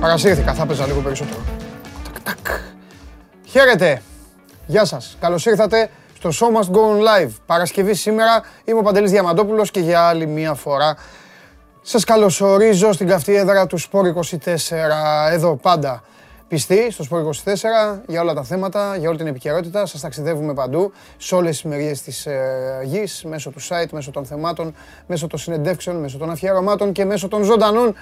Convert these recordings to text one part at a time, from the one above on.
Παρασύρθηκα, θα έπαιζα λίγο περισσότερο. Τακ, τακ. Χαίρετε. Γεια σας. Καλώς ήρθατε στο Show Must Go On Live. Παρασκευή σήμερα είμαι ο Παντελής Διαμαντόπουλος και για άλλη μία φορά σας καλωσορίζω στην καυτή έδρα του Σπόρ 24. Εδώ πάντα πιστοί στο Σπόρ 24 για όλα τα θέματα, για όλη την επικαιρότητα. Σας ταξιδεύουμε παντού, σε όλες τις μεριές της ε, γης, μέσω του site, μέσω των θεμάτων, μέσω των συνεντεύξεων, μέσω των αφιερωμάτων και μέσω των ζωντανών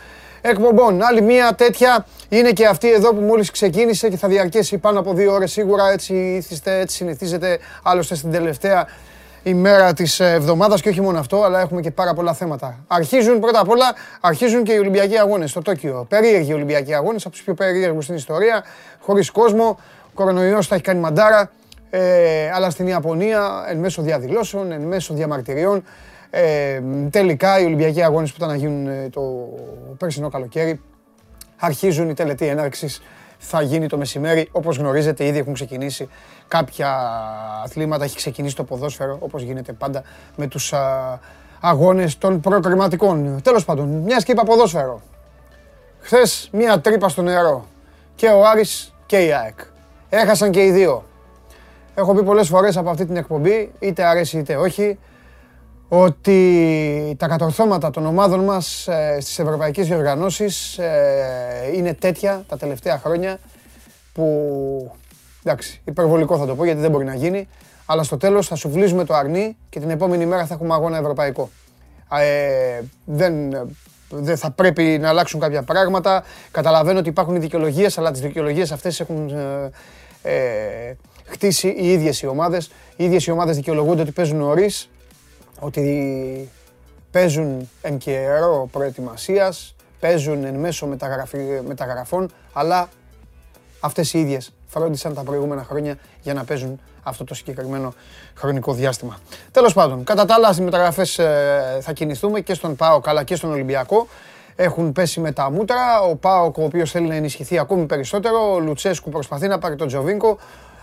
εκπομπών. Άλλη μία τέτοια είναι και αυτή εδώ που μόλις ξεκίνησε και θα διαρκέσει πάνω από δύο ώρες σίγουρα. Έτσι ήθιστε, έτσι συνηθίζετε άλλωστε στην τελευταία ημέρα της εβδομάδας και όχι μόνο αυτό, αλλά έχουμε και πάρα πολλά θέματα. Αρχίζουν πρώτα απ' όλα, αρχίζουν και οι Ολυμπιακοί Αγώνες στο Τόκιο. Περίεργοι Ολυμπιακοί Αγώνες, από τους πιο περίεργους στην ιστορία, χωρίς κόσμο. Ο κορονοϊός θα έχει κάνει μαντάρα, ε, αλλά στην Ιαπωνία, εν μέσω διαδηλώσεων, εν μέσω διαμαρτυριών, ε, τελικά οι Ολυμπιακοί Αγώνες που ήταν να γίνουν ε, το περσινό καλοκαίρι, αρχίζουν η τελετή έναρξης θα γίνει το μεσημέρι. Όπως γνωρίζετε ήδη έχουν ξεκινήσει κάποια αθλήματα, έχει ξεκινήσει το ποδόσφαιρο όπως γίνεται πάντα με τους α, αγώνες των προκριματικών. Τέλος πάντων, μιας και είπα ποδόσφαιρο. Χθες μία τρύπα στο νερό. Και ο Άρης και η ΑΕΚ. Έχασαν και οι δύο. Έχω πει πολλές φορές από αυτή την εκπομπή, είτε αρέσει είτε όχι, ότι τα κατορθώματα των ομάδων μας ε, στις ευρωπαϊκές διοργανώσεις ε, είναι τέτοια τα τελευταία χρόνια που, εντάξει, υπερβολικό θα το πω γιατί δεν μπορεί να γίνει, αλλά στο τέλος θα σου βλύζουμε το αρνί και την επόμενη μέρα θα έχουμε αγώνα ευρωπαϊκό. Ε, δεν, δεν θα πρέπει να αλλάξουν κάποια πράγματα. Καταλαβαίνω ότι υπάρχουν δικαιολογίες, αλλά τις δικαιολογίες αυτές έχουν ε, ε, χτίσει οι ίδιες οι ομάδες. Οι ίδιες οι ομάδες δικαιολογούνται ότι παίζουν νωρίς, ότι παίζουν εν καιρό προετοιμασίας, παίζουν εν μέσω μεταγραφών, αλλά αυτές οι ίδιες φρόντισαν τα προηγούμενα χρόνια για να παίζουν αυτό το συγκεκριμένο χρονικό διάστημα. Τέλος πάντων, κατά τα άλλα, στις μεταγραφές ε, θα κινηθούμε και στον ΠΑΟΚ αλλά και στον Ολυμπιακό. Έχουν πέσει με τα μούτρα. Ο ΠΑΟΚ, ο οποίος θέλει να ενισχυθεί ακόμη περισσότερο. Ο Λουτσέσκου προσπαθεί να πάρει τον Τζοβίνκο.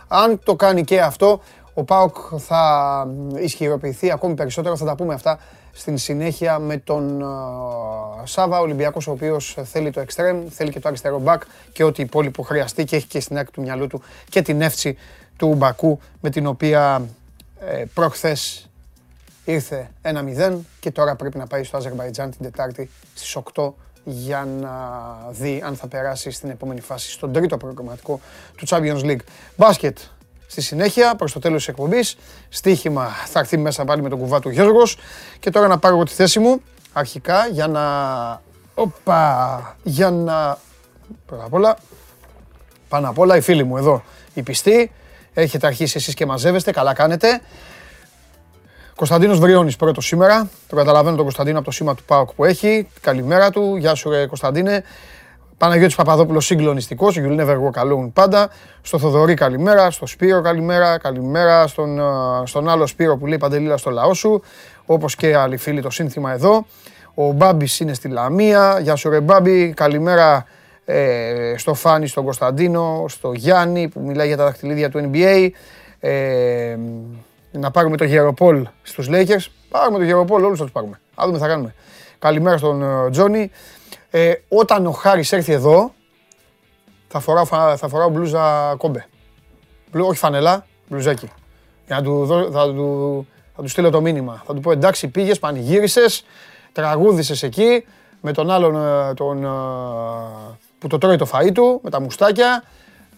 Αν το κάνει και αυτό, ο ΠΑΟΚ θα ισχυροποιηθεί ακόμη περισσότερο. Θα τα πούμε αυτά στην συνέχεια με τον uh, Σάβα Ολυμπιακός ο οποίος θέλει το εξτρέμ, θέλει και το αριστερό μπακ και ό,τι υπόλοιπο χρειαστεί και έχει και στην άκρη του μυαλού του και την εύση του Μπακού με την οποία ε, προχθές ήρθε 1-0 και τώρα πρέπει να πάει στο Αζερβαϊτζάν την Τετάρτη στις 8 για να δει αν θα περάσει στην επόμενη φάση στον τρίτο προγραμματικό του Champions League. Μπάσκετ, Στη συνέχεια, προς το τέλος της εκπομπής, στοίχημα θα έρθει μέσα πάλι με τον κουβά του Γιώργος. Και τώρα να πάρω τη θέση μου αρχικά για να. Οπα! Για να. Πρώτα απ' όλα, πάνω απ' όλα οι φίλοι μου εδώ, οι πιστοί. Έχετε αρχίσει εσείς και μαζεύεστε, καλά κάνετε. Κωνσταντίνος Βριώνης πρώτο σήμερα. Το καταλαβαίνω τον Κωνσταντίνο από το σήμα του ΠΑΟΚ που έχει. Καλημέρα του. Γεια σου ρε Κωνσταντίνε. Παναγιώτης Παπαδόπουλος συγκλονιστικός, you never walk alone πάντα. Στο Θοδωρή καλημέρα, στο Σπύρο καλημέρα, καλημέρα στον, στον άλλο Σπύρο που λέει Παντελήλα στο λαό σου, όπως και άλλοι φίλοι το σύνθημα εδώ. Ο Μπάμπης είναι στη Λαμία, γεια σου ρε Μπάμπη, καλημέρα ε, στο Φάνη, στον Κωνσταντίνο, στο Γιάννη που μιλάει για τα δαχτυλίδια του NBA. Ε, να πάρουμε το Γεροπόλ στους Lakers. Πάρουμε το Γεροπόλ, όλους θα τους πάρουμε. Α δούμε θα κάνουμε. Καλημέρα στον ε, Τζόνι. Ε, όταν ο Χάρης έρθει εδώ, θα φοράω, θα φοράω μπλούζα κόμπε. Μπλου, όχι φανελά, μπλουζάκι. Για να του, δω, θα, του, θα του στείλω το μήνυμα. Θα του πω εντάξει πήγες, πανηγύρισες, τραγούδησες εκεί με τον άλλον ε, τον, ε, που το τρώει το φαΐ του, με τα μουστάκια,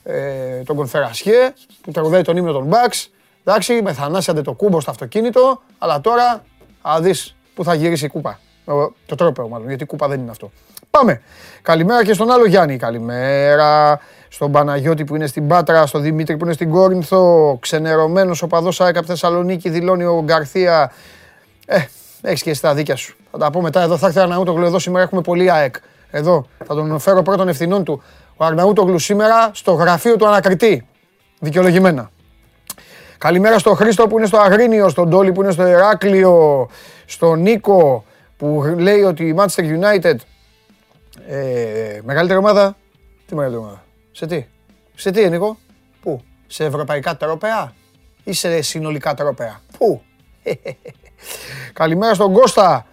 ε, τον Κονφερασιέ, που τραγουδάει τον ύμνο των Μπαξ. Εντάξει, με θανάσιαντε το κούμπο στο αυτοκίνητο, αλλά τώρα θα δεις που θα γυρίσει η κούπα. Το τρόπο μάλλον, γιατί η κούπα δεν είναι αυτό. Πάμε. Καλημέρα και στον άλλο Γιάννη. Καλημέρα στον Παναγιώτη που είναι στην Πάτρα, στον Δημήτρη που είναι στην Κόρινθο. Ξενερωμένος ο παδός ΑΕΚ από Θεσσαλονίκη, δηλώνει ο Γκαρθία. Ε, έχεις και εσύ τα δίκια σου. Θα τα πω μετά. Εδώ θα έρθει ο Αρναούτογλου. Εδώ σήμερα έχουμε πολύ ΑΕΚ. Εδώ θα τον φέρω πρώτων ευθυνών του. Ο Αρναούτογλου σήμερα στο γραφείο του ανακριτή. Δικαιολογημένα. Καλημέρα στον Χρήστο που είναι στο Αγρίνιο, στον Τόλι που είναι στο Εράκλειο, στον Νίκο που λέει ότι η Manchester United ε, μεγαλύτερη ομάδα. Τι μεγαλύτερη ομάδα; Σε τι; Σε τι, Νίκο. Πού; Σε ευρωπαϊκά τρόπαια ή σε συνολικά τρόπαια; Πού; Καλημέρα στον Κώστα.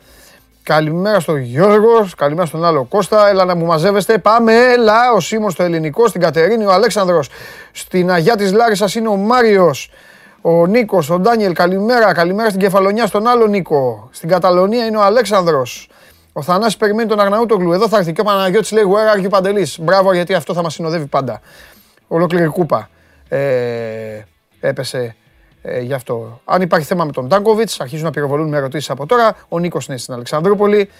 Καλημέρα στον Γιώργος, καλημέρα στον άλλο Κώστα. Έλα να μου μαζεύεστε. Πάμε, έλα. Ο Σίμω στο ελληνικό, στην Κατερίνη, ο Αλέξανδρος. Στην Αγιά της Λάρισας είναι ο Μάριος. Ο Νίκος, ο Ντάνιελ, καλημέρα. Καλημέρα στην Κεφαλονιά στον άλλο Νίκο. Στην Καταλωνία είναι ο Αλέξανδρος. Ο Θανάσης περιμένει τον Αγναούτογλου. Εδώ θα έρθει και ο Παναγιώτης λέει Where are you Παντελής; Μπράβο γιατί αυτό θα μας συνοδεύει πάντα. Ολόκληρη κούπα ε, έπεσε ε, γι' αυτό. Αν υπάρχει θέμα με τον Τάνκοβιτς, αρχίζουν να πυροβολούν με ερωτήσεις από τώρα. Ο Νίκος είναι στην Αλεξανδρούπολη.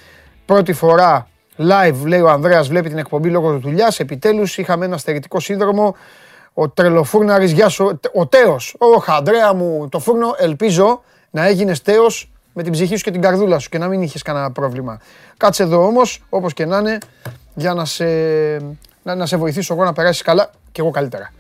Πρώτη φορά live, λέει ο Ανδρέας, βλέπει την εκπομπή λόγω του δουλειάς. Επιτέλους είχαμε ένα στερητικό σύνδρομο. Ο τρελοφούρναρης, γεια σου, ο Τέος. Όχι, Ανδρέα μου, το φούρνο, ελπίζω να έγινες Τέος με την ψυχή σου και την καρδούλα σου και να μην είχες κανένα πρόβλημα. Κάτσε εδώ όμως, όπως και να είναι, για να σε, να, να σε βοηθήσω εγώ να περάσεις καλά και εγώ καλύτερα.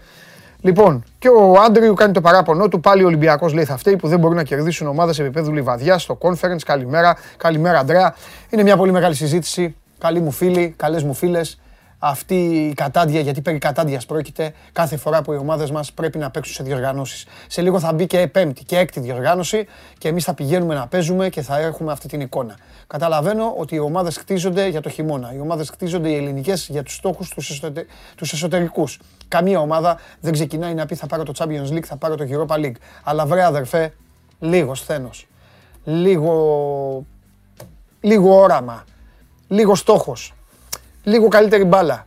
Λοιπόν, και ο Άντριου κάνει το παράπονο του. Πάλι ο Ολυμπιακός λέει θα φταίει που δεν μπορεί να κερδίσουν ομάδες επίπεδου λιβαδιά στο conference. Καλημέρα, καλημέρα Αντρέα. Είναι μια πολύ μεγάλη συζήτηση. Καλοί μου φίλοι, καλές μου φίλες αυτή η κατάντια, γιατί περί κατάντιας πρόκειται κάθε φορά που οι ομάδες μας πρέπει να παίξουν σε διοργανώσεις. Σε λίγο θα μπει και πέμπτη και έκτη διοργάνωση και εμείς θα πηγαίνουμε να παίζουμε και θα έχουμε αυτή την εικόνα. Καταλαβαίνω ότι οι ομάδες χτίζονται για το χειμώνα. Οι ομάδες χτίζονται οι ελληνικές για τους στόχους τους εσωτερικούς. Καμία ομάδα δεν ξεκινάει να πει θα πάρω το Champions League, θα πάρω το Europa League. Αλλά βρε αδερφέ, λίγο σθένος. Λίγο, λίγο όραμα. Λίγο στόχος λίγο καλύτερη μπάλα.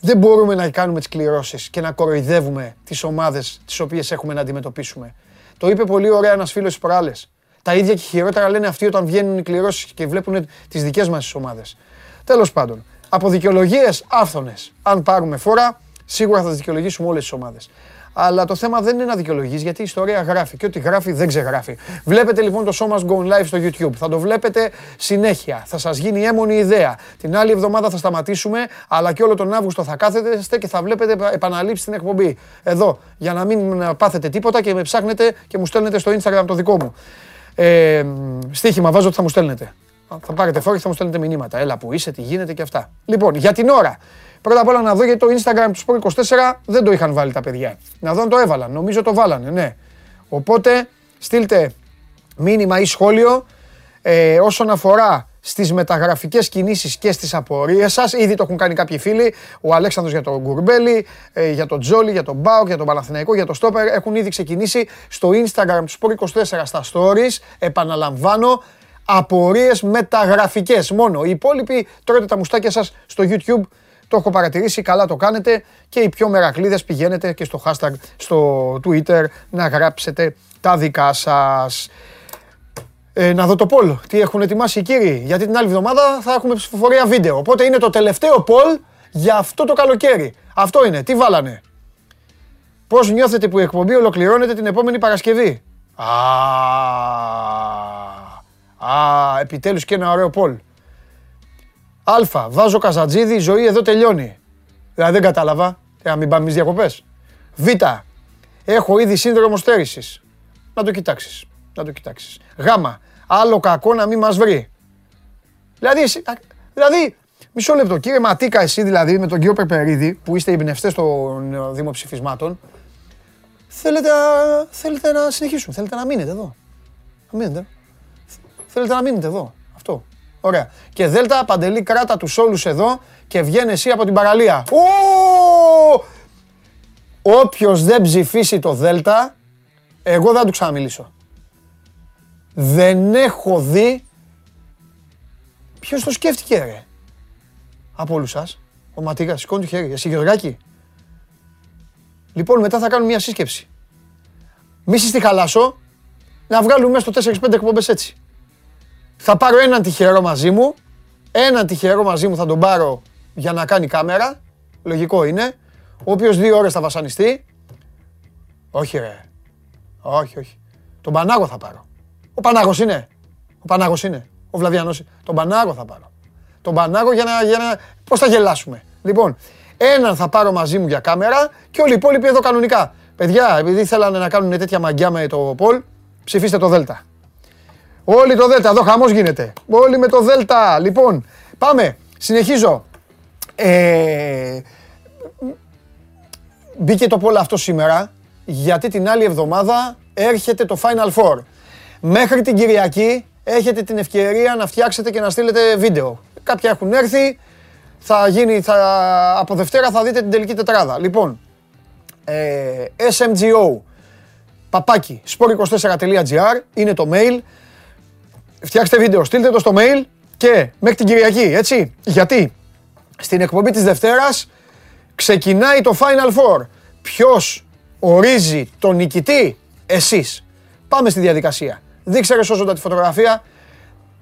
Δεν μπορούμε να κάνουμε τις κληρώσεις και να κοροϊδεύουμε τις ομάδες τις οποίες έχουμε να αντιμετωπίσουμε. Το είπε πολύ ωραία ένας φίλος της προάλλες. Τα ίδια και χειρότερα λένε αυτοί όταν βγαίνουν οι κληρώσεις και βλέπουν τις δικές μας ομάδες. Τέλος πάντων, από δικαιολογίες άφθονες, αν πάρουμε φορά, σίγουρα θα δικαιολογήσουμε όλες τις ομάδες. Αλλά το θέμα δεν είναι να δικαιολογείς γιατί η ιστορία γράφει και ό,τι γράφει δεν ξεγράφει. Βλέπετε λοιπόν το Show Must Go Live στο YouTube. Θα το βλέπετε συνέχεια. Θα σας γίνει έμονη ιδέα. Την άλλη εβδομάδα θα σταματήσουμε, αλλά και όλο τον Αύγουστο θα κάθετε και θα βλέπετε επαναλήψει την εκπομπή. Εδώ, για να μην πάθετε τίποτα και με ψάχνετε και μου στέλνετε στο Instagram το δικό μου. Ε, στοίχημα βάζω ότι θα μου στέλνετε. Θα πάρετε φόρη και θα μου στέλνετε μηνύματα. Έλα που είσαι, τι γίνεται και αυτά. Λοιπόν, για την ώρα. Πρώτα απ' όλα να δω γιατί το Instagram τους Sport24 δεν το είχαν βάλει τα παιδιά. Να δω αν το έβαλαν. Νομίζω το βάλανε, ναι. Οπότε στείλτε μήνυμα ή σχόλιο ε, όσον αφορά στις μεταγραφικές κινήσεις και στις απορίες σας. Ήδη το έχουν κάνει κάποιοι φίλοι. Ο Αλέξανδρος για τον Γκουρμπέλη, ε, για τον Τζόλι, για τον Μπάουκ, για τον Παναθηναϊκό, για τον Στόπερ. Έχουν ήδη ξεκινήσει στο Instagram τους Sport24 στα stories. Επαναλαμβάνω, απορίες μεταγραφικές μόνο. Οι υπόλοιποι τρώτε τα μουστάκια σας στο YouTube το έχω παρατηρήσει, καλά το κάνετε και οι πιο μερακλείδες πηγαίνετε και στο hashtag στο Twitter να γράψετε τα δικά σας. Ε, να δω το poll, τι έχουν ετοιμάσει οι κύριοι, γιατί την άλλη εβδομάδα θα έχουμε ψηφοφορία βίντεο. Οπότε είναι το τελευταίο poll για αυτό το καλοκαίρι. Αυτό είναι, τι βάλανε; Πώς νιώθετε που η εκπομπή ολοκληρώνεται την επόμενη Παρασκευή; Α, α επιτέλους και ένα ωραίο poll. Α. Βάζω Καζατζίδη, η ζωή εδώ τελειώνει. Δηλαδή δεν κατάλαβα. Ε, να μην πάμε εμείς διακοπές. Β. Έχω ήδη σύνδρομο στέρησης. Να το κοιτάξεις. Να το κοιτάξεις. Γ. Άλλο κακό να μην μας βρει. Δηλαδή, δηλαδή, μισό λεπτό. Κύριε Ματίκα, εσύ δηλαδή με τον κύριο Περπερίδη, που είστε οι εμπνευστές των ε, δημοψηφισμάτων, θέλετε, θέλετε να συνεχίσουν. Θέλετε να μείνετε εδώ. Να μείνετε. Θέλετε να μείνετε εδώ. Αυτό. Ωραία. Και Δέλτα, Παντελή, κράτα τους όλους εδώ και βγαίνει εσύ από την παραλία. Όποιος δεν ψηφίσει το Δέλτα, εγώ δεν του ξαναμιλήσω. Δεν έχω δει ποιος το σκέφτηκε ρε. Από όλους σας. Ο Ματίγας, σηκώνει το χέρι. Εσύ Γεωργάκη. Λοιπόν, μετά θα κάνουμε μια σύσκεψη. Μη στη χαλάσω, να βγάλουμε μέσα στο 4-5 εκπομπές έτσι. Θα πάρω έναν τυχερό μαζί μου. Έναν τυχερό μαζί μου θα τον πάρω για να κάνει κάμερα. Λογικό είναι. Ο οποίος δύο ώρες θα βασανιστεί. Όχι ρε. Όχι, όχι. Τον Πανάγο θα πάρω. Ο Πανάγος είναι. Ο Πανάγος είναι. Ο Βλαβιανός. Τον Πανάγο θα πάρω. Τον Πανάγο για να, για να... Πώς θα γελάσουμε. Λοιπόν, έναν θα πάρω μαζί μου για κάμερα και όλοι οι υπόλοιποι εδώ κανονικά. Παιδιά, επειδή θέλανε να κάνουν τέτοια μαγκιά με το Πολ, ψηφίστε το Δέλτα. Όλοι το Δέλτα, εδώ χαμός γίνεται. Όλοι με το Δέλτα. Λοιπόν, πάμε. Συνεχίζω. Ε, μπήκε το πόλο αυτό σήμερα, γιατί την άλλη εβδομάδα έρχεται το Final Four. Μέχρι την Κυριακή έχετε την ευκαιρία να φτιάξετε και να στείλετε βίντεο. Κάποια έχουν έρθει, θα γίνει, θα, από Δευτέρα θα δείτε την τελική τετράδα. Λοιπόν, ε, SMGO, παπάκι, sport24.gr είναι το mail. Φτιάξτε βίντεο, στείλτε το στο mail και μέχρι την Κυριακή, έτσι. Γιατί; Στην εκπομπή της Δευτέρας ξεκινάει το Final Four. Ποιος ορίζει τον νικητή, εσείς. Πάμε στη διαδικασία. Δείξε ρε σώζοντα τη φωτογραφία.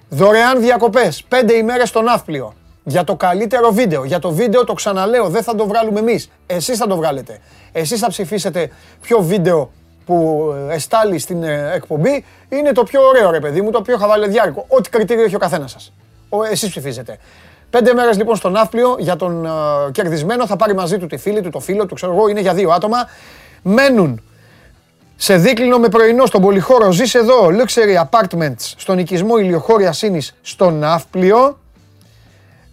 Δωρεάν διακοπές, πέντε ημέρες στο Ναύπλιο. Για το καλύτερο βίντεο. Για το βίντεο το ξαναλέω, δεν θα το βγάλουμε εμείς. Εσείς θα το βγάλετε. Εσείς θα ψηφίσετε ποιο βίντεο που εστάλει στην ε, εκπομπή είναι το πιο ωραίο ρε παιδί μου, το πιο χαβαλεδιάρικο. Ό,τι κριτήριο έχει ο καθένας σας. Εσείς ψηφίζετε. Πέντε μέρες λοιπόν στο Ναύπλιο για τον ε, κερδισμένο. Θα πάρει μαζί του τη φίλη του, το φίλο του, ξέρω εγώ, είναι για δύο άτομα. Μένουν σε δίκλινο με πρωινό στον πολυχώρο. Ζεις εδώ, Luxury Apartments, στον οικισμό ηλιοχώρια Σύνης, στο Ναύπλιο.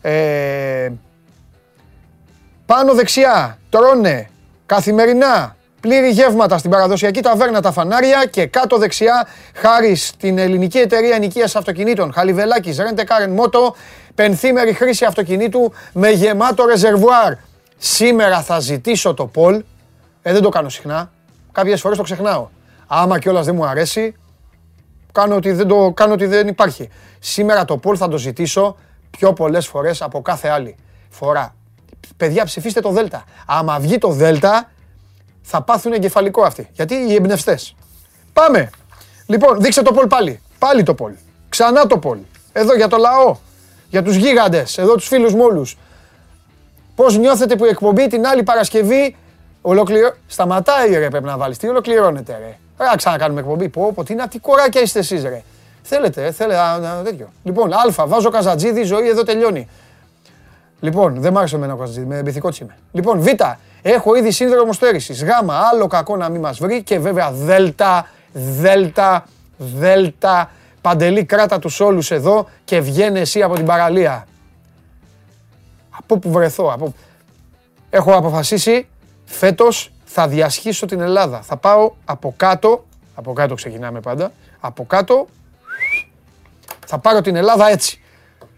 Ε, πάνω δεξιά, τρώνε καθημερινά πλήρη γεύματα στην παραδοσιακή ταβέρνα τα φανάρια και κάτω δεξιά, χάρη στην ελληνική εταιρεία ενοικίας αυτοκινήτων Χαλιβελάκης Rent Car Moto, πενθήμερη χρήση αυτοκινήτου με γεμάτο ρεζερβουάρ. Σήμερα θα ζητήσω το Πολ, ε, δεν το κάνω συχνά, κάποιες φορές το ξεχνάω. Άμα κιόλας δεν μου αρέσει, κάνω ότι δεν, το, κάνω ότι δεν υπάρχει. Σήμερα το Πολ θα το ζητήσω πιο πολλές φορές από κάθε άλλη φορά. Παιδιά ψηφίστε το Δέλτα. Άμα βγει το Δέλτα, θα πάθουν εγκεφαλικό αυτοί. Γιατί οι εμπνευστές. Πάμε. Λοιπόν, δείξε το Πολ πάλι. Πάλι το Πολ. Ξανά το Πολ. Εδώ για το λαό. Για τους γίγαντες. Εδώ τους φίλους μου όλους. Πώς νιώθετε που η εκπομπή την άλλη Παρασκευή ολοκληρώ... Σταματάει ρε πρέπει να βάλεις. Τι ολοκληρώνεται ρε. Ρε ξανακάνουμε εκπομπή. Πω, πω, τι είναι τι κοράκια είστε εσείς ρε. Θέλετε, ε, θέλετε, α, τέτοιο. Λοιπόν, Α, βάζω καζατζίδι, η ζωή εδώ τελειώνει. Λοιπόν, δεν μ' άρεσε εμένα ο καζατζίδι, με μπιθικό είμαι. Λοιπόν, Β, έχω ήδη σύνδρομο στέρησης. Γ, άλλο κακό να μην μας βρει. Και βέβαια, Δ, Δ, Δ, Παντελή, κράτα τους όλους εδώ και βγαίνει εσύ από την παραλία. Από που βρεθώ. Από... Έχω αποφασίσει φέτος θα διασχίσω την Ελλάδα. Θα πάω από κάτω, από κάτω ξεκινάμε πάντα, από κάτω θα πάρω την Ελλάδα έτσι.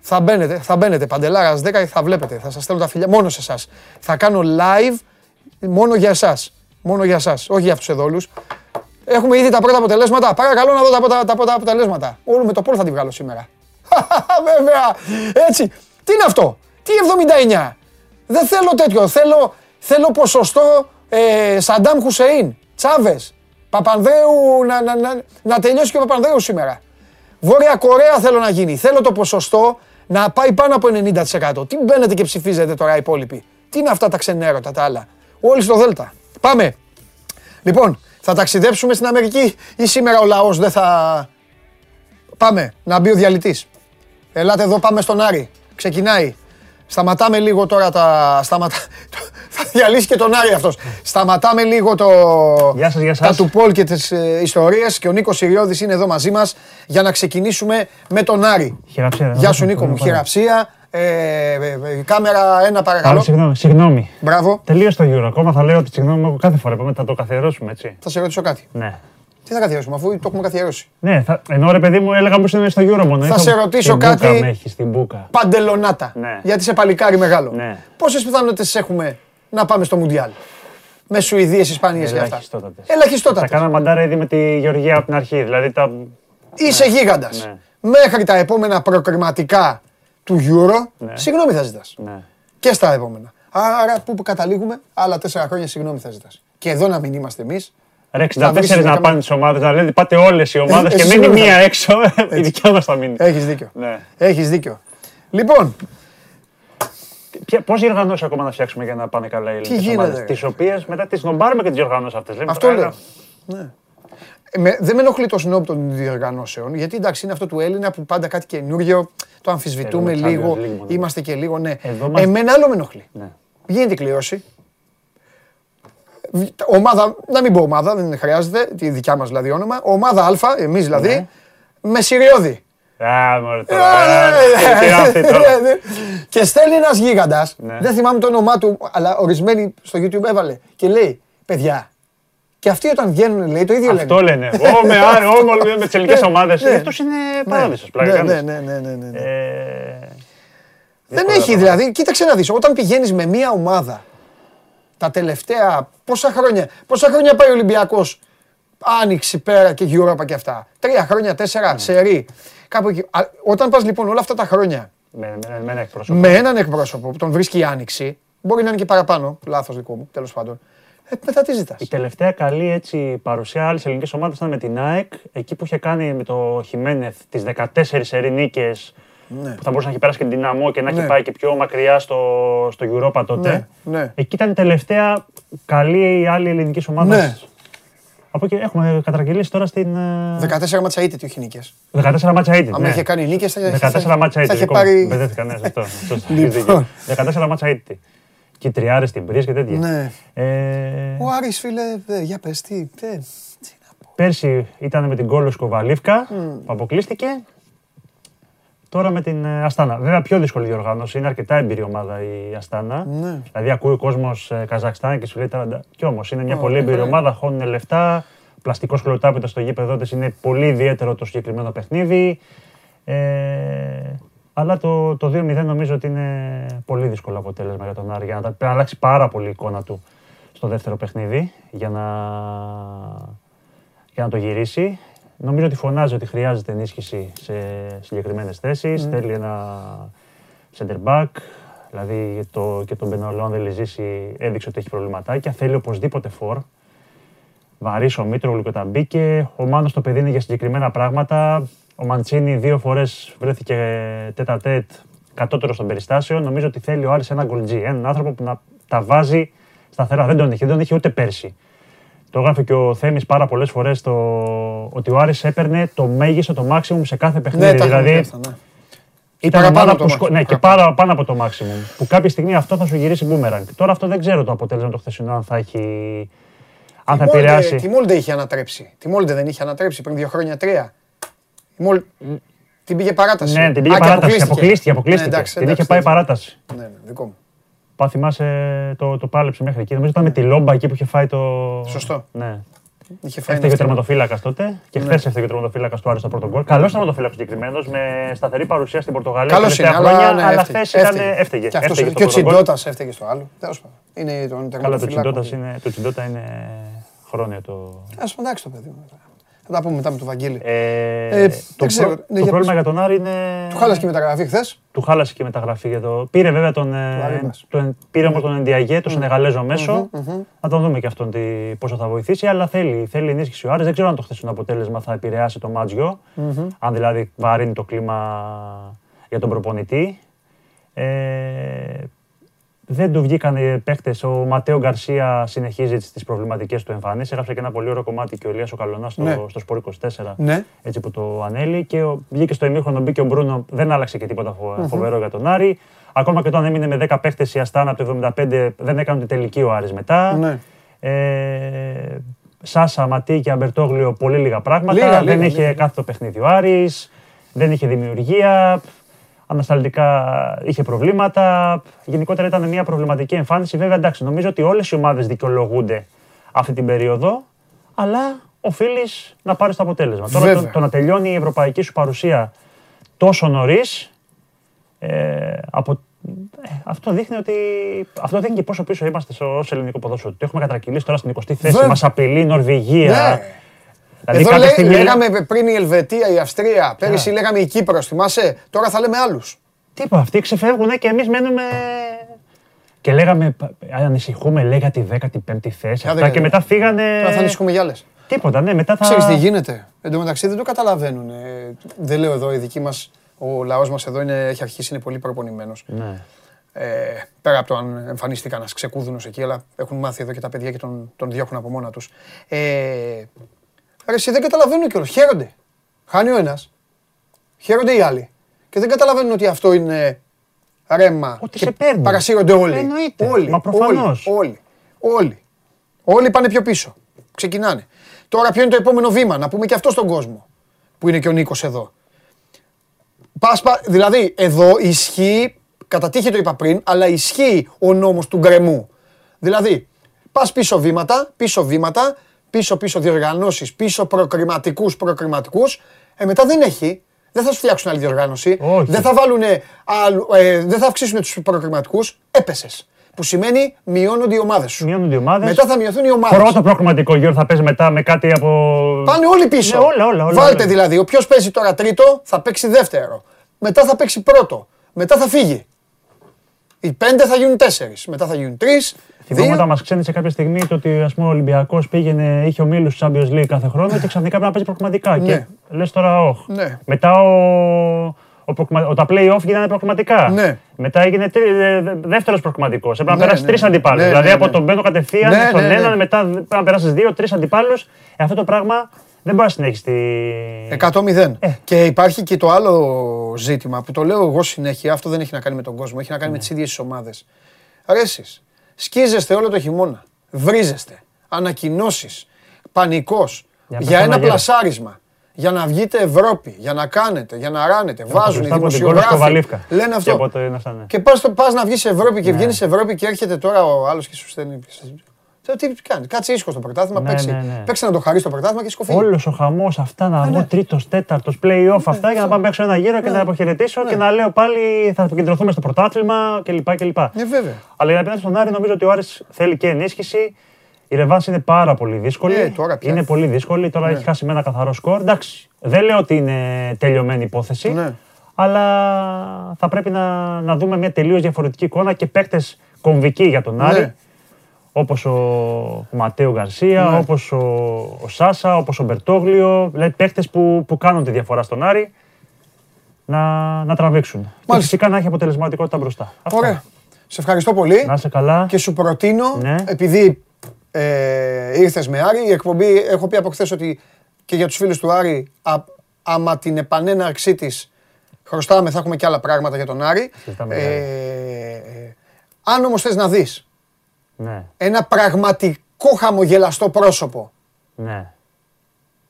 Θα μπαίνετε, θα μπαίνετε παντελάρας 10 και θα βλέπετε. Θα σας στέλνω τα φιλιά μόνο σε εσάς. Θα κάνω live μόνο για εσάς. Μόνο για εσάς. Όχι για αυτούς του εδόλου. Έχουμε ήδη τα πρώτα αποτελέσματα. Παρακαλώ να δω τα, τα, τα πρώτα αποτελέσματα. Όλο με το πόλ θα την βγάλω σήμερα. Βέβαια. Έτσι. Τι είναι αυτό; Τι 79. Δεν θέλω τέτοιο. Θέλω, θέλω ποσοστό ε, Σαντάμ Χουσεϊν. Τσάβες. Παπανδρέου να, να, να, να τελειώσει και ο Παπανδρέου σήμερα. Βόρεια Κορέα θέλω να γίνει. Θέλω το ποσοστό να πάει πάνω από 90%. Τι μπαίνετε και ψηφίζετε τώρα οι υπόλοιποι; Τι είναι αυτά τα ξενέρωτα τα άλλα; Όλοι στο Δέλτα. Πάμε. Λοιπόν, θα ταξιδέψουμε στην Αμερική ή σήμερα ο λαός δεν θα... Πάμε, να μπει ο διαλυτής. Ελάτε εδώ, πάμε στον Άρη. Ξεκινάει. Σταματάμε λίγο τώρα τα... Σταματά... θα διαλύσει και τον Άρη αυτός. Σταματάμε λίγο το... Γεια σας, γεια σας. τα του Πολ και τις ε, ιστορίες και ο Νίκος Συριώδης είναι εδώ μαζί μας για να ξεκινήσουμε με τον Άρη. Χειραψία. Γεια σου Νίκο μου, χειραψία. Ε, ε, ε, κάμερα ένα παρακαλώ. Άρα, συγγνώμη, συγγνώμη. Μπράβο. Τελείω το Euro. Ακόμα θα λέω ότι συγγνώμη εγώ κάθε φορά. Πάμε, θα το καθιερώσουμε έτσι. Θα σε ρωτήσω κάτι. Ναι. Τι θα καθιερώσουμε αφού το έχουμε καθιερώσει. Ναι, θα... ενώ ρε παιδί μου έλεγα πως είναι στο Euro μόνο. Θα σε ρωτήσω την κάτι. Μπούκα με έχεις στην μπούκα. Παντελονάτα. Ναι. Γιατί είσαι παλικάρι μεγάλο. Ναι. Πόσες πιθανότητες έχουμε να πάμε στο Μουντιάλ; Με Σουηδίες, Ισπανίες και αυτά. Ελαχιστότατες. Θα Ελαχιστότατε. κάνα μαντάρα ήδη με τη Γεωργία από την αρχή. Δηλαδή τα... Είσαι γίγαντας. Ναι. Μέχρι τα επόμενα προκριματικά του Euro, Ναι. συγγνώμη θα ζητάς. Ναι. Και στα επόμενα. Άρα πού καταλήγουμε, άλλα τέσσερα χρόνια συγγνώμη θα ζητάς. Και εδώ να μην είμαστε εμείς. Ρε Θα βρεις 64 να καμιά- πάνε τις ομάδες, να λέτε πάτε όλες οι ομάδες Ε, και εσύ μείνει σίγουρα μία θα- έξω. Η δικιά μας θα μείνει. Έχεις δίκιο. Ναι. Έχεις δίκιο. Λοιπόν, Πώς διοργανώσει ακόμα να φτιάξουμε για να πάνε καλά οι ελληνικές γίνεται, ομάδες. ρε. Τις οποίες μετά τις νομπάρουμε και τις διοργανώσει αυτές. αυτό λέω. Ναι. Ε, με- δεν με ενοχλεί το σνόπ των διοργανώσεων, γιατί εντάξει είναι αυτό του Έλληνα που πάντα κάτι καινούριο, το αμφισβητούμε Θέλουμε λίγο, Champions League μόνο. είμαστε και λίγο, ναι. Εδώ μας- Εμένα άλλο με ενοχλεί. Ναι. Γίνεται η κλήρωση. Β- Ομάδα, να μην πω ομάδα, δεν χρειάζεται, τη δικιά μας δηλαδή όνομα. Ομάδα Α, εμείς δηλαδή, Ναι. με Συριώδη. Α, μωρέ Ε, τώρα. ναι, ε, τι είναι αυτή τώρα. Και στέλνει ένα γίγαντα. Ναι. Δεν θυμάμαι το όνομά του, αλλά ορισμένοι στο YouTube έβαλε και λέει: Παιδιά, Και αυτοί όταν βγαίνουν, λέει, το ίδιο λένε. Αυτό λένε. Ω, με Άρη, ω, με- με τις ελληνικές ομάδες. Αυτό είναι παράδεισος. Ναι, ναι, ναι, ναι, ναι, ναι. Ε, Δεν έχει δηλαδή, κοίταξε να δεις, όταν πηγαίνεις με μία ομάδα τα τελευταία πόσα χρόνια, πόσα χρόνια πάει ο Ολυμπιακός Άνοιξη πέρα και Europa και αυτά. Τρία χρόνια, τέσσερα, σερί. Κάπου εκεί. Α, Όταν πας λοιπόν όλα αυτά τα χρόνια Με, με, με ένα εκπρόσωπο. με έναν εκπρόσωπο που τον βρίσκει η Άνοιξη, μπορεί να είναι και παραπάνω, λάθος δικό μου, τέλος πάντων. Ε, μετά τι ζητάς. Η τελευταία καλή έτσι, παρουσία άλλης ελληνικής ομάδας ήταν με την ΑΕΚ, εκεί που είχε κάνει με το Χιμένεθ τις 14 σερή νίκες. Ναι. Που θα μπορούσε να έχει περάσει και την δυναμό και να Ναι. έχει πάει και πιο μακριά στο, στο Europa τότε. Ναι, ναι. Εκεί ήταν η τελευταία καλή άλλη ελληνικής ομάδας. Ναι. Από εκεί έχουμε κατραγγελίσει τώρα στην. ε, 14 μάτσα είτε τι όχι νίκες. 14 μάτσα ήδη. Αν ναι. είχε κάνει νίκες θα, 14 μάτσα θα ήδη. είχε πάρει... Μπερδεύτηκα, ναι, σε αυτό. αυτό έχεις Λοιπόν. δίκιο. 14 μάτσα ήδη. Και τριάρες στην πρίζ και τέτοια. Ναι. Ε, Ο Άρης φίλε, ε, για πες τι, ε, τι να πω. Πέρσι ήταν με την Κόλος Σκοβαλίφκα που αποκλείστηκε. Τώρα με την ε, Αστάνα. Βέβαια πιο δύσκολη διοργάνωση. Είναι αρκετά εμπειρή ομάδα η Αστάνα. Ναι. Δηλαδή ακούει ο κόσμος Καζακστάν και σου λέει τώρα. Κι όμως είναι μια Ω, πολύ ναι, εμπειρή ναι. ομάδα. Χώνουν λεφτά. Πλαστικό χλωτάπιτα στο γήπεδο της είναι πολύ ιδιαίτερο το συγκεκριμένο παιχνίδι. Ε, αλλά το, το 2-0 νομίζω ότι είναι πολύ δύσκολο αποτέλεσμα για τον Άρη. Για να, τα- πρέπει να αλλάξει πάρα πολύ η εικόνα του στο δεύτερο παιχνίδι για να, για να το γυρίσει. Νομίζω ότι φωνάζει ότι χρειάζεται ενίσχυση σε συγκεκριμένες θέσεις. Θέλει ένα center back. Δηλαδή το, και τον Μπενολό, αν δεν λέει ζήσει, έδειξε ότι έχει προβληματάκια. Θέλει οπωσδήποτε φορ. Βαρύς ο Μήτρογλου και τα μπήκε. Ο Μάνος το παιδί είναι για συγκεκριμένα πράγματα. Ο Μαντσίνη δύο φορές βρέθηκε τέτα τέτ κατώτερος των περιστάσεων. Νομίζω ότι θέλει ο Άρης ένα γκολτζή. Έναν άνθρωπο που να τα βάζει σταθερά. Δεν τον είχε, δεν τον είχε ούτε πέρσι. Το έγραφε και ο Θέμης πάρα πολλές φορές το... ότι ο Άρης έπαιρνε το μέγιστο, το maximum σε κάθε παιχνίδι. Ναι, τα είχαμε δηλαδή πει αυτά, ναι. ήταν παραπάνω ομάδα από το που σκο- maximum, Ναι, και παραπάνω. πάρα, πάνω από το maximum. Που κάποια στιγμή αυτό θα σου γυρίσει boomerang. Τώρα αυτό δεν ξέρω το αποτέλεσμα το χθεσινό αν θα έχει. Αν θα Τη Μόλντε- επηρεάσει. Τη Μόλντε είχε ανατρέψει. Τη Μόλντε δεν είχε ανατρέψει πριν δύο χρόνια, τρία. Η Μόλ... Την πήγε παράταση. Ναι, την πήγε Α, και παράταση. Αποκλείστηκε. αποκλείστηκε. Ναι, εντάξει, την εντάξει, είχε πάει εντάξει. παράταση. Ναι, ναι, δικό μου. Πά, θυμάσαι το, το πάλεψε μέχρι εκεί. Νομίζω ήταν με τη λόμπα εκεί που είχε φάει το. Σωστό. Ναι. Είχε φάει Έφταιγε ο ένα τερματοφύλακας τότε και Ναι. χθες έφταιγε ο τερματοφύλακας του Άρη στο πρώτο γκολ. Καλός τερματοφύλακας συγκεκριμένος με σταθερή παρουσία στην Πορτογαλία Καλός τα τελευταία είναι, αλλά χρόνια. ναι, Αλλά έφταιγε, χθες ήταν. έφταιγε. Έφταιγε. Και, αυτός, Έφταιγε και ο το πρώτο γκολ. Τσιντότας έφταιγε στο άλλο. Τέλος πάντων. Είναι τον Καλά, το τερματοφύλακο. Τσιντότας είναι, το Τσιντότα είναι χρόνια το. Ας πούμε, εντάξει το παιδί μου. Θα τα πούμε μετά με τον Βαγγέλη. Ε, δεν το ξέρω. προ- Ναι, το για πρόβλημα πες. για τον Άρη είναι. Του χάλασε και η μεταγραφή χθες. Του χάλασε και η μεταγραφή για το. Πήρε βέβαια τον. ε, Αρήμας. τον πήρε όμως τον Ενδιαγέ, τον Σενεγαλέζο μέσο. Να τον δούμε και αυτόν τι, πόσο θα βοηθήσει. Αλλά θέλει, θέλει ενίσχυση ο Άρης. Δεν ξέρω αν το χθεσινό αποτέλεσμα θα επηρεάσει το μάτζιο. Αν δηλαδή βαρύνει το κλίμα για τον προπονητή. Ε, δεν του βγήκαν οι παίχτε. Ο Ματέο Γκαρσία συνεχίζει τις προβληματικές του εμφανίσει. Έγραψε και ένα πολύ ωραίο κομμάτι και ο Λία ο Καλονάς στο, Ναι. στο Σπορ 24 Ναι. έτσι που το ανέλει και ο, βγήκε στο ημίχρονο, μπήκε ο Μπρούνο, δεν άλλαξε και τίποτα φο- φοβερό για τον Άρη. Ακόμα και όταν έμεινε με 10 παίχτες η Αστάνα από το 75 δεν έκανε την τελική ο Άρης μετά. Ναι. Ε, Σάσα, Ματί και Αμπερτόγλιο πολύ λίγα πράγματα. Λίγα, δεν λίγα, είχε λίγα. κάθε το παιχνίδι ο Άρης, δεν είχε δημιουργία. Ανασταλτικά είχε προβλήματα. Γενικότερα ήταν μια προβληματική εμφάνιση. Βέβαια, εντάξει, νομίζω ότι όλες οι ομάδες δικαιολογούνται αυτή την περίοδο, αλλά οφείλεις να πάρεις το αποτέλεσμα. Τώρα Βέβαια. το, το να τελειώνει η ευρωπαϊκή σου παρουσία τόσο νωρίς, ε, από, ε, αυτό δείχνει ότι. Αυτό δείχνει και πόσο πίσω είμαστε ως ελληνικό ποδόσφαιρο. Το έχουμε κατρακυλήσει τώρα στην 20η θέση. Βέβαια. Μας απειλεί η Νορβηγία. Ναι. Δηλαδή, Εδώ κάποια λέ- στιγμή- λέγαμε πριν η Ελβετία, η Αυστρία. Πέρυσι λέγαμε η Κύπρος, θυμάσαι; Τώρα θα λέμε άλλους. Τίποτα, αυτοί ξεφεύγουν και εμείς μένουμε. Και λέγαμε, πα- ανησυχούμε, λέγα τη 15η θέση. Άντε, Αυτά και ρε. μετά φύγανε. Τώρα θα ανησυχούμε για άλλες. Τίποτα, ναι, μετά θα. Ξέρεις τι γίνεται. Εν τω μεταξύ δεν το καταλαβαίνουν. Ε, δεν λέω εδώ, η δική μας, ο λαός μας εδώ είναι, έχει αρχίσει, είναι πολύ προπονημένος. Ναι. Ε, πέρα από το αν εμφανίστηκαν ένας ξεκούδουνος εκεί, αλλά έχουν μάθει εδώ και τα παιδιά και τον, τον διώχνουν από μόνα τους. Ε, ρε, εσύ δεν καταλαβαίνουν κιόλας. Χαίρονται. Χάνει ο ένας. Χαίρονται οι άλλοι. Και δεν καταλαβαίνουν ότι αυτό είναι ρέμα. Ότι και σε παίρνει. Παρασύρονται όλοι. Εννοείται. Όλοι. Μα προφανώς. Όλοι. Όλοι. Όλοι. Όλοι πάνε πιο πίσω. Ξεκινάνε. Τώρα ποιο είναι το επόμενο βήμα, να πούμε και αυτό στον κόσμο. Που είναι και ο Νίκος εδώ. Πας, πα- δηλαδή, εδώ ισχύει, κατά τύχη το είπα πριν, αλλά ισχύει ο νόμος του γκρεμού. Δηλαδή, πας πίσω βήματα, πίσω βήματα, πίσω-πίσω διοργανώσεις, πίσω προκριματικούς προκριματικούς, ε, μετά δεν έχει. Δεν θα σου φτιάξουν άλλη διοργάνωση. Όχι. Δεν θα, βάλουν, ε, δεν θα αυξήσουν τους προκριματικούς. Έπεσες. Που σημαίνει μειώνονται οι ομάδες σου. Μειώνονται οι ομάδες. Μετά θα μειωθούν οι ομάδες. Πρώτο προκριματικό γύρο θα παίζει μετά με κάτι από. Πάνε όλοι πίσω. Ναι, όλα, όλα, όλα, Βάλτε όλα. δηλαδή, όποιο παίζει τώρα τρίτο θα παίξει δεύτερο. Μετά θα παίξει πρώτο. Μετά θα φύγει. Οι πέντε θα γίνουν τέσσερις. Μετά θα γίνουν τρεις. Θυμάμαι όταν μας ξένησε κάποια στιγμή το ότι ας πούμε, ο Ολυμπιακός πήγαινε, είχε ομίλους του Champions League κάθε χρόνο και ξαφνικά πρέπει να παίζει προκριματικά. Ναι. Και λες τώρα, όχι. Ναι. Μετά ο, ο, προκριμα- ο, τα play-off γίνανε προκριματικά. Ναι. Μετά έγινε δεύτερος προκριματικός. Έπρεπε να Ναι, περάσει ναι, τρεις ναι. αντιπάλους. Ναι, δηλαδή ναι, από ναι. τον Μπένο κατευθείαν Ναι, στον ναι, ναι. έναν, μετά πρέπει να περάσεις δύο, τρεις αντιπάλους. Ε, αυτό το πράγμα δεν μπορείς να συνέχισει. Τη... 100-0. Ε. Και υπάρχει και το άλλο ζήτημα που το λέω εγώ συνέχεια. Αυτό δεν έχει να κάνει με τον κόσμο. Έχει να κάνει με Ναι. τις ίδιες τι ομάδες. Ρε εσείς, σκίζεστε όλο το χειμώνα. Βρίζεστε. Ανακοινώσεις. Πανικός. Για Για, να ένα πεθάνω πλασάρισμα. Για να βγείτε Ευρώπη. Για να κάνετε. Για να ράνετε. Βάζουν οι Χριστάκο, την κόλλη στο δημοσιογράφοι. Βαλίβκα. Λένε Και αυτό. από το είναι αυτά, ναι. Και πας, το- πας να βγεις Ευρώπη και βγαίνεις Ευρώπη και έρχεται τώρα ο άλλος και σου στέλνει. Τι κάνει, κάτσε ήσυχο στο πρωτάθλημα, Ναι, παίξει, ναι, ναι. παίξει να το χαρεί στο πρωτάθλημα και σκοφεί. Όλος ο χαμός, αυτά να ναι. βγω τρίτος, τέταρτος, play-off, αυτά για να πάμε έξω ένα γύρο και να αποχαιρετήσω και να λέω πάλι θα επικεντρωθούμε στο πρωτάθλημα κλπ. κλπ. Ναι, βέβαια. Αλλά για να πιάσει τον Άρη, νομίζω ότι ο Άρης θέλει και ενίσχυση. Η Ρεβάνς είναι πάρα πολύ δύσκολη. Ε, τώρα πια. Είναι πολύ δύσκολη. Τώρα έχει χάσει με ένα καθαρό σκορ. Εντάξει, δεν λέω ότι είναι τελειωμένη υπόθεση. Ναι. Αλλά θα πρέπει να, να δούμε μια τελείως διαφορετική εικόνα και παίκτες κομβικοί για τον Άρη. Ναι. Όπως ο, ο Ματέο Γκαρσία, Ναι. όπως ο, ο Σάσα, όπως ο Μπερτόγλιο. Δηλαδή παίκτες που, που κάνουν τη διαφορά στον Άρη να, να τραβήξουν. Και Μάλιστα. φυσικά να έχει αποτελεσματικότητα μπροστά. Αυτά. Ωραία. Σε ευχαριστώ πολύ Να είσαι καλά. και σου προτείνω, Ναι. επειδή ε, ήρθες με Άρη, η εκπομπή, έχω πει από χθε ότι και για τους φίλους του Άρη, α, άμα την επανέναρξή της χρωστάμε, θα έχουμε και άλλα πράγματα για τον Άρη. Συζητάμε Ε, για ε, αν όμως θες να δεις Ναι, ένα πραγματικό χαμογελαστό πρόσωπο ναι,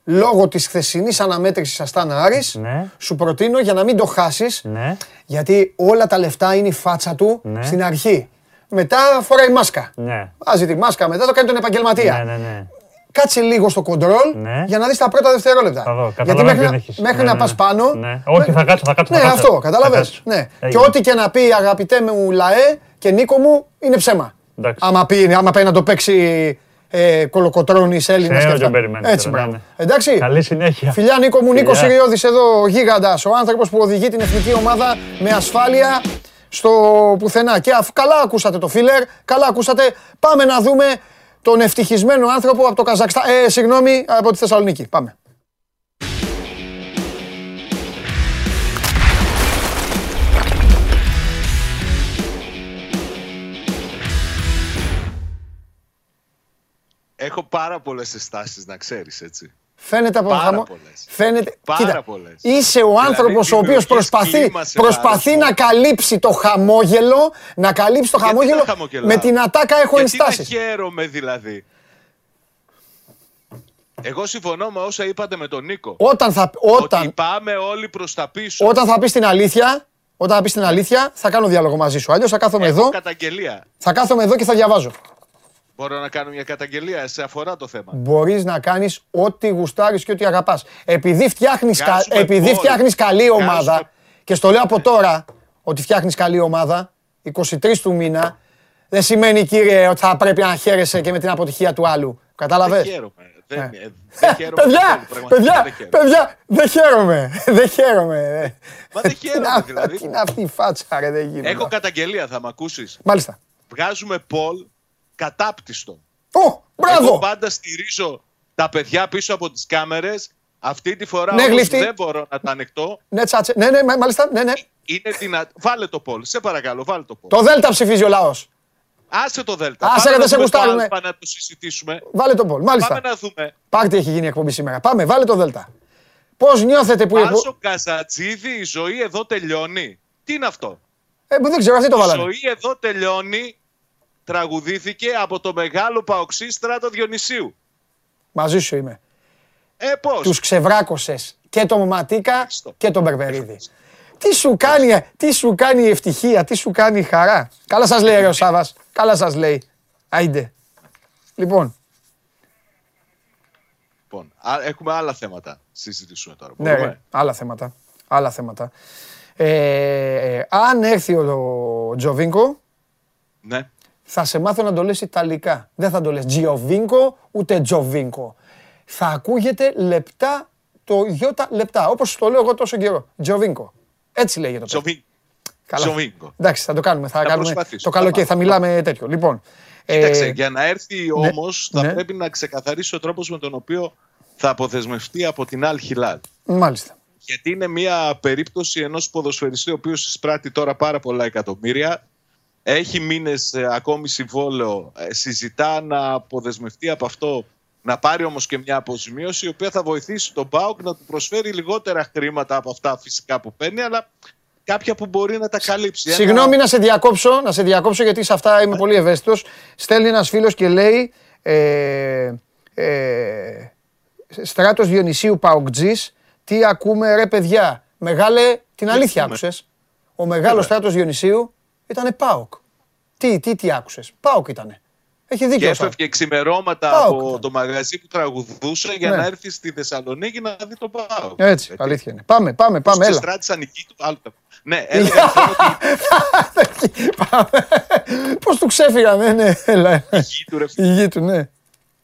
λόγω της χθεσινής αναμέτρησης Αστάνα Άρης, ναι, σου προτείνω για να μην το χάσεις, ναι. γιατί όλα τα λεφτά είναι η φάτσα του Ναι. στην αρχή. Μετά φοράει μάσκα. ναι. Βάζει τη μάσκα, μετά το κάνει τον επαγγελματία. Ναι, ναι, ναι. Κάτσε λίγο στο κοντρόλ Ναι. για να δεις τα πρώτα δευτερόλεπτα. Θα δω, Γιατί καταλαβαίνω μέχρι, ποιον να- έχεις. μέχρι Ναι, να ναι, πας ναι. πάνω... Ναι. Όχι, θα κάτσω, θα κάτσω, Ναι, θα κάτσω. αυτό, Θα καταλαβες. κάτσω. Ναι. Και Έγινε. ό,τι και να πει αγαπητέ μου λαέ και Νίκο μου είναι ψέμα. Εντάξει. Άμα πει, άμα πάει να το παίξει ε, κολοκοτρώνης Έλληνας Ξέρω και αυτά. ποιον περιμένεις Έτσι, τώρα, μπράβο. ναι. Εντάξει. Καλή συνέχεια. Φιλιά Νίκο μου, Νίκος Φιλιά. Συριώδης εδώ, ο γίγαντας, ο άνθρωπος που οδηγεί την εθνική ομάδα με ασφάλεια στο πουθενά. Και αφού καλά ακούσατε το φίλερ, καλά ακούσατε, πάμε να δούμε τον ευτυχισμένο άνθρωπο από το Καζακστάν, ε, συγγνώμη, από τη Θεσσαλονίκη. Πάμε. Έχω πάρα πολλές συστάσει να ξέρεις, έτσι. Φαίνεται από το Πάρα χαμό. πολλές. Φαίνεται. Πάρα Κοίτα, πολλές. είσαι ο Δηλαδή, άνθρωπος ο οποίος δημιουργείς προσπαθεί, κλίμα σε προσπαθεί βάρος να καλύψει το χαμόγελο, να καλύψει το Γιατί χαμόγελο. να χαμογελάω; Με την ατάκα έχω Γιατί ενστάσεις. δεν χαίρομαι δηλαδή; Εγώ συμφωνώ με όσα είπατε με τον Νίκο. Όταν θα, Ότι όταν, πάμε όλοι προς τα πίσω. όταν θα πεις την αλήθεια, όταν θα πεις την αλήθεια, θα κάνω διάλογο μαζί σου. Αλλιώς θα κάθομαι Έχω εδώ, καταγγελία. θα κάθομαι εδώ και θα διαβάζω. Μπορώ να κάνω μια καταγγελία, σε αφορά το θέμα. Μπορείς να κάνεις ό,τι γουστάρεις και ό,τι αγαπάς. Επειδή φτιάχνεις Βγάζουμε επειδή πόλ. φτιάχνεις καλή Βγάζουμε- ομάδα, και στο λέω από τώρα ότι φτιάχνεις καλή ομάδα, 23 του μήνα, δεν σημαίνει κύριε ότι θα πρέπει να χαίρεσαι και με την αποτυχία του άλλου. Κατάλαβες; Δεν χαίρομαι. Δεν, ε, δεν χαίρομαι Παιδιά, καθόλου, πραγματικά παιδιά, δεν χαίρομαι. παιδιά, δεν χαίρομαι. Δεν χαίρομαι. Μα δεν Τι χαίρομαι, να- δηλαδή. Τι είναι αυτή η φάτσα, ρε, δεν γίνεται. Έχω καταγγελία, θα με ακούσεις. Μάλιστα. Βγάζουμε πολ κατάπτυστο. Ω, Εγώ μπράβο. πάντα στηρίζω τα παιδιά πίσω από τις κάμερες. Αυτή τη φορά Ναι, όμως γλυφτή. δεν μπορώ να τα ανοιχτώ. Ναι, τσάτσε. Ναι, ναι, μάλιστα. Ναι, ναι. Είναι δυνατό. Βάλε το πολ. Σε παρακαλώ, βάλε το πολ. Το Δέλτα ψηφίζει ο λαός. Άσε το Δέλτα. Άσε, Πάμε ρε, να δεν σε δούμε το γουστάρουμε. Άλφα να το συζητήσουμε. Βάλε τον Πολ. Μάλιστα. Πάμε να δούμε. Πάρτε έχει γίνει η εκπομπή σήμερα. Πάμε, βάλε το Δέλτα. Πώς νιώθετε που. η εκπο- Άσο Καζατζίδη, η ζωή εδώ τελειώνει. Τι είναι αυτό; Ε, που δεν ξέρω, αυτοί το Η βάλανε. ζωή εδώ τελειώνει. Τραγουδήθηκε από το μεγάλο παοξί στράτο Διονυσίου. Μαζί σου είμαι. Ε, πώς; Τους ξεβράκωσες και τον Ματίκα Ευχαριστώ. και τον Μπερβερίδη. Τι σου κάνει, τι σου κάνει η ευτυχία, τι σου κάνει η χαρά; Καλά σας λέει ρε, ο Σάβας. Καλά σας λέει. Άιντε. Λοιπόν. Λοιπόν, α- έχουμε άλλα θέματα συζητήσουμε τώρα. Ναι, Μπορούμε; ρε, άλλα θέματα. Άλλα θέματα. Ε, αν έρθει ο Τζοβίνκο, ναι. Θα σε μάθω να το λες Ιταλικά. Δεν θα το λες Τζιοβίνκο, ούτε Τζοβίνκο. Θα ακούγεται λεπτά το γιώτα λεπτά, όπως το λέω εγώ τόσο καιρό. Τζοβίνκο. Έτσι λέγεται το παιδί. Τζοβίν- Καλά. Τζοβίνκο. Εντάξει, θα το κάνουμε. Θα, Θα κάνουμε προσπαθήσω. το καλοκαίρι, Θα θα μιλάμε τέτοιο. Λοιπόν, Κοίταξε, ε, για να έρθει ναι, όμως θα ναι. πρέπει να ξεκαθαρίσει ο τρόπος με τον οποίο θα αποδεσμευτεί από την Al Hilal. μάλιστα. Γιατί είναι μια περίπτωση ενός ποδοσφαιριστή ο οποίος εισπράττει τώρα πάρα πολλά εκατομμύρια. Έχει μήνες ε, ακόμη συμβόλαιο. ε, συζητά να αποδεσμευτεί από αυτό. Να πάρει όμως και μια αποζημίωση η οποία θα βοηθήσει τον ΠΑΟΚ να του προσφέρει λιγότερα χρήματα από αυτά φυσικά που παίρνει αλλά κάποια που μπορεί να τα καλύψει. Ένα- Συγγνώμη να σε διακόψω, να σε διακόψω γιατί σε αυτά είμαι πολύ ευαίσθητος. Στέλνει ένας φίλος και λέει ε, ε, Στράτος Διονυσίου Παοκτζής, τι ακούμε ρε παιδιά. Μεγάλε, την αλήθεια ακούμε. άκουσες. Ο μεγάλος Βέβαια. Στράτος Διονυσίου ήτανε Πάοκ. Τι, τι, τι άκουσες; Πάοκ ήτανε. Έχει Και δίκιο. ο Στράτος. έφευγε ξημερώματα ΠΑΟΚ από ήταν. το μαγαζί που τραγουδούσε για Ναι. να έρθει στη Θεσσαλονίκη να δει το ΠΑΟΚ. Έτσι, αλήθεια είναι. Πάμε, πάμε, πάμε, έλα. Ξεστράτησαν εκεί του. Άλλο το- Ναι, έλεγα λοιπόν ότι Πάμε. Πώς του ξέφυγαν, ναι, ναι, έλα. η γη του ρε Η γη του, ναι.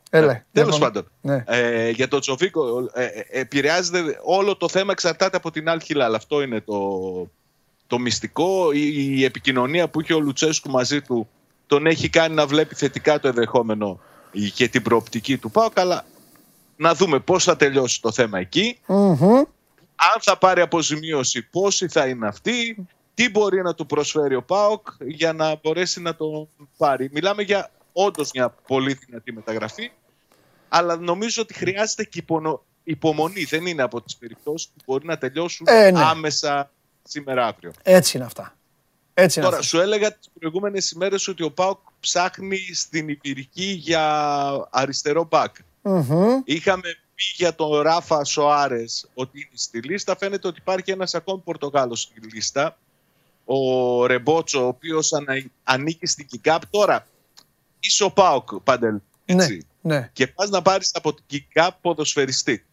Έλα. Τέλος λοιπόν. πάντων, Ναι. ε, για τον Τζοβίκο ε, ε, επηρεάζεται όλο το θέμα εξαρτάται από την Al Hilal. Αυτό είναι το, το μυστικό. Η, η επικοινωνία που είχε ο Λουτσέσκου μαζί του τον έχει κάνει να βλέπει θετικά το ενδεχόμενο και την προοπτική του ΠΑΟΚ. Αλλά να δούμε πώς θα τελειώσει το θέμα εκεί. Μμμ. Αν θα πάρει αποζημίωση, πόση θα είναι αυτή, τι μπορεί να του προσφέρει ο ΠΑΟΚ για να μπορέσει να το πάρει. Μιλάμε για όντως μια πολύ δυνατή μεταγραφή, αλλά νομίζω ότι χρειάζεται και υπονο- υπομονή. Δεν είναι από τις περιπτώσεις που μπορεί να τελειώσουν Ε, ναι. άμεσα σήμερα αύριο. Έτσι είναι αυτά. Έτσι είναι Τώρα, αυτά. σου έλεγα τις προηγούμενες ημέρες ότι ο ΠΑΟΚ ψάχνει στην Υπηρική για αριστερό μπακ. Μμμ. Είχαμε πει για τον Ράφα Σοάρες ότι είναι στη λίστα. Φαίνεται ότι υπάρχει ένας ακόμη Πορτογάλος στη λίστα. Ο Ρεμπότσο, ο οποίος ανήκει στην Κικάπ. Τώρα, είσαι ο Πάοκ, Παντελ. Έτσι. Ναι, ναι. Και πας να πάρεις από την Κικάπ ποδοσφαιριστή.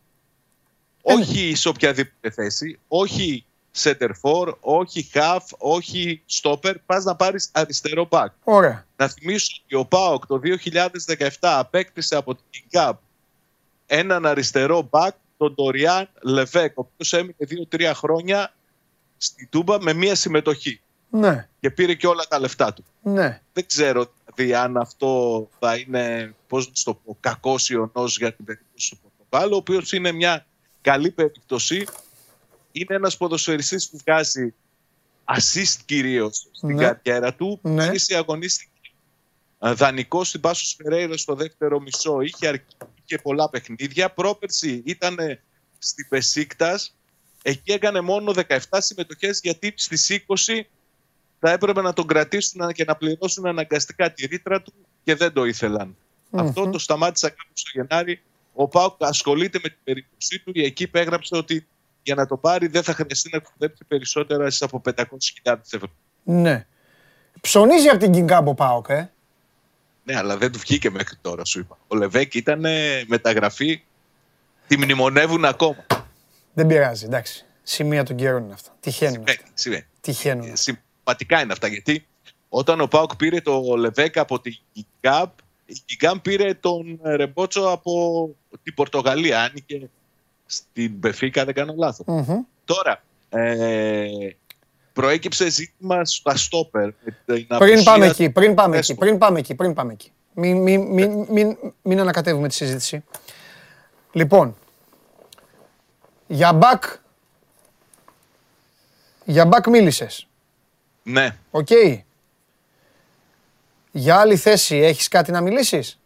Ε, ναι. όχι σε οποιαδήποτε θέση, όχι center for, όχι half, όχι stopper. Πας να πάρεις αριστερό back. Ωραία. Να θυμίσω ότι ο ΠΑΟΚ το 2017 απέκτησε από την ΚΙΚΑΠ έναν αριστερό μπακ, τον Ντοριάν Λεβέκ, ο οποίος έμεινε 2-3 χρόνια στην Τούμπα με μία συμμετοχή Ναι, και πήρε και όλα τα λεφτά του. ναι. Δεν ξέρω δηλαδή αν αυτό θα είναι, πώς να το πω, κακός ιονός για την περίπτωση του Πορτογάλου, ο οποίος είναι μια καλή περίπτωση. Είναι ένας ποδοσφαιριστής που βγάζει assist κυρίως στην Ναι. καριέρα του. Ναι. Πέρυσι αγωνίστηκε ε, δανεικός στην Πάσος Φερέιρα στο δεύτερο μισό. Είχε, αρ- είχε πολλά παιχνίδια. Πρόπερση ήταν στην Πεσίκτας. Εκεί έκανε μόνο 17 συμμετοχές γιατί στις 20 θα έπρεπε να τον κρατήσουν και να πληρώσουν αναγκαστικά τη ρήτρα του και δεν το ήθελαν. Αυτό το σταμάτησα κάπου στο Γενάρη. Ο Πάουκ ασχολείται με την περίπτωσή του. Η εκείπη έγραψε ότι για να το πάρει δεν θα χρειαστεί να ξοδέψει περισσότερα από 500.000 ευρώ. ναι. Ψωνίζει από την Κιγκάμπο Πάοκ, ε. Ναι, αλλά δεν του βγήκε μέχρι τώρα, σου είπα. Ο Λεβέκ ήταν ε, μεταγραφή. Τη μνημονεύουν ακόμα. Δεν πειράζει, εντάξει. Σημεία των καιρών είναι αυτά. Τυχαίνουν. αυτά. Συμβαίνει, συμβαίνει. Τυχαίνουν. Ε, Συμπατικά είναι αυτά γιατί όταν ο Πάουκ πήρε το Λεβέκ από την Γκάμπ, η Γκάμπ πήρε τον ε, Ρεμπότσο από την Πορτογαλία. Άνοιγε στην Μπεφίκα, δεν κάνω λάθος. Μμμ. Τώρα, ε, προέκυψε ζήτημα στα στόπερ. με την Πριν απουσία πάμε του εκεί, πριν πάμε εκεί, Τέσπο. πριν πάμε εκεί, πριν πάμε εκεί. Μην, μην, μην, μην, μην ανακατεύουμε τη συζήτηση. Λοιπόν, για μπακ, για μπακ μίλησες. Ναι, Οκ. Για άλλη θέση έχεις κάτι να μιλήσεις;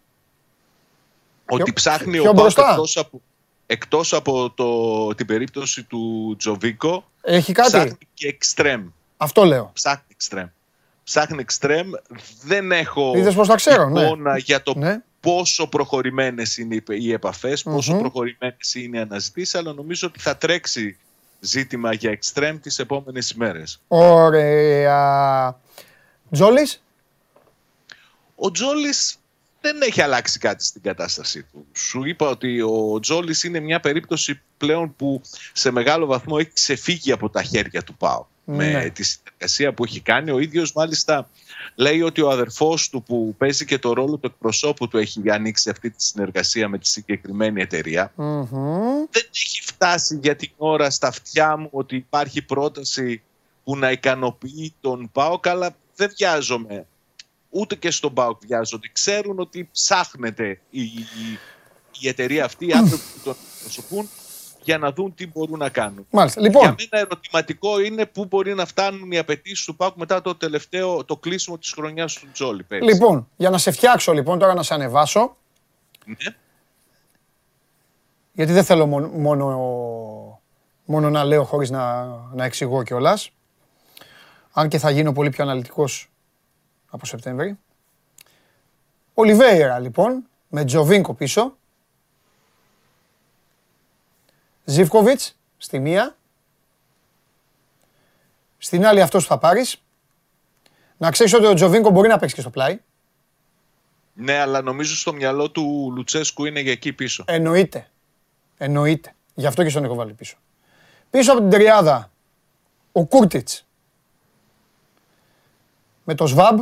ότι ψάχνει πιο ο ΠΑΟΚ μπροστά; εκτός από, εκτός από το, την περίπτωση του Τζοβίκο, Έχει κάτι; ψάχνει και εξτρέμ. Αυτό λέω. Ψάχνει εξτρέμ. Ψάχνει εξτρέμ. Δεν έχω Είδες πώς τα ξέρω, ναι. εικόνα για το Ναι. πόσο προχωρημένες είναι οι- οι επαφές πόσο προχωρημένες είναι οι αναζητήσεις, αλλά νομίζω ότι θα τρέξει ζήτημα για εξτρέμ τις επόμενες ημέρες. Ωραία. Τζόλης; Ο Τζόλης δεν έχει αλλάξει κάτι στην κατάστασή του. Σου είπα ότι ο Τζόλη είναι μια περίπτωση πλέον που σε μεγάλο βαθμό έχει ξεφύγει από τα χέρια του ΠΑΟ. Ναι. Με τη συνεργασία που έχει κάνει. Ο ίδιος μάλιστα λέει ότι ο αδερφός του που παίζει και το ρόλο του εκπροσώπου του έχει ανοίξει αυτή τη συνεργασία με τη συγκεκριμένη εταιρεία. Μμμ. Δεν έχει φτάσει για την ώρα στα αυτιά μου ότι υπάρχει πρόταση που να ικανοποιεί τον ΠΑΟΚ, αλλά δεν βιάζομαι. Ούτε και στον ΠΑΟΚ βιάζονται. Ξέρουν ότι ψάχνεται η, η, η εταιρεία αυτή, οι άνθρωποι που τον εκπροσωπούν, για να δουν τι μπορούν να κάνουν. Μάλιστα. Για Λοιπόν, μένα ερωτηματικό είναι πού μπορεί να φτάνουν οι απαιτήσεις του ΠΑΟΚ μετά το τελευταίο, το κλείσιμο της χρονιάς του Τζόλι. πέρυσι. λοιπόν, για να σε φτιάξω λοιπόν τώρα να σε ανεβάσω, Ναι. γιατί δεν θέλω μόνο, μόνο, μόνο να λέω χωρίς να, να εξηγώ κιόλας. Αν και θα γίνω πολύ πιο αναλυτικός από Σεπτέμβρη. Ολιβέηρα λοιπόν, με Τζοβίνκο πίσω. Ζιβκοβιτς στη μία. Στην άλλη αυτός που θα πάρεις. Να ξέρεις ότι ο Τζοβίνκο μπορεί να παίξει και στο πλάι. ναι, αλλά νομίζω στο μυαλό του Λουτσέσκου είναι για εκεί πίσω. Εννοείται. Εννοείται. Γι' αυτό και στον έχω βάλει πίσω. Πίσω από την τριάδα ο Κούρτιτς με το Σβάμπ.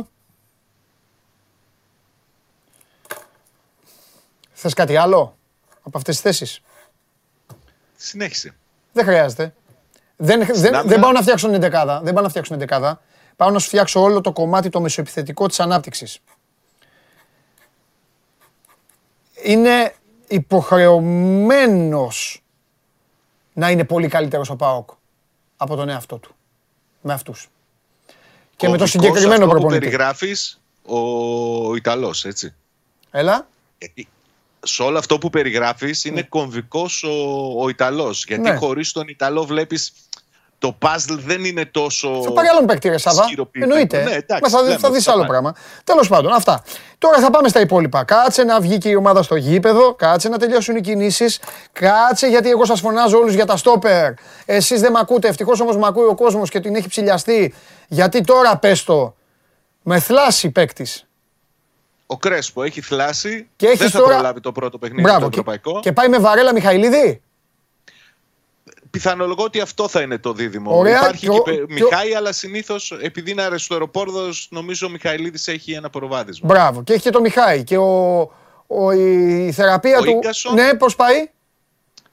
Θες κάτι άλλο από αυτές τις θέσεις; Συνέχισε. Δεν χρειάζεται. Δεν, δεν, άμυνα. δεν πάω να φτιάξω την δεκάδα. Δεν πάω να φτιάξω την δεκάδα. Πάω να σου φτιάξω όλο το κομμάτι το μεσοεπιθετικό της ανάπτυξης. Είναι υποχρεωμένος να είναι πολύ καλύτερος ο ΠΑΟΚ από τον εαυτό του. Με αυτούς. Και με το Κωδικός συγκεκριμένο αυτό που προπονητή. περιγράφεις ο Ιταλός, έτσι. Έλα. Γιατί σε όλο αυτό που περιγράφεις είναι κομβικός ο, ο Ιταλός. Γιατί Ναι. χωρίς τον Ιταλό βλέπεις το puzzle δεν είναι τόσο... Θα πάρει άλλον παίκτη, ρε Σάβα. ισχυροποιημένο. Εννοείται. Ναι, εντάξει, Μα θα, λέμε θα ότι δεις θα άλλο πάει. πράγμα. Τέλος πάντων, αυτά. Τώρα θα πάμε στα υπόλοιπα. Κάτσε να βγει και η ομάδα στο γήπεδο. Κάτσε να τελειώσουν οι κινήσεις. Κάτσε γιατί εγώ σας φωνάζω όλους για τα στόπερ. Εσείς δεν με ακούτε. Ευτυχώς όμως με ακούει ο κόσμος και την έχει ψηλιαστεί. Γιατί τώρα πες το. Με θλάση παίκτης. Ο Κρέσπο έχει θλάσει, Και έχεις δεν θα τώρα- προλάβει το πρώτο παιχνίδι Μπράβο. το Και, ευρωπαϊκό. και πάει με βαρέλα Μιχαηλίδη. Πιθανολογώ ότι αυτό θα είναι το δίδυμο. Ωραία, Υπάρχει και και, ο- πε- και ο- Μιχάη, αλλά συνήθως επειδή είναι αριστοεροπόρδο, νομίζω ο Μιχαηλίδης έχει ένα προβάδισμα. Μπράβο. Και έχει και το Μιχάη. Και ο, ο, η θεραπεία Ο του. Ίγκασον. Ναι, πώς πάει;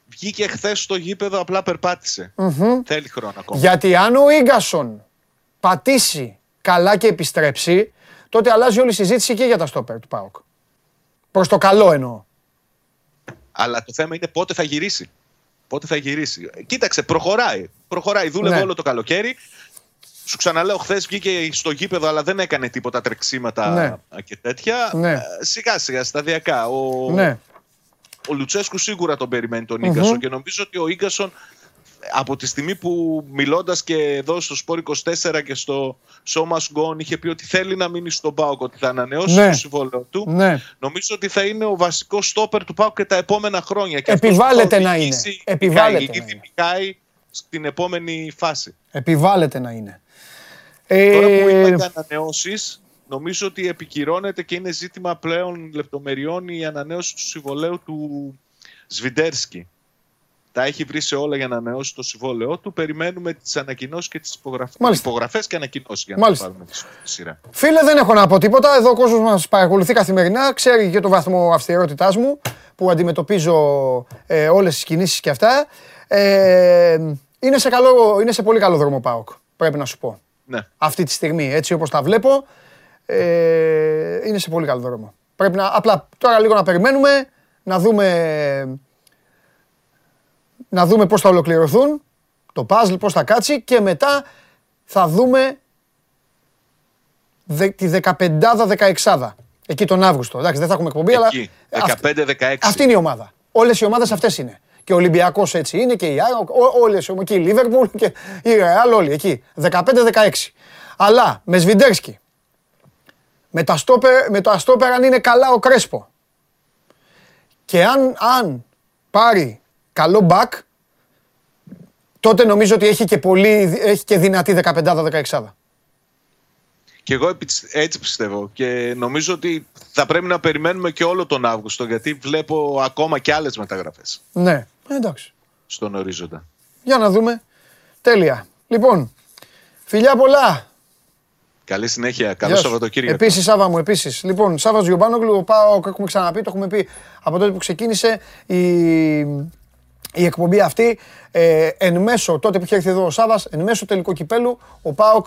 Βγήκε χθες στο γήπεδο, απλά περπάτησε. Θέλει χρόνο ακόμα. Γιατί αν ο Ίγκασον πατήσει καλά και επιστρέψει, τότε αλλάζει όλη η συζήτηση και για τα στόπερ του ΠΑΟΚ. Προς το καλό εννοώ. Αλλά το θέμα είναι πότε θα γυρίσει. Πότε θα γυρίσει. Κοίταξε, προχωράει. Προχωράει. Δούλευε Ναι. όλο το καλοκαίρι. Σου ξαναλέω, χθες βγήκε στο γήπεδο, αλλά δεν έκανε τίποτα τρεξίματα Ναι. και τέτοια. Ναι. Ε, Σιγά σιγά, σταδιακά. Ο, Ναι. ο Λουτσέσκου σίγουρα τον περιμένει τον Ίγκασον και νομίζω ότι ο Ίγκασον από τη στιγμή που μιλώντας και εδώ στο Σπόρ 24 και στο Show Must Go On είχε πει ότι θέλει να μείνει στον ΠΑΟΚ, ότι θα ανανεώσει Ναι. το συμβόλαιο του. Ναι. Νομίζω ότι θα είναι ο βασικός στόπερ του ΠΑΟΚ και τα επόμενα χρόνια. Και αυτός Επιβάλλεται που θα να είναι. οδηγήσει Επιβάλλεται Μιχάη, να ήδη είναι. Μιχάη στην επόμενη φάση. Επιβάλλεται να είναι. Τώρα που Ε, είπατε ανανεώσεις, νομίζω ότι επικυρώνεται και είναι ζήτημα πλέον λεπτομεριών η ανανέωση του συμβολέου του Σβιντέρσκι. Τα έχει βρει σε όλα για να ανανεώσει το συμβόλαιό του. Περιμένουμε τις ανακοινώσεις και τις Μάλιστα. υπογραφές και ανακοινώσεις για Μάλιστα. να το πάρουμε τη σειρά. Φίλε, δεν έχω να πω τίποτα. Εδώ ο κόσμος μας παρακολουθεί καθημερινά. Ξέρει και το βαθμό αυστηρότητάς μου που αντιμετωπίζω ε, όλες τις κινήσεις και αυτά. Ε, είναι, σε καλό, είναι σε πολύ καλό δρόμο ΠΑΟΚ, πρέπει να σου πω. Ναι. Αυτή τη στιγμή, έτσι όπως τα βλέπω, ε, είναι σε πολύ καλό δρόμο. Πρέπει να, απλά τώρα λίγο να περιμένουμε, να δούμε, να δούμε πώς θα ολοκληρωθούν, το puzzle πώς θα κάτσει και μετά θα δούμε δε, τη 15-16. Εκεί τον Αύγουστο. Εντάξει, δεν θα έχουμε εκπομπή, αλλά. Εκεί, αυ- 15-16. Αυτή είναι η ομάδα. Όλες οι ομάδες αυτές είναι. Και ο Ολυμπιακός έτσι είναι και η Άρα, όλες και η Λίβερπουλ και η Ρεάλ, όλοι εκεί. 15-16. Αλλά με Σβιντέρσκι, με τα στόπερ, με το αστόπερ αν είναι καλά ο Κρέσπο και αν, αν πάρει καλό μπακ, τότε νομίζω ότι έχει και, πολύ, έχει και δυνατή 15-16. Και εγώ έτσι πιστεύω. Και νομίζω ότι θα πρέπει να περιμένουμε και όλο τον Αύγουστο, γιατί βλέπω ακόμα και άλλες μεταγραφές. Ναι, εντάξει. Στον ορίζοντα. Για να δούμε. Τέλεια. Λοιπόν, φιλιά πολλά. Καλή συνέχεια. Καλό Σαββατοκύριακο. Επίσης, Σάβα μου, επίσης. Λοιπόν, Σάβα Γιουμπάνογλου, ο Πάο, έχουμε ξαναπεί, το έχουμε πει από τότε που ξεκίνησε η, η εκπομπή αυτή. Ε, εν μέσω, τότε που είχε έρθει εδώ ο Σάβας, εν μέσω τελικού κυπέλου, ο Πάοκ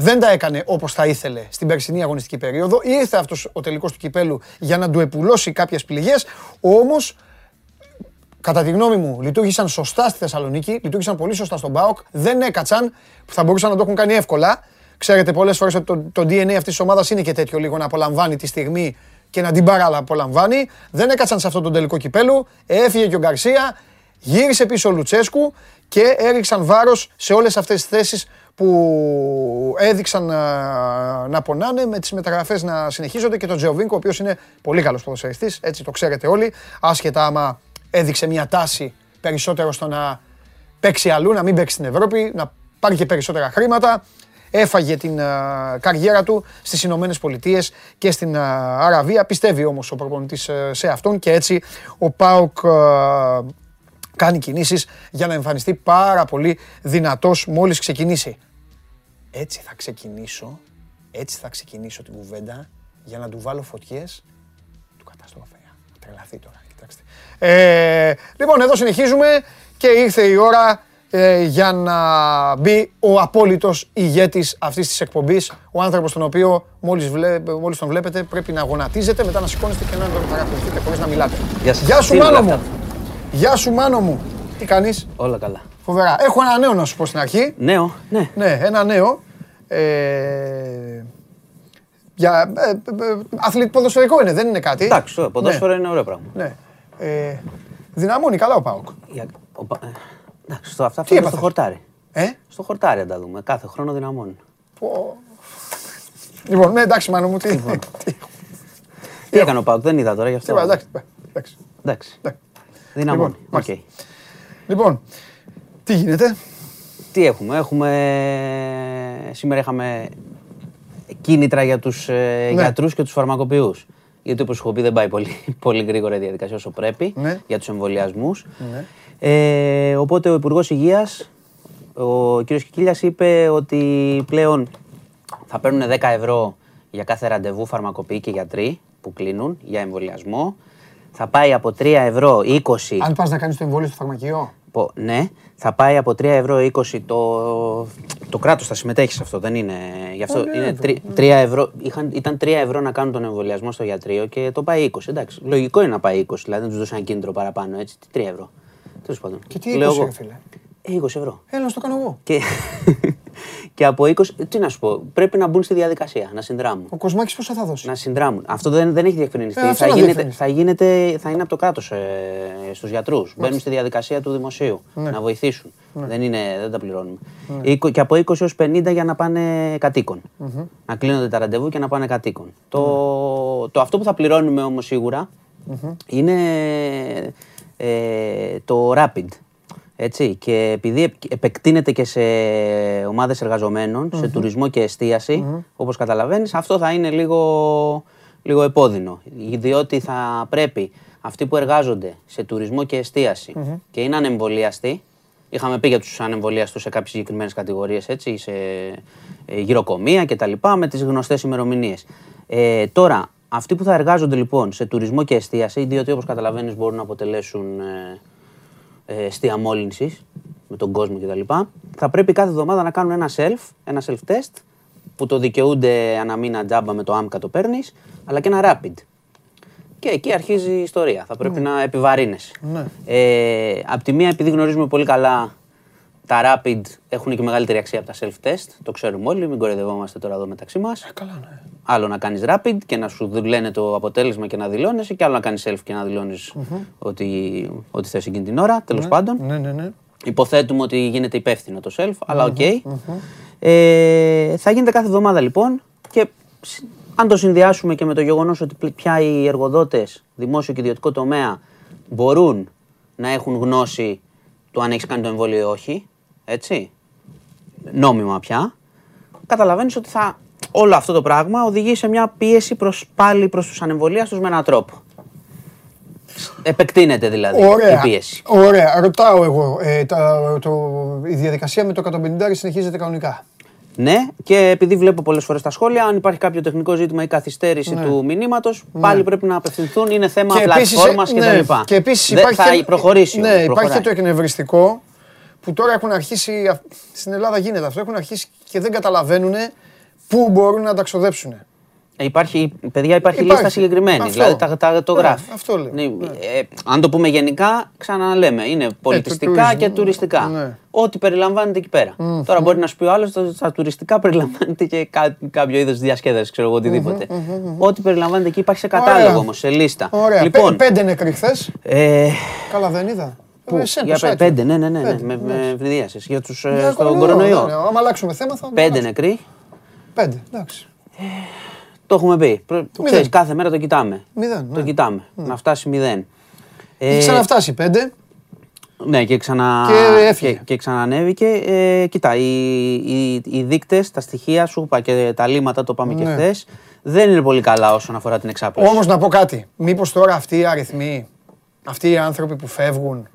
δεν τα έκανε όπως θα ήθελε στην περσινή αγωνιστική περίοδο. Ήρθε αυτός ο τελικός του κυπέλου για να του επουλώσει κάποιες πληγές. Όμως, κατά τη γνώμη μου, λειτουργήσαν σωστά στη Θεσσαλονίκη, λειτουργήσαν πολύ σωστά στον Πάοκ. Δεν έκατσαν, που θα μπορούσαν να το έχουν κάνει εύκολα. Ξέρετε πολλές φορές ότι το, το DNA αυτής της ομάδας είναι και τέτοιο λίγο να απολαμβάνει τη στιγμή και να την παράλα απολαμβάνει. Δεν έκατσαν σε αυτό το τελικό κυπέλου. Έφυγε και ο Γκαρσία, γύρισε πίσω ο Λουτσέσκου και έριξαν βάρος σε όλες αυτές τις θέσεις που έδειξαν να, να πονάνε με τις μεταγραφές να συνεχίζονται και τον Τζεοβίνκο, ο οποίος είναι πολύ καλός ποδοσφαιριστής, έτσι το ξέρετε όλοι, άσχετα άμα έδειξε μια τάση περισσότερο στο να παίξει αλλού, να μην παίξει στην Ευρώπη, να πάρει και περισσότερα χρήματα. Έφαγε την καριέρα του στις Ηνωμένες Πολιτείες και στην Αραβία. Πιστεύει όμως ο προπονητής ε, σε αυτόν και έτσι ο Πάουκ κάνει κινήσεις για να εμφανιστεί πάρα πολύ δυνατός μόλις ξεκινήσει έτσι θα ξεκινήσω, έτσι θα ξεκινήσω την κουβέντα για να του βάλω φωτιές του καταστροφέα. Θα τρελαθεί τώρα, κοιτάξτε. Ε, λοιπόν, εδώ συνεχίζουμε και ήρθε η ώρα ε, για να μπει ο απόλυτος ηγέτης αυτής της εκπομπής, ο άνθρωπος τον οποίο μόλις, βλέ, μόλις τον βλέπετε πρέπει να γονατίζετε, μετά να σηκώνεστε και να τον παρακολουθείτε χωρίς να μιλάτε. Γεια, σας. Γεια σου Μάνο μου! Γεια σου Μάνο μου! Τι κάνεις; Όλα καλά. Φοβερά. Έχω ένα νέο να σου πω στην αρχή. Νέο, ναι. Ναι, ένα νέο. Ε, για, ε, ε, αθλητικό ποδοσφαιρικό είναι, δεν είναι κάτι. Εντάξει, το ποδόσφαιρο ναι. είναι ωραίο πράγμα. Ναι. Ε, δυναμώνει καλά ο Πάοκ. Για, ο, ε, εντάξει, στο, αυτά είναι στο χορτάρι. Ε; Στο χορτάρι τα δούμε. Κάθε χρόνο δυναμώνει. Πω. Λοιπόν, ναι, εντάξει, μάλλον μου, τι, λοιπόν. τι, τι έκανε ο Πάοκ, δεν είδα τώρα γι' αυτό. εντάξει, εντάξει. εντάξει. Δυναμώνει. Λοιπόν, okay. λοιπόν, τι γίνεται; Τι έχουμε. Έχουμε... Σήμερα είχαμε κίνητρα για τους ε, ναι. γιατρούς και τους φαρμακοποιούς. Γιατί όπως έχω πει δεν πάει πολύ, πολύ γρήγορα η διαδικασία όσο πρέπει ναι. για τους εμβολιασμούς. Ναι. Ε, οπότε ο Υπουργός Υγείας, ο κ. Κικίλιας είπε ότι πλέον θα παίρνουν 10 ευρώ για κάθε ραντεβού φαρμακοποιοί και γιατροί που κλείνουν για εμβολιασμό. Θα πάει από 3 ευρώ 20. Αν πας να κάνεις το εμβόλιο στο φαρμακείο. Ναι, θα πάει από 3 ευρώ 20 το, το κράτος θα συμμετέχει σε αυτό, δεν είναι... Γι' αυτό είναι 3, 3 ευρώ, είχαν, ήταν 3 ευρώ να κάνουν τον εμβολιασμό στο γιατρείο και το πάει 20, εντάξει. Λογικό είναι να πάει 20, δηλαδή να τους δώσει ένα κίνητρο παραπάνω, έτσι, 3 ευρώ. Τέλος πάντων. Και τι 20 φίλε. 20 ευρώ. Έλα να το κάνω εγώ. Και, και από 20, τι να σου πω, πρέπει να μπουν στη διαδικασία, να συνδράμουν. Ο Κοσμάκης πόσο θα δώσει; Να συνδράμουν. Αυτό δεν, δεν έχει διευκρινιστεί. Ε, θα, γίνεται, θα, γίνεται, θα είναι από το κράτο ε, στους γιατρούς. Μπαίνουν στη διαδικασία του δημοσίου ναι. να βοηθήσουν. Ναι. Δεν, είναι, δεν τα πληρώνουμε. Ναι. Και από 20 έως 50 για να πάνε κατοίκον. Mm-hmm. Να κλείνονται τα ραντεβού και να πάνε κατοίκον. Mm-hmm. Το, το αυτό που θα πληρώνουμε όμως σίγουρα mm-hmm. είναι ε, το rapid. Έτσι, και επειδή επεκτείνεται και σε ομάδες σε τουρισμό και εστίαση, mm-hmm. όπως καταλαβαίνεις, αυτό θα είναι λίγο, λίγο επώδυνο. Διότι θα πρέπει αυτοί που εργάζονται σε τουρισμό και εστίαση και είναι ανεμβολιαστοί, είχαμε πει για τους ανεμβολιαστούς σε κάποιες συγκεκριμένες κατηγορίες, έτσι, σε ε, γυροκομεία και τα λοιπά, με τις γνωστές ημερομηνίες. Ε, τώρα, αυτοί που θα εργάζονται λοιπόν σε τουρισμό και εστίαση, διότι όπως καταλαβαίνεις μπορούν να αποτελέσουν... Ε, αιστεία μόλυνσης με τον κόσμο κτλ. Θα πρέπει κάθε εβδομάδα να κάνουν ένα self, ένα self-test που το δικαιούνται ανά μήνα τζάμπα με το άμκα το παίρνεις, αλλά και ένα rapid. Και εκεί αρχίζει η ιστορία. Θα πρέπει ναι. να επιβαρύνεσαι. Ναι. Ε, απ' τη μία, επειδή γνωρίζουμε πολύ καλά τα rapid έχουν και μεγαλύτερη αξία από τα self-test. Το ξέρουμε όλοι, μην κορεδευόμαστε τώρα εδώ μεταξύ μας. Ε, καλά, ναι. Άλλο να κάνεις rapid και να σου λένε το αποτέλεσμα και να δηλώνεσαι, και άλλο να κάνεις self και να δηλώνεις ότι, ότι θες εκείνη την ώρα. Τέλος ναι, πάντων. Ναι, ναι, ναι. Υποθέτουμε ότι γίνεται υπεύθυνο το self, αλλά OK. Okay. Ε, θα γίνεται κάθε εβδομάδα λοιπόν και αν το συνδυάσουμε και με το γεγονός ότι πια οι εργοδότες, δημόσιο και ιδιωτικό τομέα, μπορούν να έχουν γνώση του αν έχεις κάνει το εμβόλιο ή όχι, έτσι. Νόμιμα πια. καταλαβαίνεις ότι θα, όλο αυτό το πράγμα οδηγεί σε μια πίεση προς, πάλι προς τους ανεμβολίαστους με έναν τρόπο. Επεκτείνεται δηλαδή Ωραία. η πίεση. Ωραία. Ρωτάω εγώ. Ε, τα, το, η διαδικασία με το 150 συνεχίζεται κανονικά. Ναι, και επειδή βλέπω πολλές φορές τα σχόλια, αν υπάρχει κάποιο τεχνικό ζήτημα ή καθυστέρηση του μηνύματος, πάλι πρέπει να απευθυνθούν. Είναι θέμα πλατφόρμας ναι, κτλ. Και επίσης Δεν- υπάρχει. Θα και- προχωρήσει. Ναι, όμως, υπάρχει προχωράει. και το εκνευριστικό που τώρα έχουν αρχίσει. α- Στην Ελλάδα γίνεται αυτό. Έχουν αρχίσει και δεν καταλαβαίνουν πού μπορούν να τα ξοδέψουν. Ε, Υπάρχει, παιδιά, υπάρχει, Υπάρχει. λίστα συγκεκριμένη. Αυτό. Δηλαδή τα, τα, το Ναι, γράφει. αυτό λέω. Ναι, ε, αν το πούμε γενικά, ξαναλέμε. Είναι πολιτιστικά τουρισμό, και τουριστικά. ναι. Ό,τι περιλαμβάνεται εκεί πέρα. Τώρα μπορεί να σου πει ο άλλος ότι στα τουριστικά περιλαμβάνεται και κά, κάποιο είδος διασκέδαση, ξέρω εγώ, οτιδήποτε. Ό,τι περιλαμβάνεται εκεί υπάρχει σε κατάλογο Ωραία. όμως, σε λίστα. Ωραία. Λοιπόν, Πέ- πέντε νεκροί χθες. ε, Καλά δεν είδα. Πού; Ε, εσένα, Για το πέ- site. πέντε, ναι, ναι, ναι, ναι, Πέντε, με, με εντάξει. ευνηδίασες για τους, ε, Για στον ναι, κορονοϊό. ναι, Άμα αλλάξουμε θέμα θα. Πέντε αλλάξουμε. νεκροί, Πέντε, εντάξει. το έχουμε πει. Προ- Μηδέν. Ξέρεις, κάθε μέρα το κοιτάμε. Μηδέν, Το ναι. κοιτάμε. Να φτάσει μηδέν. Έχει Ε, ξαναφτάσει πέντε. Ναι, και, ξανα... Και έφυγε. και, και ξανανέβηκε. Ε, κοίτα, οι, οι, οι δείκτες, τα στοιχεία σου είπα και τα λύματα, το πάμε και Ναι. χθες, δεν είναι πολύ καλά όσον αφορά την εξάπλωση. Όμως να πω κάτι. Μήπως τώρα αυτοί οι αριθμοί, αυτοί οι άνθρωποι που φεύγουν.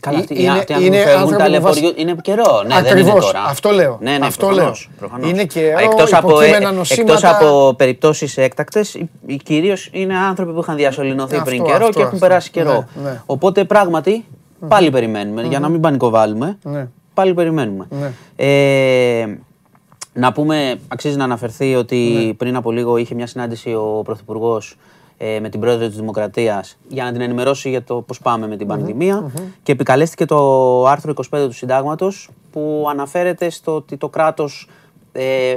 Καλά, αυτοί, είναι- οι άνθρωποι είναι που φεύγουν άνθρωποι που ταλαιπωριούν. βασι- Είναι καιρό. Ναι, δεν είναι Ακριβώς, τώρα. αυτό λέω. Ναι, ναι, Αυτό προφανώς, λέω. προφανώς. Είναι καιρό, Εκτός από, υποκείμενα ε, νοσήματα. εκτός από περιπτώσεις έκτακτες, κυρίως είναι άνθρωποι που είχαν διασωληνωθεί Αυτό, πριν καιρό αυτό, και έχουν αυτό. περάσει καιρό. Ναι, ναι. Οπότε πράγματι πάλι περιμένουμε. Για να μην πανικοβάλλουμε, Ναι. πάλι περιμένουμε. Ναι. Ε, να πούμε, αξίζει να αναφερθεί ότι Ναι. πριν από λίγο είχε μια συνάντηση ο Πρωθυπουργός ε, με την πρόεδρο της Δημοκρατίας για να την ενημερώσει για το πώς πάμε με την πανδημια και επικαλέστηκε το άρθρο 25 του Συντάγματος που αναφέρεται στο ότι το κράτος ε,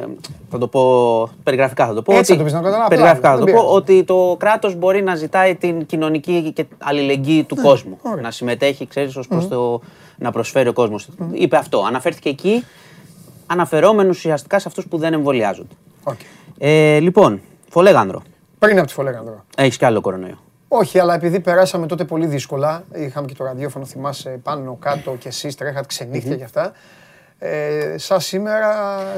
θα το πω περιγραφικά θα το πω. Έτσι ότι, θα το πεις, να καταλάβω, περιγραφικά θα δεν το πω πειράζει. ότι το κράτος μπορεί να ζητάει την κοινωνική και αλληλεγγύη του κόσμου. Ναι, ωραία. Να συμμετέχει, ξέρεις, ως προς το να προσφέρει ο κόσμος. Είπε αυτό. Αναφέρθηκε εκεί αναφερόμενος ουσιαστικά σε αυτούς που δεν εμβολιάζονται. Οκ. Ε, λοιπόν, Φολέγανδρο, Πριν από τη Φολέγανδρο. έχεις κι άλλο κορονοϊό. Όχι, αλλά επειδή περάσαμε τότε πολύ δύσκολα, είχαμε και το ραδιόφωνο, θυμάσαι, πάνω, κάτω και εσείς τρέχατε ξενύχτια και αυτά. Ε, σαν σήμερα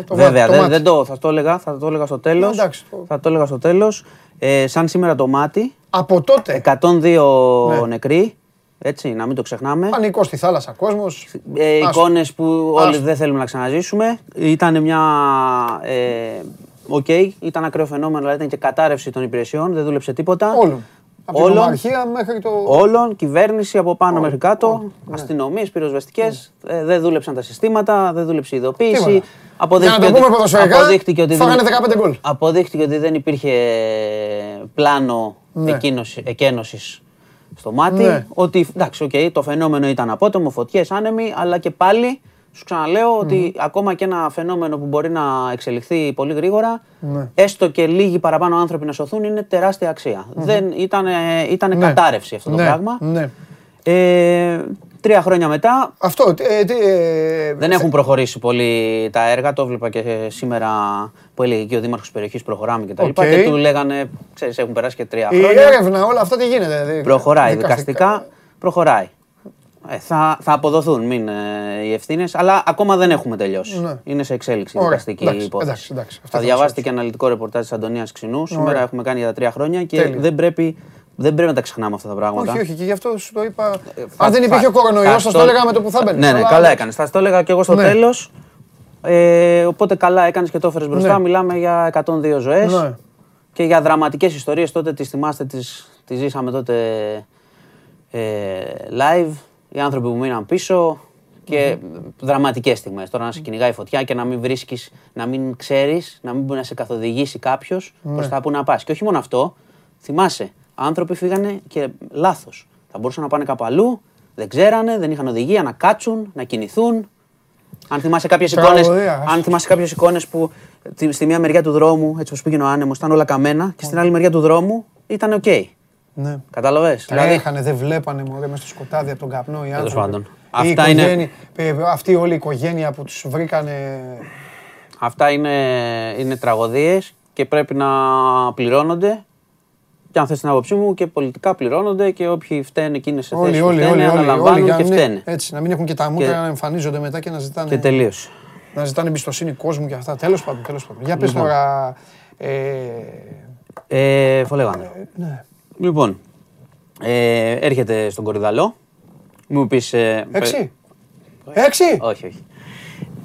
το βα- Βέβαια, το δεν, μάτι. δεν το, θα το έλεγα, θα το έλεγα στο τέλος. Ναι, εντάξει, το- Θα το έλεγα στο τέλος. Ε, σαν σήμερα το Μάτι, Από τότε, 102 Ναι. νεκροί, έτσι, να μην το ξεχνάμε. πανικό στη θάλασσα κόσμος. Ε, Άστο. εικόνες που όλοι Άστο. δεν θέλουμε να ξαναζήσουμε. Ήταν μια... Ε, Οκ, ήταν ακραίο φαινόμενο, αλλά ήταν και κατάρρευση των υπηρεσιών, δεν δούλεψε τίποτα. Όλων. Από την Όλων. νομαρχία μέχρι το... Όλων, κυβέρνηση από πάνω Όλων, μέχρι κάτω, όλων, ναι. αστυνομίες, πυροσβεστικές. δεν δούλεψαν τα συστήματα, δεν δούλεψε η ειδοποίηση. Τίποτα. Αποδείχτηκε Για να το ότι- πούμε ποδοσφαιρικά, αποδείχτηκε ότι φάγανε δεν- 15 γκολ. Αποδείχτηκε ότι δεν υπήρχε πλάνο Ναι. εκκίνωση- εκένωσης στο Μάτι. Ναι. Ότι εντάξει, οκ, το φαινόμενο ήταν απότομο, φωτιές, άνεμοι, αλλά και πάλι σου ξαναλέω ότι ακόμα και ένα φαινόμενο που μπορεί να εξελιχθεί πολύ γρήγορα, Ναι. έστω και λίγοι παραπάνω άνθρωποι να σωθούν, είναι τεράστια αξία. Δεν ήταν, ήταν Ναι. κατάρρευση αυτό το Ναι, πράγμα. Ναι. Ε, τρία χρόνια μετά Αυτό, ε, τι, ε, δεν έχουν προχωρήσει πολύ τα έργα. Το έβλεπα και σήμερα που έλεγε εκεί ο Δήμαρχος της περιοχής προχωράμε κτλ. Οκ. Και του λέγανε, ξέρεις, έχουν περάσει και τρία η χρόνια. έρευνα, όλα αυτά τι γίνεται. δι- Προχωράει δικαστικά, προχωράει. Ε, θα, θα αποδοθούν μην, ε, οι ευθύνες, αλλά ακόμα δεν έχουμε τελειώσει. Ναι. Είναι σε εξέλιξη η Ωραία, δικαστική εντάξει, υπόθεση. εντάξει, εντάξει. Αυτό θα θα διαβάσετε μας και αναλυτικό ρεπορτάζ της Αντωνίας Ξινού. Σήμερα Ωραία. έχουμε κάνει για τα τρία χρόνια και Τέλεια. δεν πρέπει, δεν πρέπει να τα ξεχνάμε αυτά τα πράγματα. Όχι, όχι, και γι' αυτό σου το είπα. Ε, θα- Αν δεν υπήρχε ο θα- κορονοϊός, θα θα στο- το έλεγα με το που θα μπαίνεις. Ναι, ναι, καλά έκανες. Θα το έλεγα και εγώ στο Ναι. τέλος. Ε, οπότε καλά έκανες και το έφερες μπροστά. Ναι. Μιλάμε για 102 ζωές Ναι. και για δραματικές ιστορίες. Τότε τις θυμάστε, τις, τις ζήσαμε τότε ε, live. Οι άνθρωποι που μείναν πίσω και δραματικές στιγμές. Τώρα να σε κυνηγάει φωτιά και να μην βρίσκεις, να μην ξέρεις, να μην μπορεί να σε καθοδηγήσει κάποιος Ναι. προς τα που να πας. Και όχι μόνο αυτό, θυμάσαι, άνθρωποι φύγανε και λάθος. Θα μπορούσαν να πάνε κάπου αλλού, δεν ξέρανε, δεν είχαν οδηγία, να κάτσουν, να κινηθούν. Αν θυμάσαι κάποιες Τραγωδία, εικόνε άστο. αν θυμάσαι κάποιες εικόνες που τη- στη μία μεριά του δρόμου, έτσι όπως πήγαινε ο άνεμος, ήταν όλα καμένα και στην άλλη μεριά του δρόμου ήταν οκ. Ναι. Κατάλαβες; Τρέχανε, δεν βλέπανε μωρέ μες στο σκοτάδι από τον καπνό οι άνθρωποι. πάντων. Η Αυτά είναι- οικογένεια- ε, Αυτή όλη η οικογένεια που τους βρήκανε... Αυτά είναι, είναι τραγωδίες και πρέπει να πληρώνονται. Και αν θες την άποψή μου και πολιτικά πληρώνονται και όποιοι φταίνε εκείνες σε θέσεις Όλοι, που όλοι, φταίνε όλοι, όλοι, όλοι, αναλαμβάνουν για και να μην- φταίνε. Έτσι, να μην έχουν και τα μούτρα Και- να εμφανίζονται μετά και να ζητάνε... Και τελείωσε. Να ζητάνε εμπιστοσύνη κόσμου και αυτά. Τέλος πάντων, τέλος πάντων. Για πες Λοιπόν. τώρα. Ε, Ε, Φολέγανε. ναι. Λοιπόν, ε, έρχεται στον Κορυδαλό. Μου πεις. Ε, Έξι. Έξι. Όχι, όχι.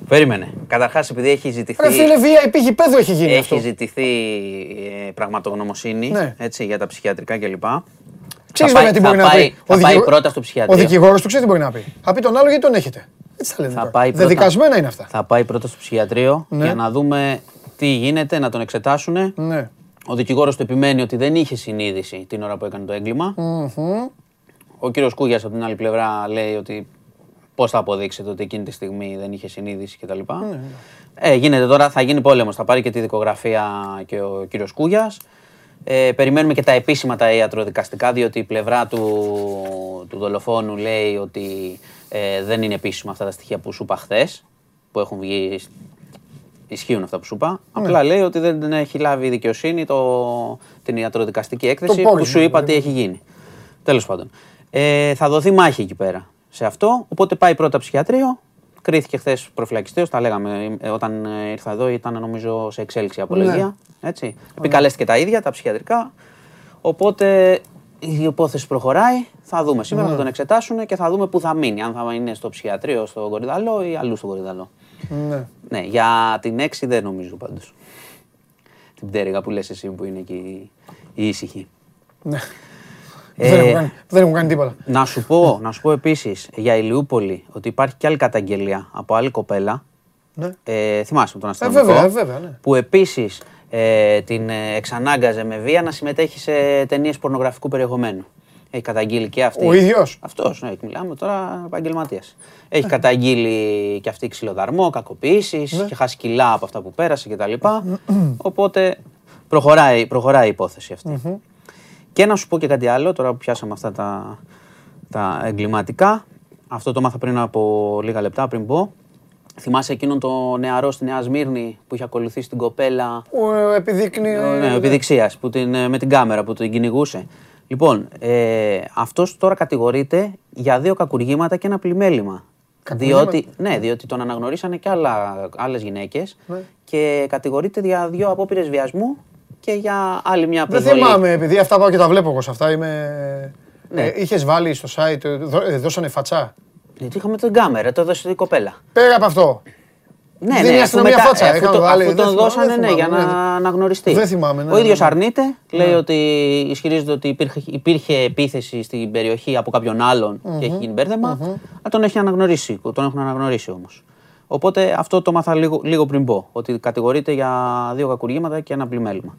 Περίμενε. Καταρχάς, επειδή έχει ζητηθεί. Ρε φίλε, VIP γηπέδου έχει γίνει Έχει αυτό. ζητηθεί ε, πραγματογνωμοσύνη Ναι. έτσι, για τα ψυχιατρικά κλπ. Ξέρεις θα βέβαια τι πάει- μπορεί θα να πάει- πει. θα πάει δικηγο- πρώτα στο ψυχιατρίο. Ο δικηγόρο του ξέρει τι μπορεί να πει. Θα πει τον άλλο γιατί τον έχετε. Έτσι θα λένε. Θα τώρα. πάει πρώτα- Δεδικασμένα είναι αυτά. Θα πάει πρώτα στο ψυχιατρίο Ναι. για να δούμε τι γίνεται, να τον εξετάσουν. Ναι. Ο δικηγόρος του επιμένει ότι δεν είχε συνείδηση την ώρα που έκανε το έγκλημα. Ο κύριος Κούγιας από την άλλη πλευρά λέει ότι πώς θα αποδείξετε ότι εκείνη τη στιγμή δεν είχε συνείδηση κτλ. Ναι, Ε, γίνεται τώρα, θα γίνει πόλεμος. Θα πάρει και τη δικογραφία και ο κύριος Κούγιας. Ε, περιμένουμε και τα επίσημα τα ιατροδικαστικά, διότι η πλευρά του, του δολοφόνου λέει ότι ε, δεν είναι επίσημα αυτά τα στοιχεία που σου είπα χθες, που έχουν βγει. Ισχύουν αυτά που σου είπα. Ναι. Απλά λέει ότι δεν έχει λάβει η δικαιοσύνη το, την ιατροδικαστική έκθεση που πόρισμα, σου είπα δηλαδή. τι έχει γίνει. Τέλος πάντων. Ε, θα δοθεί μάχη εκεί πέρα σε αυτό. Οπότε πάει πρώτα ψυχιατρίο. Κρίθηκε χθες προφυλακιστέο. Τα λέγαμε ε, όταν ε, ήρθα εδώ, ήταν νομίζω σε εξέλιξη η απολογία. Έτσι. Επικαλέστηκε τα ίδια, τα ψυχιατρικά. Οπότε η υπόθεση προχωράει. Θα δούμε. Σήμερα θα τον εξετάσουν και θα δούμε πού θα μείνει. Αν θα είναι στο ψυχιατρίο, στο Κορυδαλό ή αλλού στο Κορυδαλό. Ναι. Ναι, για την έξι δεν νομίζω πάντως. Την πτέρυγα που λες εσύ που είναι εκεί η ήσυχη. Ναι. Ε, Δεν έχουν κάνει- Δεν έχουν κάνει τίποτα. Να σου πω, να σου πω επίσης για Ηλιούπολη ότι υπάρχει και άλλη καταγγελία από άλλη κοπέλα. Ναι. Ε, θυμάσαι τον Ε, αστυνομικό. βέβαια, ε, βέβαια, ναι. Που επίσης ε, την ε, εξανάγκαζε με βία να συμμετέχει σε ταινίες πορνογραφικού περιεχομένου. Έχει καταγγείλει και αυτή. Ο ίδιος; Αυτός, ναι, μιλάμε τώρα επαγγελματίας. Έχει καταγγείλει και αυτή ξυλοδαρμό, κακοποιήσει, Ναι. και χάσει κιλά από αυτά που πέρασε κτλ. Οπότε προχωράει, προχωράει η υπόθεση αυτή. Και να σου πω και κάτι άλλο, τώρα που πιάσαμε αυτά τα, τα εγκληματικά. Αυτό το μάθα πριν από λίγα λεπτά, πριν πω. Θυμάσαι εκείνον το νεαρό στη Νέα Σμύρνη που είχε ακολουθήσει την κοπέλα; Ο, ε, επιδείκνει. ναι, επιδειξίας, που την, ε, με την κάμερα που την κυνηγούσε. Λοιπόν, ε, αυτός τώρα κατηγορείται για δύο κακουργήματα και ένα πλημέλημα. Κακουργήματα; Διότι, ναι, διότι τον αναγνωρίσανε και άλλα, άλλες γυναίκες Ναι. και κατηγορείται για δύο απόπειρες βιασμού και για άλλη μια Δεν προσβολή. θυμάμαι, επειδή αυτά πάω και τα βλέπω εγώ σε αυτά. Είμαι... Ναι. Ε, είχες βάλει στο site, ε, δώ- ε, δώσανε φατσά. Γιατί είχαμε την κάμερα, το έδωσε η κοπέλα. Πέρα από αυτό. Ναι, Δίνει η ναι, αφού, αστυνομία μετά, φάτσα, αφού, είχαμε το, βάλει, αφού δεν τον θυμάμαι, δώσανε δεν ναι, για θυμάμαι, να ναι. αναγνωριστεί. Δεν θυμάμαι, ναι, Ο ίδιος ναι, ναι. αρνείται, λέει ότι ισχυρίζεται ότι υπήρχε, υπήρχε επίθεση στην περιοχή από κάποιον άλλον και έχει γίνει μπέρδεμα, αλλά τον έχει αναγνωρίσει, τον έχουν αναγνωρίσει όμως. Οπότε αυτό το μάθα λίγο, λίγο πριν πω, ότι κατηγορείται για δύο κακουργήματα και ένα πλημέλημα.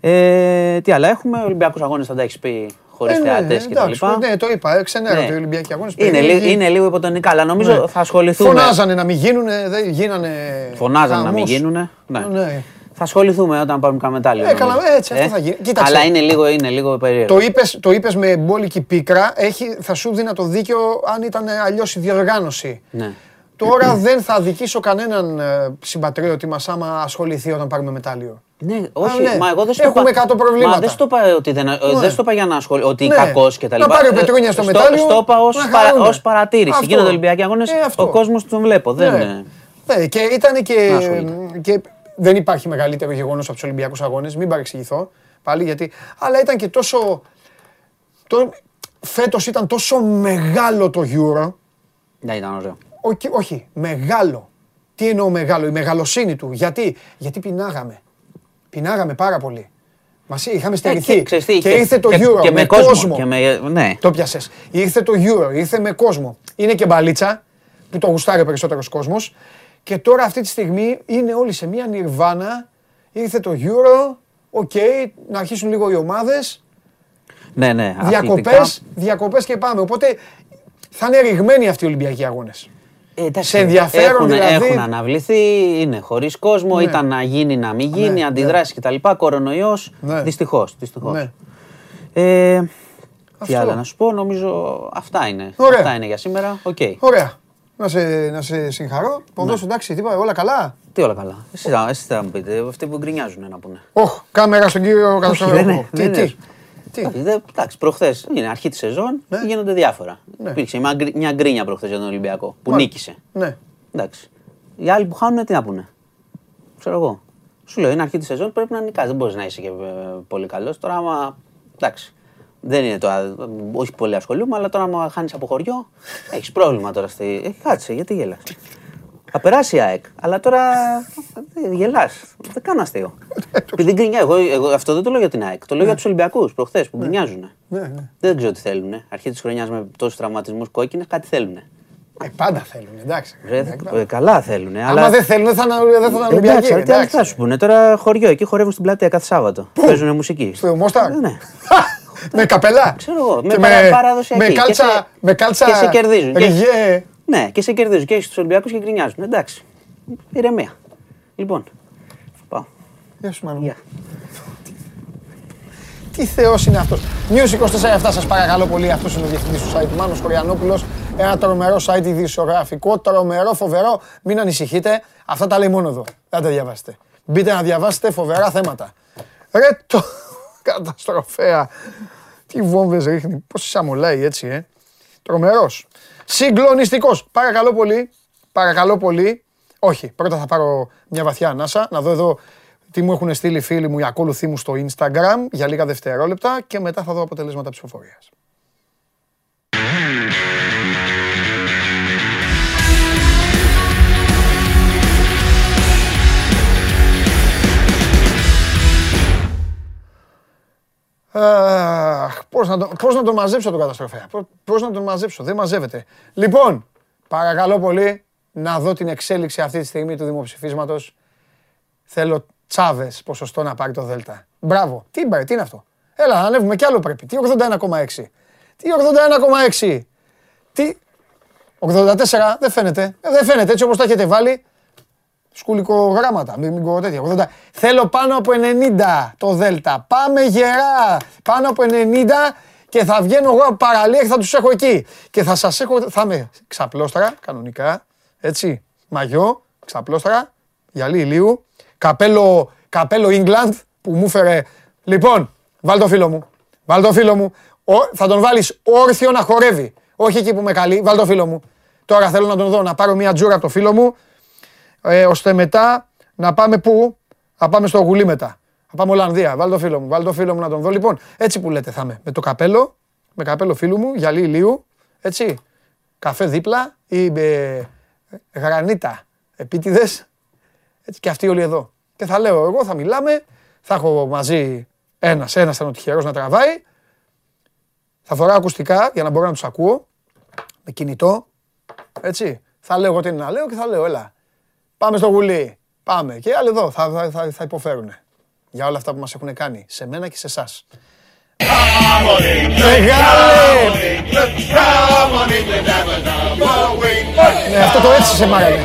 Ε, τι άλλα έχουμε, Ολυμπιακούς Αγώνες θα τα έχεις πει χωρίς Ε, ναι, θεατές και τα εντάξει, λοιπά. Ναι, το είπα. ε, Ξενέρω Ναι. ότι οι Ολυμπιακοί αγώνε. Είναι, λι- είναι λίγο υποτονικά, αλλά νομίζω θα ασχοληθούμε. Ναι. Φωνάζανε να μην γίνουνε, δεν γίνανε. Φωνάζανε να μην χαμός. γίνουνε. Ναι. Ναι. Θα ασχοληθούμε όταν πάρουμε κανένα μετάλλιο. Ε, καλά, νομίζω. έτσι, αυτό θα γίνει. Κοίταξε. Αλλά είναι λίγο, είναι λίγο περίεργο. Το είπες, το είπες με μπόλικη πίκρα, έχει, θα σου δίνα το δίκιο αν ήταν αλλιώς η διοργάνωση. Ναι. Τώρα δεν θα δικήσω κανέναν ε, συμπατριώτη μας άμα ασχοληθεί όταν πάρουμε μετάλλιο. Ναι, όχι, ναι. μα εγώ δεν στο Έχουμε είπα- κάτω προβλήματα. Μα δεν στο είπα ότι δεν, ε, δεν στο είπα για να ασχοληθώ, ότι Ναι. κακός και τα Να λοιπά. πάρει ο Ε, Πετρούνια στο στο- μετάλλιο, Στο είπα ως, να παρα, χαρούμε. ως παρατήρηση. Αυτό. Γίνονται Ολυμπιακοί Αγώνες, Ε, αυτό. ο κόσμος τον βλέπω. Δεν, Ναι. ε, Ναι, και ήταν και, Να ασχολείται. και δεν υπάρχει μεγαλύτερο γεγονός από τους Ολυμπιακούς Αγώνες, μην παρεξηγηθώ πάλι γιατί. Αλλά ήταν και τόσο. Το, φέτος ήταν τόσο μεγάλο το Euro. ναι, ήταν ωραίο. Όχι, όχι, μεγάλο. Τι εννοώ μεγάλο, η μεγαλοσύνη του. Γιατί, γιατί πεινάγαμε. Πεινάγαμε πάρα πολύ. Μας είχαμε Ε, στερηθεί. και, ξέρεις τι, και ήρθε το και- Euro και με, κόσμο. Και με, ναι. Το πιασε. Ήρθε το Euro, ήρθε με κόσμο. Είναι και μπαλίτσα που το γουστάρει ο περισσότερος κόσμος. Και τώρα αυτή τη στιγμή είναι όλοι σε μια νιρβάνα. Ήρθε το Euro, OK, να αρχίσουν λίγο οι ομάδες. ναι, ναι. Διακοπές, αθλητικά. διακοπές και πάμε. Οπότε θα είναι ριγμένοι αυτοί οι Ολυμπιακοί αγώνες. Ε, εντάξει, Σε ενδιαφέρον, έχουν, δηλαδή. Έχουν αναβληθεί, είναι χωρίς κόσμο, Ναι. ήταν να γίνει, να μην γίνει, Ναι, αντιδράσεις κτλ. Κορονοϊός. Ναι. Δυστυχώς. Δυστυχώς. Ναι. Ε, τι Αυτό. άλλα να σου πω, νομίζω αυτά είναι. Ωραία. Αυτά είναι για σήμερα. Οκ. Ωραία. Να σε, να σε συγχαρώ. Ποδόσφαιρο, εντάξει, τι πάει, όλα καλά; Τι όλα καλά. Εσείς, θα- εσείς θα μου πείτε, αυτοί που γκρινιάζουν να πούνε. Όχ, κάμερα στον κύριο Καταστροφικό. δεν είναι, Τι, δεν τι, είναι. Τι. Όχι, δεν- Εντάξει, προχθές είναι αρχή της σεζόν, Ναι. γίνονται διάφορα. Ναι. Υπήρξε μια, γκρι- μια γκρίνια προχθές για τον Ολυμπιακό που Μάλιστα. νίκησε. Ναι. Εντάξει. Οι άλλοι που χάνουν τι να πούνε; Ξέρω εγώ. Σου λέω, είναι αρχή της σεζόν, πρέπει να νικάς. Δεν μπορείς να είσαι και ε, πολύ καλός. Τώρα, άμα. Εντάξει. Δεν είναι τώρα. Όχι πολύ ασχολούμαι, αλλά τώρα, άμα χάνεις από χωριό, έχεις πρόβλημα τώρα. Στη... Ε, κάτσε, γιατί γελάς. Θα περάσει η ΑΕΚ. Αλλά τώρα γελάς. Δεν κάνω αστείο. Επειδή γκρινιά, εγώ, εγώ αυτό δεν το λέω για την ΑΕΚ. Το λέω για τους Ολυμπιακούς προχθές που γκρινιάζουν. Ναι, ναι. Δεν ξέρω τι θέλουν. Αρχή της χρονιάς με τόσους τραυματισμούς κόκκινες, κάτι θέλουν. Ε, πάντα θέλουν, εντάξει. Ε, καλά θέλουν. Άμα Αλλά... δεν θέλουν, δεν θα είναι δεν θα είναι Εντάξει, Ολυμπιακοί. αλλά τι άλλο θα σου πούνε; Τώρα χωριό, εκεί χορεύουν στην πλατεία κάθε Σάββατο. Παίζουν μουσική. Στο Μόσταρ. Ναι. Με καπελά. Ξέρω εγώ, με Και παρα- παραδοσιακή. Με Και κάλτσα. σε- Με κάλτσα. και σε κερδίζουν. Και- Ριγέ. Ναι, και σε κερδίζουν και έχεις τους Ολυμπιακούς και γκρινιάζουν. Εντάξει. Ηρεμία. Λοιπόν. Πάω. Γεια σου, Μανώ. Γεια. Τι θεός είναι αυτός. News 24 σας παρακαλώ πολύ. Αυτός είναι ο διευθυντής του site Μάνος Κοριανόπουλος. Ένα τρομερό site ειδησιογραφικό, τρομερό, φοβερό. Μην ανησυχείτε. Αυτά τα λέει μόνο εδώ. Δεν τα διαβάσετε. Μπείτε να διαβάσετε φοβερά θέματα. Ρε το καταστροφέα. Τι βόμβες ρίχνει. Πώς σαμολάει έτσι, ε. Τρομερός. Συγκλονιστικός. Παρακαλώ πολύ. Παρακαλώ πολύ. Όχι, πρώτα θα πάρω μια βαθιά ανάσα. Να δω εδώ τι μου έχουν στείλει οι φίλοι μου, οι ακόλουθοί μου στο Instagram για λίγα δευτερόλεπτα και μετά θα δω αποτελέσματα ψηφοφορίας. Αχ, πώς να, το, πώς να τον μαζέψω τον καταστροφέα; Πώς, πώς να τον μαζέψω; Δεν μαζεύεται. Λοιπόν, παρακαλώ πολύ να δω την εξέλιξη αυτή τη στιγμή του δημοψηφίσματος. Θέλω Τσάβες ποσοστό να πάρει το Δέλτα. Μπράβο. Τι, μπρε, τι είναι αυτό; Έλα, να ανέβουμε κι άλλο πρέπει. Τι 81,6. Τι 81,6. Τι 84 δεν φαίνεται. Ε, δεν φαίνεται έτσι όπως τα έχετε βάλει. Σκουλικογράμματα, μην, μην πω τέτοια. 80. Θέλω πάνω από 90 το Δέλτα. Πάμε γερά. Πάνω από 90 και θα βγαίνω εγώ από παραλία και θα τους έχω εκεί. Και θα σας έχω, θα είμαι ξαπλώστρα, κανονικά, έτσι, μαγιό, ξαπλώστρα, γυαλί ηλίου, καπέλο, καπέλο England που μου έφερε. Λοιπόν, βάλ το φίλο μου, βάλ το φίλο μου. Ο, θα τον βάλεις όρθιο να χορεύει. Όχι εκεί που με καλεί, βάλ το φίλο μου. Τώρα θέλω να τον δω, να πάρω μια τζούρα από το φίλο μου, ε, ώστε μετά να πάμε πού, να πάμε στο γουλί μετά. Να πάμε Ολλανδία. Βάλ το φίλο μου, βάλ το φίλο μου να τον δω. Λοιπόν, έτσι που λέτε θα είμαι. Με το καπέλο, με καπέλο φίλου μου, γυαλί ηλίου, έτσι. Καφέ δίπλα ή με γρανίτα επίτηδες. Έτσι και αυτοί όλοι εδώ. Και θα λέω εγώ, θα μιλάμε, θα έχω μαζί ένας, ένας θα είναι ο τυχερός να τραβάει. Θα φοράω ακουστικά για να μπορώ να τους ακούω. Με κινητό, έτσι. Θα λέω εγώ τι είναι να λέω και θα λέω, έλα, Πάμε στο γουλί. Πάμε. Και οι άλλοι εδώ θα, θα, θα, θα υποφέρουν. Για όλα αυτά που μας έχουν κάνει. Σε μένα και σε εσάς. Μεγάλε! Ναι, αυτό το έτσι σε μάγανε.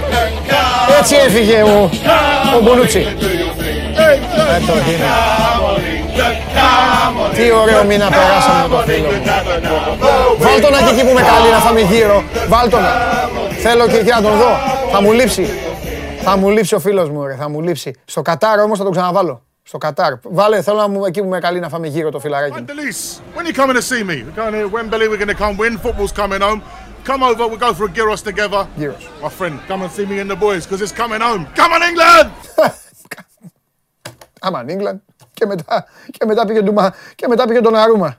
Έτσι έφυγε ο, ο Μπονούτσι. Ε, το είναι. Τι ωραίο μήνα περάσαμε με το φίλο μου. Βάλ τον να και εκεί που με καλεί να φάμε γύρω. Βάλ τον. Θέλω και εκεί να τον δω. Θα μου λείψει. Θα μου λείψει ο φίλος μου, ρε. Θα μου λείψει. Στο Κατάρ όμως θα τον ξαναβάλω. Στο Κατάρ. Βάλε, θέλω να μου εκεί που με καλεί να φάμε γύρω το φιλαράκι. μου. Angelis, when you coming to see me? We're going here Wembley, we're going to come win, football's coming home. Come over, we'll go for a gyros together. Gyros. My friend, come and see me and the boys, because it's coming home. Come on, England! Άμα England. Και μετά, και μετά πήγε το, Μα- και μετά πήγε τον Αρούμα.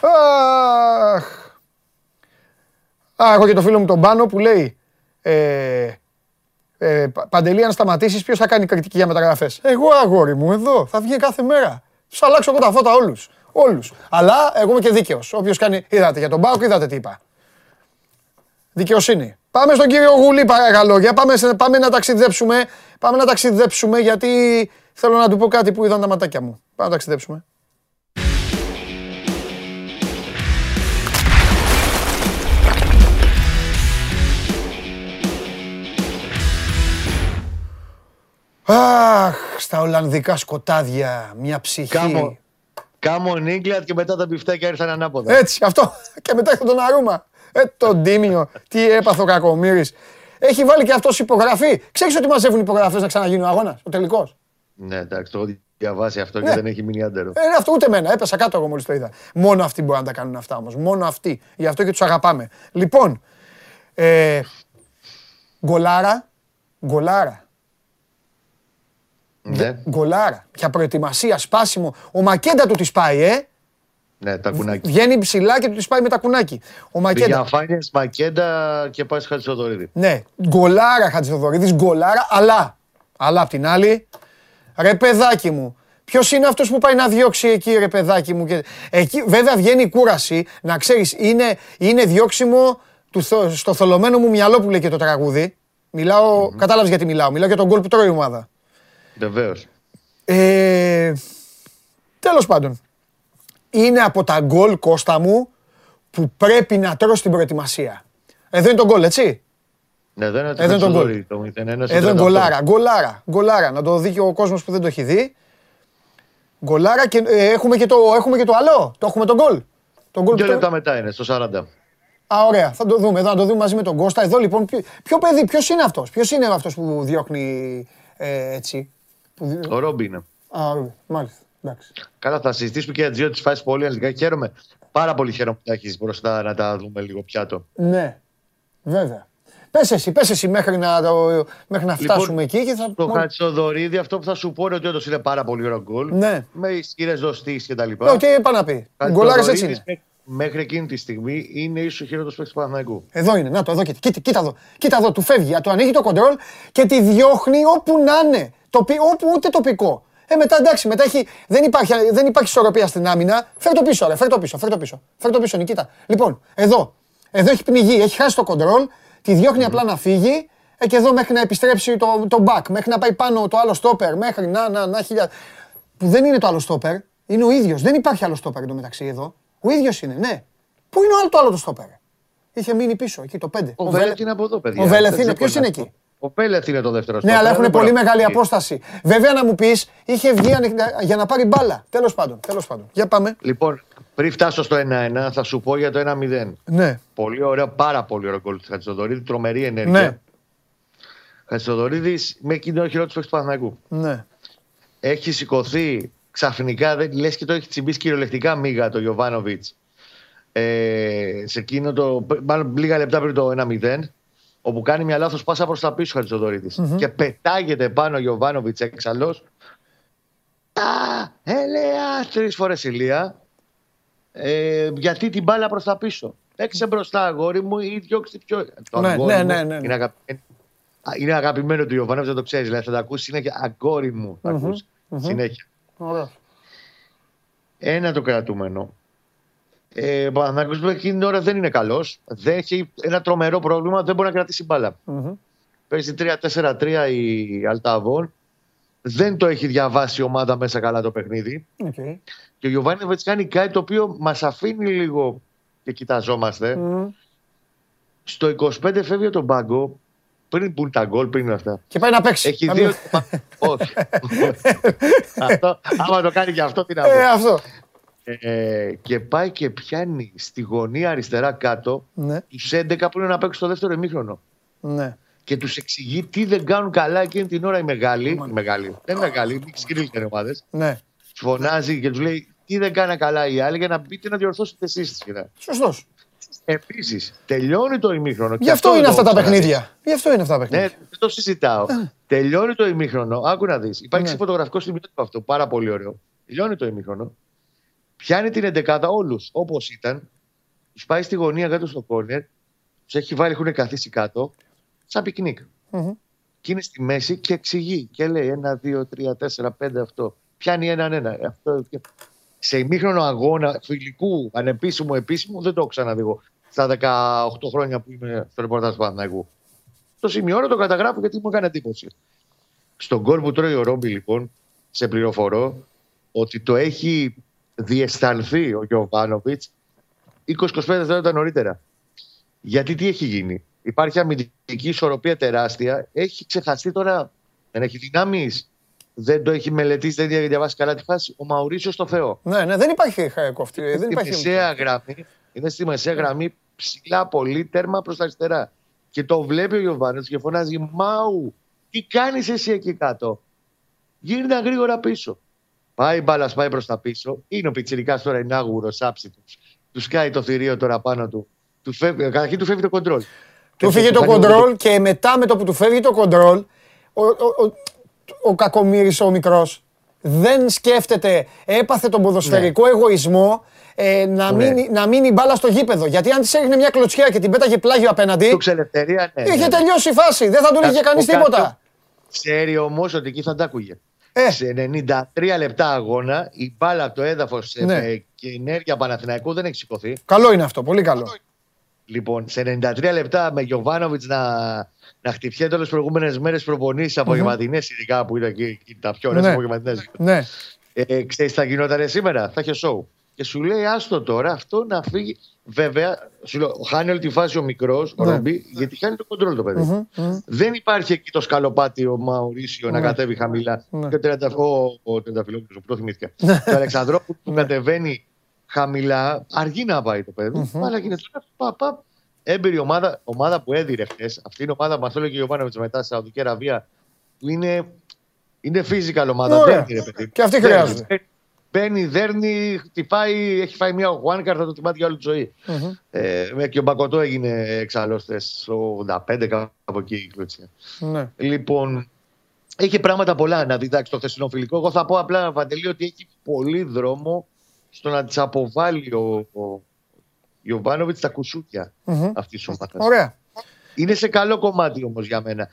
Αχ. Α, έχω και το φίλο μου τον Πάνο που λέει ε, ε, Πα- Παντελή, αν σταματήσεις, ποιος θα κάνει κριτική για μεταγραφές; Εγώ, αγόρι μου, εδώ. Θα βγει κάθε μέρα. Τους αλλάξω εγώ τα φώτα όλους. Όλους. Αλλά εγώ είμαι και δίκαιος. Όποιος κάνει... Είδατε για τον Πάοκ, είδατε τι είπα. Δικαιοσύνη. Πάμε στον κύριο Γουλή, παρακαλώ. Για πάμε, σε- πάμε να ταξιδέψουμε. Πάμε να ταξιδέψουμε, γιατί θέλω να του πω κάτι που είδαν τα ματάκια μου. Πάμε να ταξιδέψουμε. Αχ, στα Ολλανδικά σκοτάδια, μια ψυχή. Κάμω. Κάμω England και μετά τα μπιφτέκια ήρθαν ανάποδα. Έτσι, αυτό. Και μετά είχα τον Αρούμα. Ε, τον Τίμιο. Τι έπαθε ο Κακομύρης. Έχει βάλει και αυτός υπογραφή. Ξέρεις ότι μαζεύουν υπογραφές να ξαναγίνει ο αγώνας, ο τελικός; Ναι, εντάξει, το έχω διαβάσει αυτό Ναι. και δεν έχει μείνει άντερο. Ε, αυτό ούτε εμένα. Έπεσα κάτω εγώ μόλις το είδα. Μόνο αυτοί μπορούν να τα κάνουν αυτά όμως. Μόνο αυτοί. Γι' αυτό και τους αγαπάμε. Λοιπόν, ε, γκολάρα, Γκολάρα. Ναι, Γκολάρα. Πια προετοιμασία, σπάσιμο. Ο Μακέντα του τη πάει, ε. ναι, τα κουνάκια. Βγαίνει ψηλά και του τη πάει με τα κουνάκι. Ο Μακέντα. Διαφάνειε, Μακέντα και πάει Χατζηδωρίδη. Ναι, γκολάρα Χατζηδωρίδης, γκολάρα, αλλά, αλλά απ' την άλλη, ρε παιδάκι μου, Ποιος είναι αυτός που πάει να διώξει εκεί, ρε παιδάκι μου. Και... Εκεί, βέβαια, βγαίνει η κούραση. Να ξέρεις, είναι, είναι διώξιμο του, θο- στο θολωμένο μου μυαλό που λέει και το τραγούδι. Μιλάω, κατάλαβες γιατί μιλάω. Μιλάω για τον γκολ που τρώει η ομάδα. Βεβαίως. Ε, τέλος πάντων, είναι από τα γκολ, Κώστα μου, που πρέπει να τρως στην προετοιμασία. Εδώ είναι το γκολ, έτσι; Ναι, δεν είναι το Εδώ είναι το γκολ. Χατζηδωρίδη, το 0-1 στο Εδώ είναι 38. γκολάρα, γκολάρα, γκολάρα. Να το δει και ο κόσμος που δεν το έχει δει. Γκολάρα και ε, έχουμε, και το, έχουμε και το άλλο; Το έχουμε τον γκολ; Το γκολ Δύο που το- λεπτά μετά είναι, στο 40. Α, ωραία. Θα το δούμε εδώ, να το δούμε μαζί με τον Κώστα. Εδώ λοιπόν, ποιο, ποιο παιδί, ποιος είναι αυτός, ποιος είναι αυτός που διώχνει ε, έτσι; Που, δι- Ο Ρόμπι είναι. Α, ωραία. μάλιστα. Εντάξει. Καλά, θα συζητήσουμε και για τι δύο τι φάσει πολύ ελληνικά. Χαίρομαι. Πάρα πολύ χαίρομαι που τα έχεις μπροστά να τα δούμε λίγο πιάτο. Ναι, βέβαια. Πες εσύ, πες εσύ μέχρι να, το, μέχρι να Λοιπόν, φτάσουμε εκεί και θα... Το μόνο- Χατσοδωρίδη, αυτό που θα σου πω είναι ότι όντως είναι πάρα πολύ ωραίο γκολ. Ναι. Με ισχυρές δοστεί και τα Ε, λοιπά. τι είπα να πει. Οι γκολάρες έτσι είναι. Χατζηδωρίδης μέ- Μέχρι εκείνη τη στιγμή είναι ίσως ο χειρότερος παίκτης του Παναθηναϊκού. Εδώ είναι, να το, εδώ κοίτα, κοίτα, κοίτα εδώ. Κοίτα εδώ, του φεύγει, του ανοίγει το κοντρόλ και τη διώχνει όπου να είναι. Τοπι, όπου ούτε τοπικό. Ε, μετά εντάξει, μετά έχει, δεν, υπάρχει, δεν υπάρχει ισορροπία στην άμυνα. Φέρ το πίσω, ρε, φέρ το πίσω, φέρ το πίσω. Φέρ το πίσω, Νικήτα. Λοιπόν, εδώ. Εδώ έχει πνιγεί, έχει χάσει το κοντρόλ, τη διώχνει απλά να φύγει. Ε, και εδώ μέχρι να επιστρέψει το, το back, μέχρι να πάει πάνω το άλλο στόπερ, μέχρι να, να, να, χιλιά... Που δεν είναι το άλλο στόπερ, είναι ο ίδιος. Δεν υπάρχει άλλο στόπερ εντωμεταξύ εδώ. Ο ίδιος είναι, ναι. Πού είναι ο άλλο το άλλο το στόπερ. Είχε μείνει πίσω, εκεί το 5. Ο Βέλεθ είναι από εδώ, παιδιά. Ο Βέλεθ Δεν είναι, ξέρω ποιος είναι αυτό. εκεί; Ο Βέλεθ είναι το δεύτερο Ναι, στόπερ, αλλά έχουν δεν πολύ μπορεί να μεγάλη πει. απόσταση. Βέβαια να μου πεις, είχε βγει ανε- για να πάρει μπάλα. Τέλος πάντων, τέλος πάντων. Για πάμε. Λοιπόν, πριν φτάσω στο 1-1, θα σου πω για το 1-0. Ναι, Πολύ ωραίο, πάρα πολύ ωραίο γκολ του Χατζηδωρίδη. Τρομερή ενέργεια. ναι, Χατζηδωρίδη με εκείνο ο χειρότερο παίκτη του Παναθηναϊκού. ναι. Έχει σηκωθεί ξαφνικά, δεν λες και το έχει τσιμπήσει κυριολεκτικά μίγα το Γιωβάνοβιτς. Ε, σε εκείνο το. Μάλλον λίγα λεπτά πριν το 1-0, όπου κάνει μια λάθος πάσα προς τα πίσω ο Χατζηδωρίδης. Και πετάγεται πάνω ο Γιωβάνοβιτς έξαλλος. Α, ελέα! Τρεις φορές ηλία. Ε, γιατί την μπάλα προς τα πίσω. Έξε μπροστά, αγόρι μου, ή διώξτε πιο. Το Ναι, αγόρι ναι, μου ναι, ναι, ναι. Είναι, αγαπημένο, Α, είναι αγαπημένο του Ιωβάνοβιτ, δεν το ξέρεις. Δηλαδή θα τα ακούσεις συνέχεια. Αγόρι μου, θα ακούσεις συνέχεια. Ωραία. Ένα το κρατούμενο. Ε, ο Παναθηναϊκός που εκείνη την ώρα δεν είναι καλός. Έχει ένα τρομερό πρόβλημα, δεν μπορεί να κρατήσει μπάλα. Μμμ. Παίζει 3-4-3 η Αλταβόν. Δεν το έχει διαβάσει η ομάδα μέσα καλά το παιχνίδι. Οκ. Και ο Γιοβάνοβιτς κάνει κάτι το οποίο μας αφήνει λίγο και κοιταζόμαστε. Μμ. Στο 25 φεύγει από τον πάγκο, πριν που είναι τα γκολ, πριν αυτά. Και πάει να παίξει. Έχει Να δύο. μην- Όχι. αυτό, άμα το κάνει και αυτό, τι να πω. Ε, αυτό. Ε, και πάει και πιάνει στη γωνία αριστερά κάτω Ναι, τους 11 που είναι να παίξουν στο δεύτερο ημίχρονο. ναι. Και τους εξηγεί τι δεν κάνουν καλά εκείνη την ώρα οι μεγάλοι. Οι μεγάλοι. Δεν είναι μεγάλοι, μην ξεκινήσουν οι ομάδες. Ναι. Του φωνάζει και τους λέει τι δεν κάνουν καλά οι άλλοι για να μπείτε να διορθώσετε εσείς τη σειρά. Σωστός. Επίσης, τελειώνει το ημίχρονο. και Γι' αυτό είναι δεν αυτά το τα έχω ξαναδεί. παιχνίδια. Γι' αυτό είναι αυτά τα Ναι, παιχνίδια. δεν το συζητάω. Τελειώνει το ημίχρονο. Άκου να δεις. Υπάρχει Ναι. φωτογραφικό σημείο από αυτό. Πάρα πολύ ωραίο. Τελειώνει το ημίχρονο. Πιάνει την 11 όλους όπως ήταν. Τους πάει στη γωνία κάτω στο κόρνερ. Τους έχει βάλει, έχουν καθίσει κάτω. Σαν πικνίκ. Μμμ. Και είναι στη μέση και εξηγεί. Και λέει ένα, δύο, τρία, τέσσερα, πέντε αυτό. Πιάνει έναν ένα. Αυτό. Σε ημίχρονο αγώνα φιλικού, ανεπίσημου, επίσημου, δεν το έχω ξαναδεί εγώ. Στα 18 χρόνια που είμαι στο ρεπορτάζ του Παναθηναϊκού. Το σημειώνω, το καταγράφω γιατί μου έκανε εντύπωση. Στον γκολ που τρώει ο Ρόμπι, λοιπόν, σε πληροφορώ ότι το έχει διαισθανθεί ο Γιωβάνοβιτς 20-25 δευτερόλεπτα νωρίτερα. Γιατί τι έχει γίνει; Υπάρχει αμυντική ισορροπία τεράστια. Έχει ξεχαστεί τώρα. Δεν έχει δυνάμεις. Δεν το έχει μελετήσει, δεν έχει διαβάσει καλά τη φάση. Ο Μαουρίσιος στο Θεό. Ναι, ναι, δεν υπάρχει χα- κόφτη. Είναι Δεν στη υπάρχει. μεσαία γραμμή. Είναι στη μεσαία γραμμή ψηλά πολύ τέρμα προς τα αριστερά. Και το βλέπει ο Γιωβάνος και φωνάζει Μάου, τι κάνεις εσύ εκεί κάτω; Γύρνα γρήγορα πίσω. Πάει μπάλα, πάει προς τα πίσω. Είναι ο Πιτσυρικά τώρα, είναι άγουρος, άψητο. Του σκάει το θηρίο τώρα πάνω του. του φεύγει, καταρχήν του φεύγει το κοντρόλ. Του φύγε το κοντρόλ και μετά με το που του φεύγει το κοντρόλ, ο, ο, ο, ο κακομύρης ο μικρός δεν σκέφτεται, έπαθε τον ποδοσφαιρικό Ναι. εγωισμό ε, να, μείνει, να μείνει η μπάλα στο γήπεδο. Γιατί αν της έριχνε μια κλωτσιά και την πέταγε πλάγιο απέναντι, Του ξελευθερία, ναι. είχε ναι. τελειώσει η φάση. Δεν θα του έλεγε Ο κανείς Κάτω τίποτα. Ξέρει όμως ότι εκεί θα τα άκουγε. Ε. Σε 93 λεπτά αγώνα η μπάλα από το έδαφος Ναι. και η ενέργεια Παναθηναϊκού δεν έχει σηκωθεί. Καλό είναι αυτό, πολύ καλό. Λοιπόν, σε 93 λεπτά με Γιωβάνοβιτς να, να χτυπιέται όλες τις προηγούμενες μέρες προπονήσεις απογευματινέ, ειδικά που ήταν και και τα πιο ωραίε Ναι. απογευματινέ. Ναι. Ε, Ξέρεις τι θα γινόταν σήμερα, θα είχε σοου. Και σου λέει, άστο τώρα αυτό να φύγει. Βέβαια, σου λέω, χάνει όλη τη φάση ο μικρός, ο Ναι. Ρομπί, γιατί χάνει το κοντρόλ το παιδί. Δεν υπάρχει εκεί το σκαλοπάτι ο Μαουρίσιο να Ναι. κατέβει χαμηλά. Ναι. Και ο Τερανταφ- ο, ο Τερανταφυλόπουλος, ο πρώτο θυμήθηκα. Το Αλεξανδρόπουλος που κατεβαίνει χαμηλά, αργεί να πάει το παιδί. Αλλά γίνεται τώρα, πα, πα, έμπειρη ομάδα, ομάδα που έδιρε χθες. Αυτή είναι η ομάδα που μας έλεγε ο Ιωβάνοβιτ μετά στη Σαουδική Αραβία, που είναι, είναι physical ομάδα. Ωραία. Δέρνει, ρε παιδί. Και αυτή Δέρνει. χρειάζεται. Μπαίνει, δέρνει, χτυπάει, έχει φάει μια Juan θα το τιμάται για όλη τη ζωή. Ε, με- και ο Μπακοτό έγινε εξαλώστε στο 85 κάπου εκεί η κλωτσιά. ναι. Λοιπόν, έχει πράγματα πολλά να διδάξει το χθεσινό φιλικό. Εγώ θα πω απλά, Βαντελή, ότι έχει πολύ δρόμο στο να τη αποβάλει ο, ο Ιωβάνοβιτς τα κουσούκια Μμμ. αυτής της ομάδας. Ωραία. Είναι σε καλό κομμάτι όμως για μένα.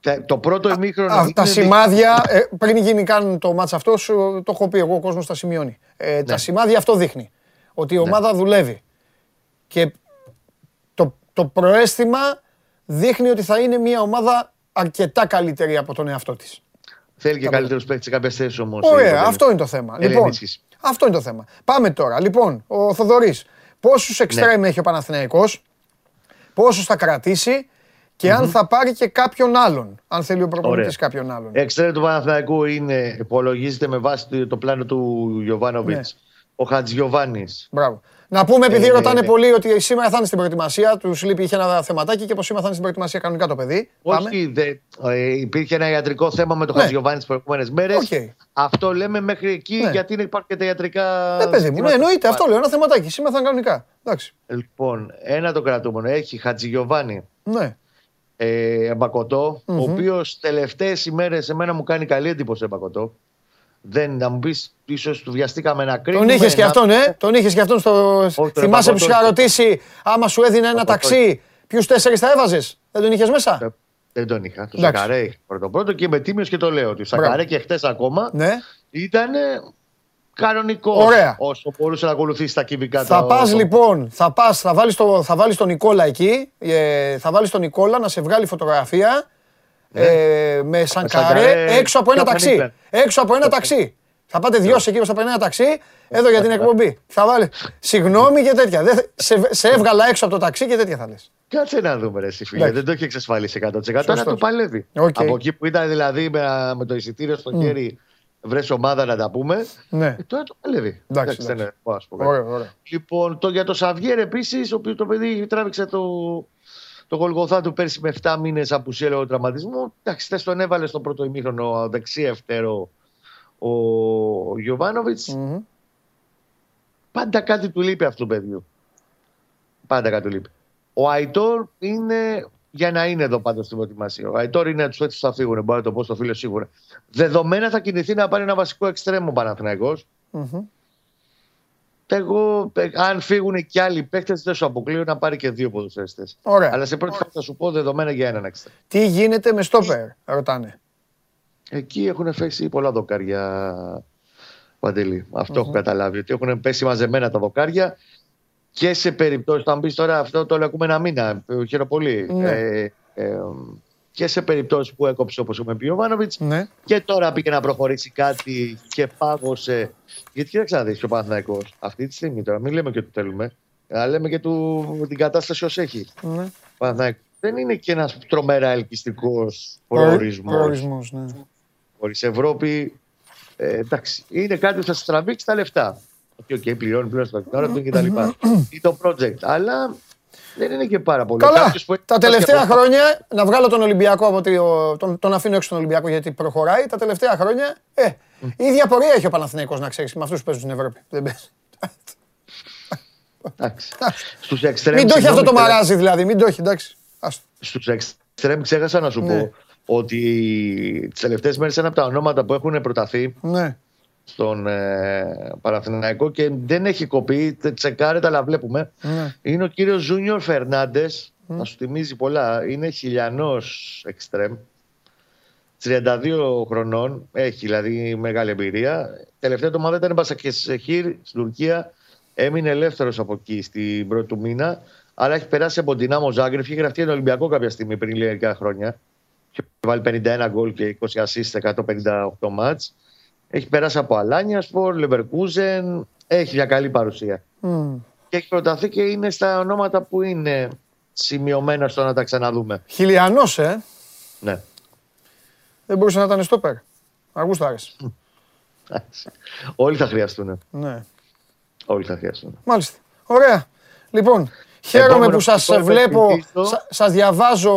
Τα- Το πρώτο ημίχρονο. Α, τα είναι σημάδια, ε, πριν γίνει καν το μάτς αυτός, σου το έχω πει εγώ, ο κόσμος τα σημειώνει. Ε, Τα Ναι. σημάδια αυτό δείχνει. Ότι η ομάδα δουλεύει. Και το, το προέστημα δείχνει ότι θα είναι μια ομάδα αρκετά καλύτερη από τον εαυτό της. Θέλει και καλύτερος παίκτης σε κάποιες θέσεις όμως. Ωραία, αυτό είναι το θέμα. Θέλει Λοιπόν, ενίσχυση. αυτό είναι το θέμα. Πάμε τώρα. Λοιπόν, ο Θοδωρής, πόσους εξτρέμ Ναι. έχει ο Παναθηναϊκός, πόσους θα κρατήσει και αν θα πάρει και κάποιον άλλον. Αν θέλει ο προπονητής Ωραία. κάποιον άλλον. Εξτρέμ του Παναθηναϊκού είναι, υπολογίζεται με βάση το- το πλάνο του Γιωβάνοβιτς. Ναι. Ο Χατζιωβάνη. Μπράβο. Να πούμε, επειδή Ε, ρωτάνε ναι. πολύ ότι σήμερα θα είναι στην προετοιμασία, του λείπει, είχε ένα θεματάκι και πως σήμερα θα είναι στην προετοιμασία κανονικά το παιδί. Πάμε. Όχι, δε, ε, υπήρχε ένα ιατρικό θέμα με τον Ναι. Χατζιωβάνη τις προηγούμενες μέρες. Οκ. Αυτό λέμε μέχρι εκεί Ναι. γιατί είναι υπάρχουν και τα ιατρικά. Ε, παιδί μου, ναι, ζητήματα. εννοείται, αυτό λέω, ένα θεματάκι. Σήμερα θα είναι κανονικά. Εντάξει. Λοιπόν, ένα το κρατούμενο. Έχει Χατζηγιοβάνη Ναι. ε, Εμπακοτό, Μμμ. ο οποίος τελευταίες ημέρες εμένα μου κάνει καλή εντύπωση Εμπακοτό. Δεν, να μου πεις, ίσως του βιαστήκαμε να κρίνουμε. Τον είχες και να- αυτόν, ε; Τον είχες και αυτόν στο. τον Θυμάσαι που σου είχα Παπαδόπουλο. ρωτήσει άμα σου έδινε ένα Παπαδόπουλο. ταξί, ποιους τέσσερις θα έβαζες; Δεν τον είχες μέσα; Ε, Δεν τον είχα. Του Εντάξει. Σακαρέ είχα πρώτο πρώτο και είμαι τίμιος και το λέω. Ότι ο Μπράβο. Σακαρέ και χτες ακόμα Ναι. ήταν κανονικό. Ωραία. Όσο μπορούσε να ακολουθήσει τα κυβικά Θα το- πας το- λοιπόν, θα, πας, θα βάλεις το, θα βάλεις τον Νικόλα εκεί. Ε, θα βάλεις τον Νικόλα να σε βγάλει φωτογραφία ε, με σανκαρέ Σανκαρέ, έξω από ένα πιο ταξί. πανίπλα. Έξω από ένα ταξί. Θα πάτε δυο εκεί μπροστά από ένα ταξί, εδώ για την εκπομπή. Θα βάλει. Συγγνώμη και τέτοια. Δεν θα- σε, σε έβγαλα έξω από το ταξί και τέτοια θα λες. Κάτσε να δούμε, ρε, εσύ, φίλε. Εντάξει. Δεν το έχει εξασφαλίσει 100%. Σωστός. Αλλά το παλεύει. Οκ. Από εκεί που ήταν δηλαδή με, με το εισιτήριο στο χέρι, βρες ομάδα να τα πούμε. Ναι. ε, τώρα το παλεύει. Εντάξει, δεν εντάξει. είναι- ας πω κάτι. Ωραία, ωραία. Λοιπόν, το, για το Σαβιέρ επίσης, ο οποίος το παιδί τράβηξε το, το γολγοθά του πέρσι με 7 μήνες απουσία λόγω τραυματισμού. Εντάξει, χθες τον έβαλε στο πρώτο ημίχρονο δεξί ευτέρω ο, ο Γιωβάνοβιτς. Μμμ. Πάντα κάτι του λείπει αυτού του παιδιού. Πάντα κάτι του λείπει. Ο Αϊτόρ είναι για να είναι εδώ πάντως στην προετοιμασία. Ο Αϊτόρ είναι τους έτσι που θα φύγουν. Μπορεί να το πω στο φίλο σίγουρα. Δεδομένα θα κινηθεί να πάρει ένα βασικό εξτρέμο Παναθηναϊκός. Μμμ. Εγώ, ε, αν φύγουν και άλλοι παίχτε, δεν σου αποκλείω να πάρει και δύο ποδοσφαιριστές. Ωραία. Αλλά σε πρώτη φάση θα σου πω δεδομένα για έναν εξτρέμο. Τι γίνεται με στόπερ, ρωτάνε. Εκεί έχουν φέσει πολλά δοκάρια. Παντελή. Αυτό έχω καταλάβει. Ότι έχουν πέσει μαζεμένα τα δοκάρια και σε περιπτώσεις. Θα μου πεις τώρα αυτό το ακούμε ένα μήνα. ε, Χαίρομαι πολύ. Ναι. Ε, ε, και σε περιπτώσεις που έκοψε όπως έχουμε πει ο Βάνοβιτ. Ναι. Και τώρα πήγε να προχωρήσει κάτι και πάγωσε. Γιατί κοίταξε να δει ο Παναθυναϊκό αυτή τη στιγμή τώρα. Μην λέμε και ότι θέλουμε. Αλλά λέμε και του, την κατάσταση ως έχει. ναι. Ο Παναθηναϊκός δεν είναι και ένας τρομερά ελκυστικός προορισμός. Προορισμός, ναι. Χωρίς Ευρώπη. Ε, εντάξει, είναι κάτι που θα σας τραβήξει τα λεφτά. OK, okay, πληρώνει, πληρώνει το ώρα του κτλ. Ή το project. Αλλά δεν είναι και πάρα πολύ. Καλά. Κάποιος που έχει Τα φτάσει τελευταία από- χρόνια, να βγάλω τον Ολυμπιακό από το, τον, τον αφήνω έξω τον Ολυμπιακό γιατί προχωράει. Τα τελευταία χρόνια, ε, η ίδια πορεία έχει ο Παναθηναϊκός να ξέρεις με αυτούς που παίζουν στην Ευρώπη. Δεν παίζει. Εντάξει. Στους extreme, Μην το έχει αυτό το συγγνώμη, μαράζι δηλαδή, μην το έχει, εντάξει. Άστο. Στους εξτρέμ ξέχασα να σου Ναι. πω ότι τις τελευταίες μέρες ένα από τα ονόματα που έχουν προταθεί Ναι. Στον ε, Παναθηναϊκό και δεν έχει κοπεί, τε- τσεκάρετε αλλά βλέπουμε. Ναι. Είναι ο κύριος Ζούνιορ Φερνάντες. Να σου θυμίζει πολλά. Είναι χιλιανός εξτρέμ. 32 χρονών. Έχει δηλαδή μεγάλη εμπειρία. Τελευταία εβδομάδα ήταν Μπασακεσεχήρ στην Τουρκία. Έμεινε ελεύθερος από εκεί στην πρώτη του μήνα. Αλλά έχει περάσει από την Άμμο Ζάγκρεφ. Είχε γραφτεί ένα Ολυμπιακό κάποια στιγμή πριν λίγα χρόνια. Έχει βάλει 51 γκολ και 20 assist σε 158 μάτς. Έχει περάσει από Αλάνια Σπορ, Λεβερκούζεν. Έχει μια καλή παρουσία. Μμ. Και έχει προταθεί και είναι στα ονόματα που είναι σημειωμένα στο να τα ξαναδούμε. Χιλιανός, ε. Ναι. Δεν μπορούσε να ήταν στόπερ. Αγούσταρες. Όλοι θα χρειαστούν. Ναι. Όλοι θα χρειαστούν. Μάλιστα. Ωραία. Λοιπόν, χαίρομαι Επόμενο που σας φυσικό βλέπω, παιχνίδι. σα- σας διαβάζω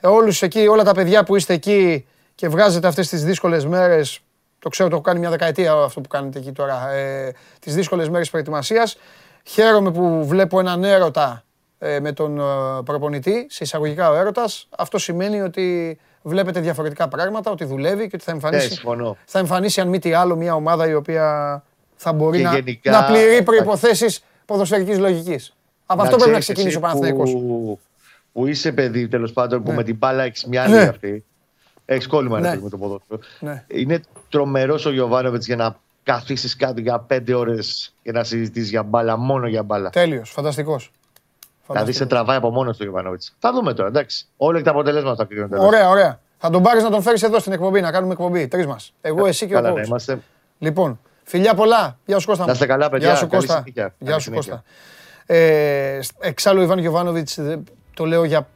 ε, όλους εκεί, όλα τα παιδιά που είστε εκεί και βγάζετε αυτές τις δύσκολες μέρες. Το ξέρω, το έχω κάνει μια δεκαετία αυτό που κάνετε εκεί τώρα. Ε, τις δύσκολες μέρες προετοιμασίας. Χαίρομαι που βλέπω έναν έρωτα ε, με τον ε, προπονητή, σε εισαγωγικά ο έρωτας. Αυτό σημαίνει ότι βλέπετε διαφορετικά πράγματα, ότι δουλεύει και ότι θα Ναι, εμφανίσει, συμφωνώ. θα εμφανίσει αν μη τι άλλο μια ομάδα η οποία θα μπορεί Και να, γενικά- να πληρεί προϋποθέσεις ποδοσφαιρικής λογικής. Από αυτό πρέπει να ξέρεις ξεκινήσει ο εσύ Παναθηναϊκός. Που, που είσαι παιδί τέλος πάντων που Ναι. με την μπάλα έχεις μια άλλη Ναι. αυτή. Έχεις κόλλημα Ναι. ναι. με το ποδόσφαιρο. Ναι. Είναι τρομερός ο Γιωβάνοβιτς για να καθίσεις κάτω για πέντε ώρες και να συζητήσεις για μπάλα, μόνο για μπάλα. Τέλειος, φανταστικός. Δηλαδή σε τραβάει από μόνος του ο Γιωβάνοβιτς. Θα δούμε τώρα, εντάξει. Όλα και τα αποτελέσματα θα κρίνουν τέλος. Ωραία, ωραία. Θα τον πάρεις να τον φέρεις εδώ στην εκπομπή, να κάνουμε εκπομπή. Τρεις μας. Εγώ, εσύ και ο Καλά να coach. είμαστε. Λοιπόν, φιλιά πολλά. Γεια σου Κώστα. Να είστε μου. καλά, παιδιά. Γεια σου Καλή Κώστα. συνέχεια. Γεια Καλή σου συνέχεια. Κώστα. Ε, σ- εξάλλου ο Ιβάν Γιωβάνοβιτς, δε- το λέω για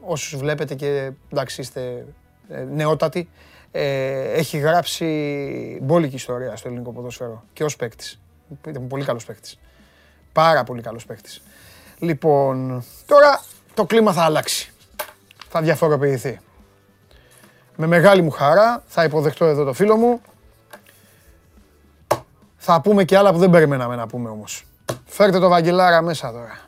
όσους βλέπετε και εντάξει είστε ε, νεότατοι, ε, έχει γράψει μπόλικη ιστορία στο ελληνικό ποδόσφαιρο και ως παίκτης. Ήταν πολύ καλός παίκτης. Πάρα πολύ καλός παίκτης. Λοιπόν, τώρα το κλίμα θα αλλάξει. Θα διαφοροποιηθεί. Με μεγάλη μου χαρά θα υποδεχτώ εδώ το φίλο μου. Θα πούμε και άλλα που δεν περιμέναμε να πούμε όμως. Φέρτε το Βαγγελάρα μέσα τώρα.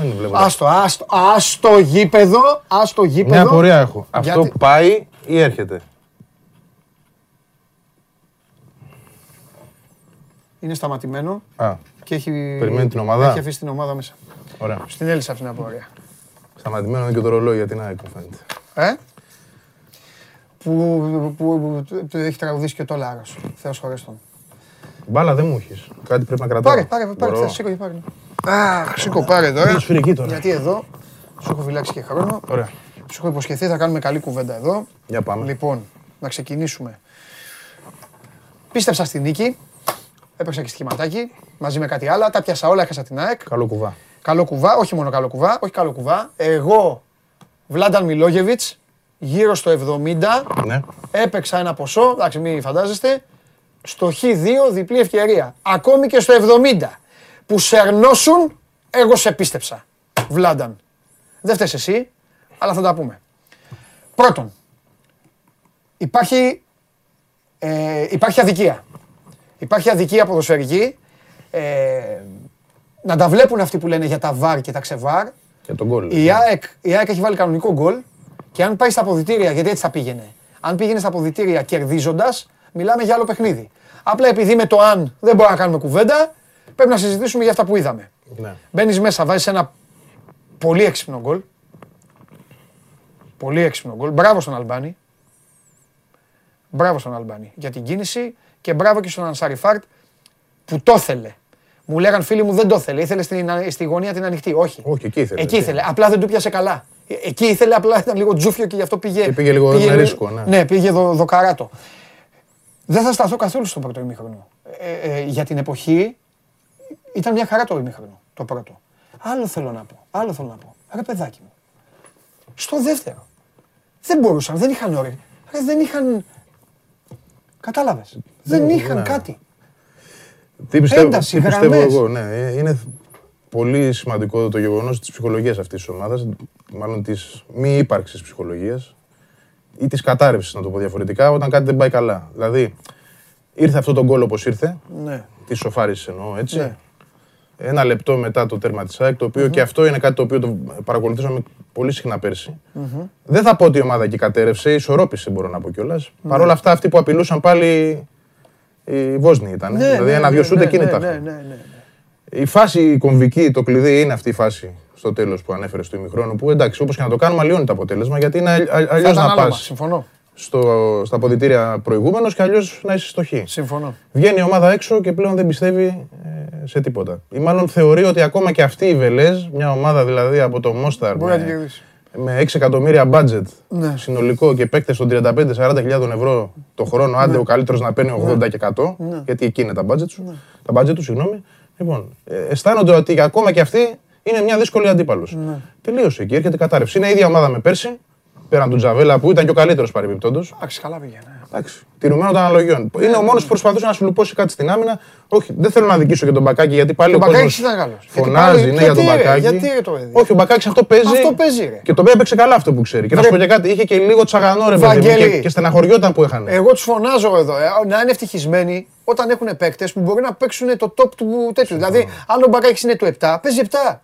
Δεν βλέπω. Άστο, άστο, άστο γήπεδο, άστο γήπεδο. Μια απορία έχω. Αυτό Γιατί- πάει ή έρχεται; Είναι σταματημένο Α, και έχει... Περιμένει την ομάδα. Έχει αφήσει την ομάδα μέσα. ωραία. Στην έλυσα αυτή την απορία. Σταματημένο είναι και το ρολόι για την ΑΕΚ, μου φαίνεται. Ε; Που, που, που, που έχει τραγουδήσει και το Λάρος. Θεός χωρές τον. Μπάλα δεν μου έχεις. Κάτι πρέπει να κρατάω. Πάρε, πάρε, πάρε, Μπορώ. θα σήκω και πάρε. Αχ, σήκω πάρε τώρα. Είναι σφυρική τώρα. Γιατί εδώ σου έχω φυλάξει και χρόνο. Ωραία. Σου έχω υποσχεθεί θα κάνουμε καλή κουβέντα εδώ. Για πάμε. Λοιπόν, να ξεκινήσουμε. Πίστεψα στη νίκη. Έπαιξα και στοιχηματάκι μαζί με κάτι άλλα. Τα πιάσα όλα, έχασα την ΑΕΚ. Καλό κουβά. Καλό κουβά, όχι μόνο καλό κουβά, όχι καλό κουβά. Εγώ, Βλάνταν Μιλόγεβιτς, γύρω στο 70, Ναι. έπαιξα ένα ποσό, εντάξει μην φαντάζεστε, στο Χ2 διπλή ευκαιρία. Ακόμη και στο 70, που σερνώσουν, εγώ σε πίστεψα. Βλάνταν. Δεν φταίς εσύ, αλλά θα τα πούμε. Πρώτον, υπάρχει, ε, υπάρχει αδικία. Υπάρχει αδικία ποδοσφαιρική. Ε, να τα βλέπουν αυτοί που λένε για τα βάρ και τα ξεβάρ. Για τον γκολ. Η ΑΕΚ, η ΑΕΚ έχει βάλει κανονικό γκολ και αν πάει στα αποδητήρια, γιατί έτσι θα πήγαινε. Αν πήγαινε στα αποδητήρια κερδίζοντας, μιλάμε για άλλο παιχνίδι. Απλά επειδή με το αν δεν μπορούμε να κάνουμε κουβέντα, πρέπει να συζητήσουμε για αυτά που είδαμε. Ναι. Μπαίνεις μέσα, βάζεις ένα πολύ έξυπνο γκολ. Πολύ έξυπνο γκολ. Μπράβο στον Αλμπάνη. Μπράβο στον Αλμπάνη για την κίνηση και μπράβο και στον Ανσάρι Φάρτ που το ήθελε. Μου λέγαν φίλοι μου δεν το ήθελε. Ήθελε στην, στη γωνία την ανοιχτή. Όχι. Όχι, εκεί ήθελε. Εκεί ήθελε. Απλά δεν του πιάσε καλά. Ε, Εκεί ήθελε, απλά ήταν λίγο τζούφιο και γι' αυτό πήγε. Και πήγε λίγο με ρίσκο, ναι. Ναι, πήγε δο, δοκαράτο. Δεν θα σταθώ καθόλου στο πρώτο ημίχρονο. Ε, ε, για την εποχή ήταν μια χαρά το ημίχρονο. Το πρώτο. Άλλο θέλω να πω. Άλλο θέλω να πω. Ρε παιδάκι μου. Στο δεύτερο. Δεν μπορούσαν, δεν είχαν όρεξη. Ρε, δεν είχαν. Κατάλαβες. Δεν Ναι, είχαν ναι. κάτι. Τι πιστεύω, Ένταση, τι πιστεύω γραμμές. εγώ, ναι. Ε, Είναι πολύ σημαντικό το γεγονός της ψυχολογίας αυτής της ομάδας, μάλλον της μη ύπαρξης ψυχολογίας. ή της κατάρρευσης, να το πω διαφορετικά, όταν κάτι δεν πάει καλά. Δηλαδή, ήρθε αυτό το γκολ όπως ήρθε, Ναι. τη σοφάρισης εννοώ έτσι. Ναι. Ένα λεπτό μετά το τέρμα της ΑΕΚ, το οποιο και αυτό είναι κάτι το οποίο το παρακολουθήσαμε πολύ συχνά πέρσι. Δεν θα πω ότι η ομάδα εκεί κατέρευσε, ισορρόπησε μπορώ να πω κιόλας. Παρ' όλα αυτά, αυτοί που απειλούσαν πάλι οι Βόσνοι ήταν. Ναι, δηλαδή, ναι, ένα-δυο ναι, σούτ ναι, εκείνη ναι, τα ναι, έφερε. ναι, ναι, ναι. Η φάση η κομβική, το κλειδί είναι αυτή η φάση στο τέλος που ανέφερες στο ημιχρόνο. Που εντάξει, όπως και να το κάνουμε, αλλοιώνει το αποτέλεσμα. Γιατί είναι αλλιώς Θα να ήταν πας άλμα, Συμφωνώ. Στο, στα αποδητήρια προηγούμενος και αλλιώς να είσαι στο χ. Συμφωνώ. Βγαίνει η ομάδα έξω και πλέον δεν πιστεύει ε, σε τίποτα. Ή μάλλον θεωρεί ότι ακόμα και αυτή η Βελέζ, μια ομάδα δηλαδή από το Μόσταρ Μπορεί να την με, κερδίσει. με 6 εκατομμύρια budget Ναι. συνολικό και παίκτες των 35-40 χιλιάδων ευρώ το χρόνο, άντε ο καλύτερος να παίρνει 80 και 100, γιατί εκεί είναι τα budget σου. Τα budget του, συγγνώμη. Λοιπόν, ε, αισθάνονται ότι ακόμα και αυτή είναι μια δύσκολη αντίπαλος. Τελείωσε εκεί, έρχεται η κατάρρευση. Είναι η ίδια ομάδα με πέρσι, πέραν του Τζαβέλα που ήταν και ο καλύτερος παρεμπιπτόντως. Εντάξει, καλά πήγαινε. Εντάξει. Τηρουμένο των αναλογιών. Είναι ο μόνος που προσπαθούσε να σου λουπώσει κάτι στην άμυνα. Όχι, δεν θέλω να δικήσω για τον Μπακάκη γιατί πάλι Ο ο Μπακάκης κόσμος ήταν καλός. Γιατί Φωνάζει πάλι- ναι, για τον γιατί, ρε, Μπακάκη. γιατί, ρε, το παιδί. Όχι, ο Μπακάκης αυτό παίζει. Αυτό παίζει, ρε. Και το παιδί έπαιξε καλά αυτό που ξέρει. Και να σου πω και κάτι, είχε και λίγο τσαγανό ρε παιδί μου, Βαγγέλη. και, και στεναχωριόταν που έχανε. Εγώ τους φωνάζω εδώ ε, να είναι ευτυχισμένοι όταν έχουν παίκτες που μπορεί να παίξουν το top του τέτοιου. Δηλαδή, αν ο Μπακάκης είναι του 7, παίζει 7.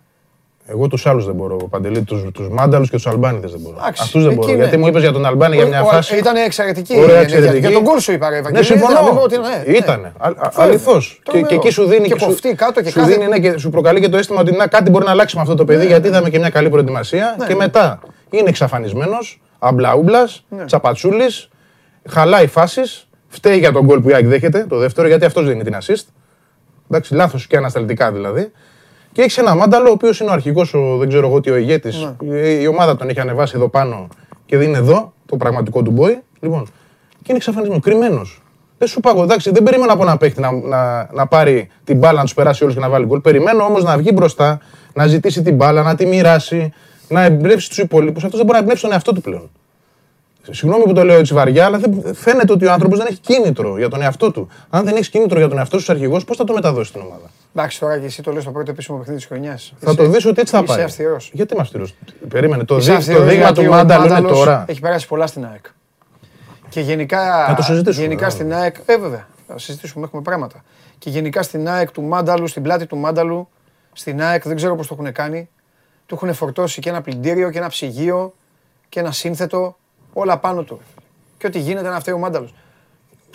Εγώ τους άλλους δεν μπορώ. Παντελή, τους τους Μάνταλους και τους Αλμπάνιδες δεν μπορώ. Εντάξει, Αυτούς δεν εκεί μπορώ. είναι. Γιατί μου είπες για τον Αλμπάνη για μια Ο- φάση. Ήταν εξαιρετική. Ωραία, η ενέργεια. εξαιρετική. Για τον κόλ σου είπα, ρε Ναι, Ευαγγέλη. συμφωνώ. Να μην πω ότι- ναι, ναι. Ήτανε. Αυτό Αληθώς. είναι. Και, Τρομερό. και εκεί σου δίνει. Και σου- κοφτεί κάτω και σου κάθε- δίνει, ναι, και σου προκαλεί και το αίσθημα ότι να, κάτι μπορεί να αλλάξει με αυτό το παιδί, γιατί είδαμε και μια καλή προετοιμασία. Ναι. Και μετά είναι εξαφανισμένος, αμπλαούμπλα, Ναι. τσαπατσούλης, χαλάει φάσεις, φταίει για τον γκολ που η ΑΕΚ δέχεται, το δεύτερο, γιατί αυτός δίνει την assist. Εντάξει, λάθος και ανασταλτικά δηλαδή. Και έχεις ένα μάνταλο, ο οποίος είναι ο αρχηγός, δεν ξέρω εγώ τι, ο ηγέτης. Ναι. Η, η ομάδα τον έχει ανεβάσει εδώ πάνω και δεν είναι εδώ, το πραγματικό του boy. Λοιπόν, και είναι εξαφανισμένο, κρυμμένος. Δεν σου πάω, εντάξει, δεν περίμενα από ένα παίχτη να, να, να πάρει την μπάλα, να τους περάσει όλους και να βάλει γκολ. Περιμένω όμως να βγει μπροστά, να ζητήσει την μπάλα, να τη μοιράσει, να εμπνεύσει τους υπόλοιπους. Αυτός δεν μπορεί να εμπνεύσει τον εαυτό του πλέον. Συγγνώμη που το λέω έτσι βαριά, αλλά δεν, φαίνεται ότι ο άνθρωπος δεν έχει κίνητρο για τον εαυτό του. Αν δεν έχεις κίνητρο για τον εαυτό σου αρχηγός, πώς θα το μεταδώσεις στην ομάδα; Εντάξει, τώρα και εσύ το λες στο πρώτο επίσημο παιχνίδι της χρονιάς. Θα το δεις ότι έτσι θα είσαι πάει. αυστηρός. Γιατί είμαι αυστηρός; Περίμενε. Το, Είσαι δει, αυστηρός το δείγμα γιατί του ο Μάνταλου είναι Μάνταλος τώρα. Έχει περάσει πολλά στην ΑΕΚ. Και γενικά, Να το συζητήσουμε, γενικά ναι. στην ΑΕΚ. Ε, βέβαια. Θα συζητήσουμε, έχουμε πράγματα. Και γενικά στην ΑΕΚ του Μάνταλου, στην πλάτη του Μάνταλου, στην ΑΕΚ δεν ξέρω πώς το έχουν κάνει. Του έχουν φορτώσει και ένα πλυντήριο και ένα ψυγείο και ένα σύνθετο. Όλα πάνω του. Και ό,τι γίνεται να φταίει ο Μάνταλος.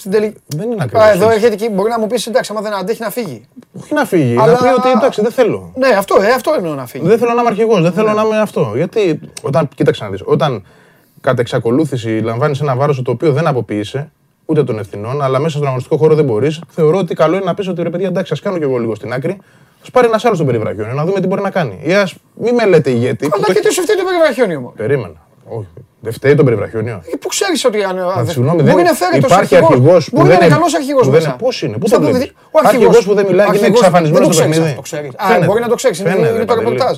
Στην τελική. Δεν είναι Α, ακριβώς. εδώ έρχεται και μπορεί να μου πεις εντάξει, άμα δεν αντέχει να φύγει. Όχι να φύγει. Αλλά- Να πει ότι εντάξει, δεν θέλω. Ναι, αυτό, ε, αυτό εννοώ να φύγει. Δεν θέλω να είμαι αρχηγός, δεν Ναι. θέλω να είμαι αυτό. Γιατί όταν, κοίταξε να δεις, όταν κατά εξακολούθηση λαμβάνεις ένα βάρος το οποίο δεν αποποιείσαι, ούτε των ευθυνών, αλλά μέσα στον αγωνιστικό χώρο δεν μπορείς, θεωρώ ότι καλό είναι να πεις ότι ρε παιδιά, εντάξει, ας κάνω κι εγώ λίγο στην άκρη, ας πάρει ένας άλλος τον περιβραχιόνιο, να δούμε τι μπορεί να κάνει. Ή ας μην με λέτε ηγέτη. που Αλλά το και έχει- τι σου φταίει το περιβραχιόνιο μου. Περίμενα. Όχι. Δεν φταίει το περιβραχιόνιο. Ε, Πού ξέρεις ότι αν. αν- Συγγνώμη, μπορεί δεν- να φέρει το υπάρχει αρχηγός που Μπορεί να δεν είναι είναι- καλός αρχηγός που δεν μέσα. είναι- πώς είναι, πού Στα το βλέπεις; αποδεδει- Ο αρχηγός- Αρχηγός που δεν μιλάει και είναι αρχηγός- εξαφανισμένος δεν το στο ξέρεις παιχνίδι. αυτό, το ξέρεις. Α, Φαίνεται. μπορεί να το ξέρεις. Φαίνεται, Είναι το Παντελή. ρεπορτάζ.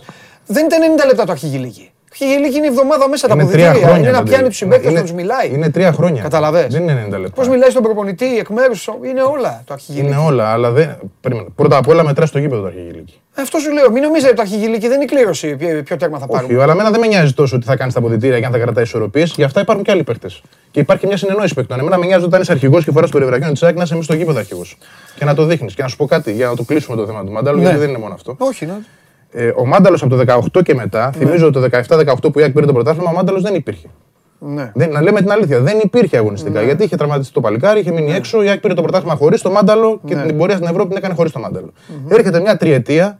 Δεν είναι 90 λεπτά το αρχηγηλίκη. Αρχηγηλίκη είναι εβδομάδα μέσα τα Είναι τρία αποδητήρια. χρόνια. Είναι να Παντελή. πιάνει τους συμπαίκτες, Είναι- να τους μιλάει. Είναι τρία χρόνια. Καταλαβες. Δεν είναι 90 λεπτά. Πώς μιλάει στον προπονητή εκ μέρους σου. Είναι όλα το αρχηγηλίκη. Είναι όλα, αλλά δεν. Περίμενε. Πρώτα απ' όλα μετράς στο γήπεδο το αρχηγηλίκη. Αυτό σου λέω. Μην νομίζετε ότι το αρχηγηλίκη δεν είναι η κλήρωση ποιο- ποιο τέρμα θα Όχι, πάρουμε. αλλά εμένα δεν με νοιάζει τόσο τι θα κάνεις στα αποδητήρια και αν θα κρατάει ισορροπίες. Γι' αυτά υπάρχουν και άλλοι παίχτε. Και υπάρχει και μια συνεννόηση παικτών. Εμένα με νοιάζει όταν είσαι αρχηγός και φοράς το περιβραχιόν της ΑΕΚ να είσαι μέσα στο γήπεδο αρχηγός. Και να το δείχνεις. Και να σου πω κάτι για να το κλείσουμε το θέμα του Μάνταλου, Ναι. γιατί δεν είναι μόνο αυτό. Όχι, ναι. Ε, ο Μάνταλος από το 18 και μετά, θυμίζω το 17-18 που η ΑΕΚ πήρε το πρωτάθλημα, ο Μάνταλος δεν υπήρχε. ναι. Δεν, να λέμε την αλήθεια, δεν υπήρχε αγωνιστικά. Γιατί είχε τραυματιστεί το παλικάρι, είχε μείνει έξω. Η ΑΕΚ πήρε το πρωτάθλημα χωρίς το μάνταλο και την πορεία στην Ευρώπη την έκανε χωρίς το μάνταλο. Έρχεται μια τριετία,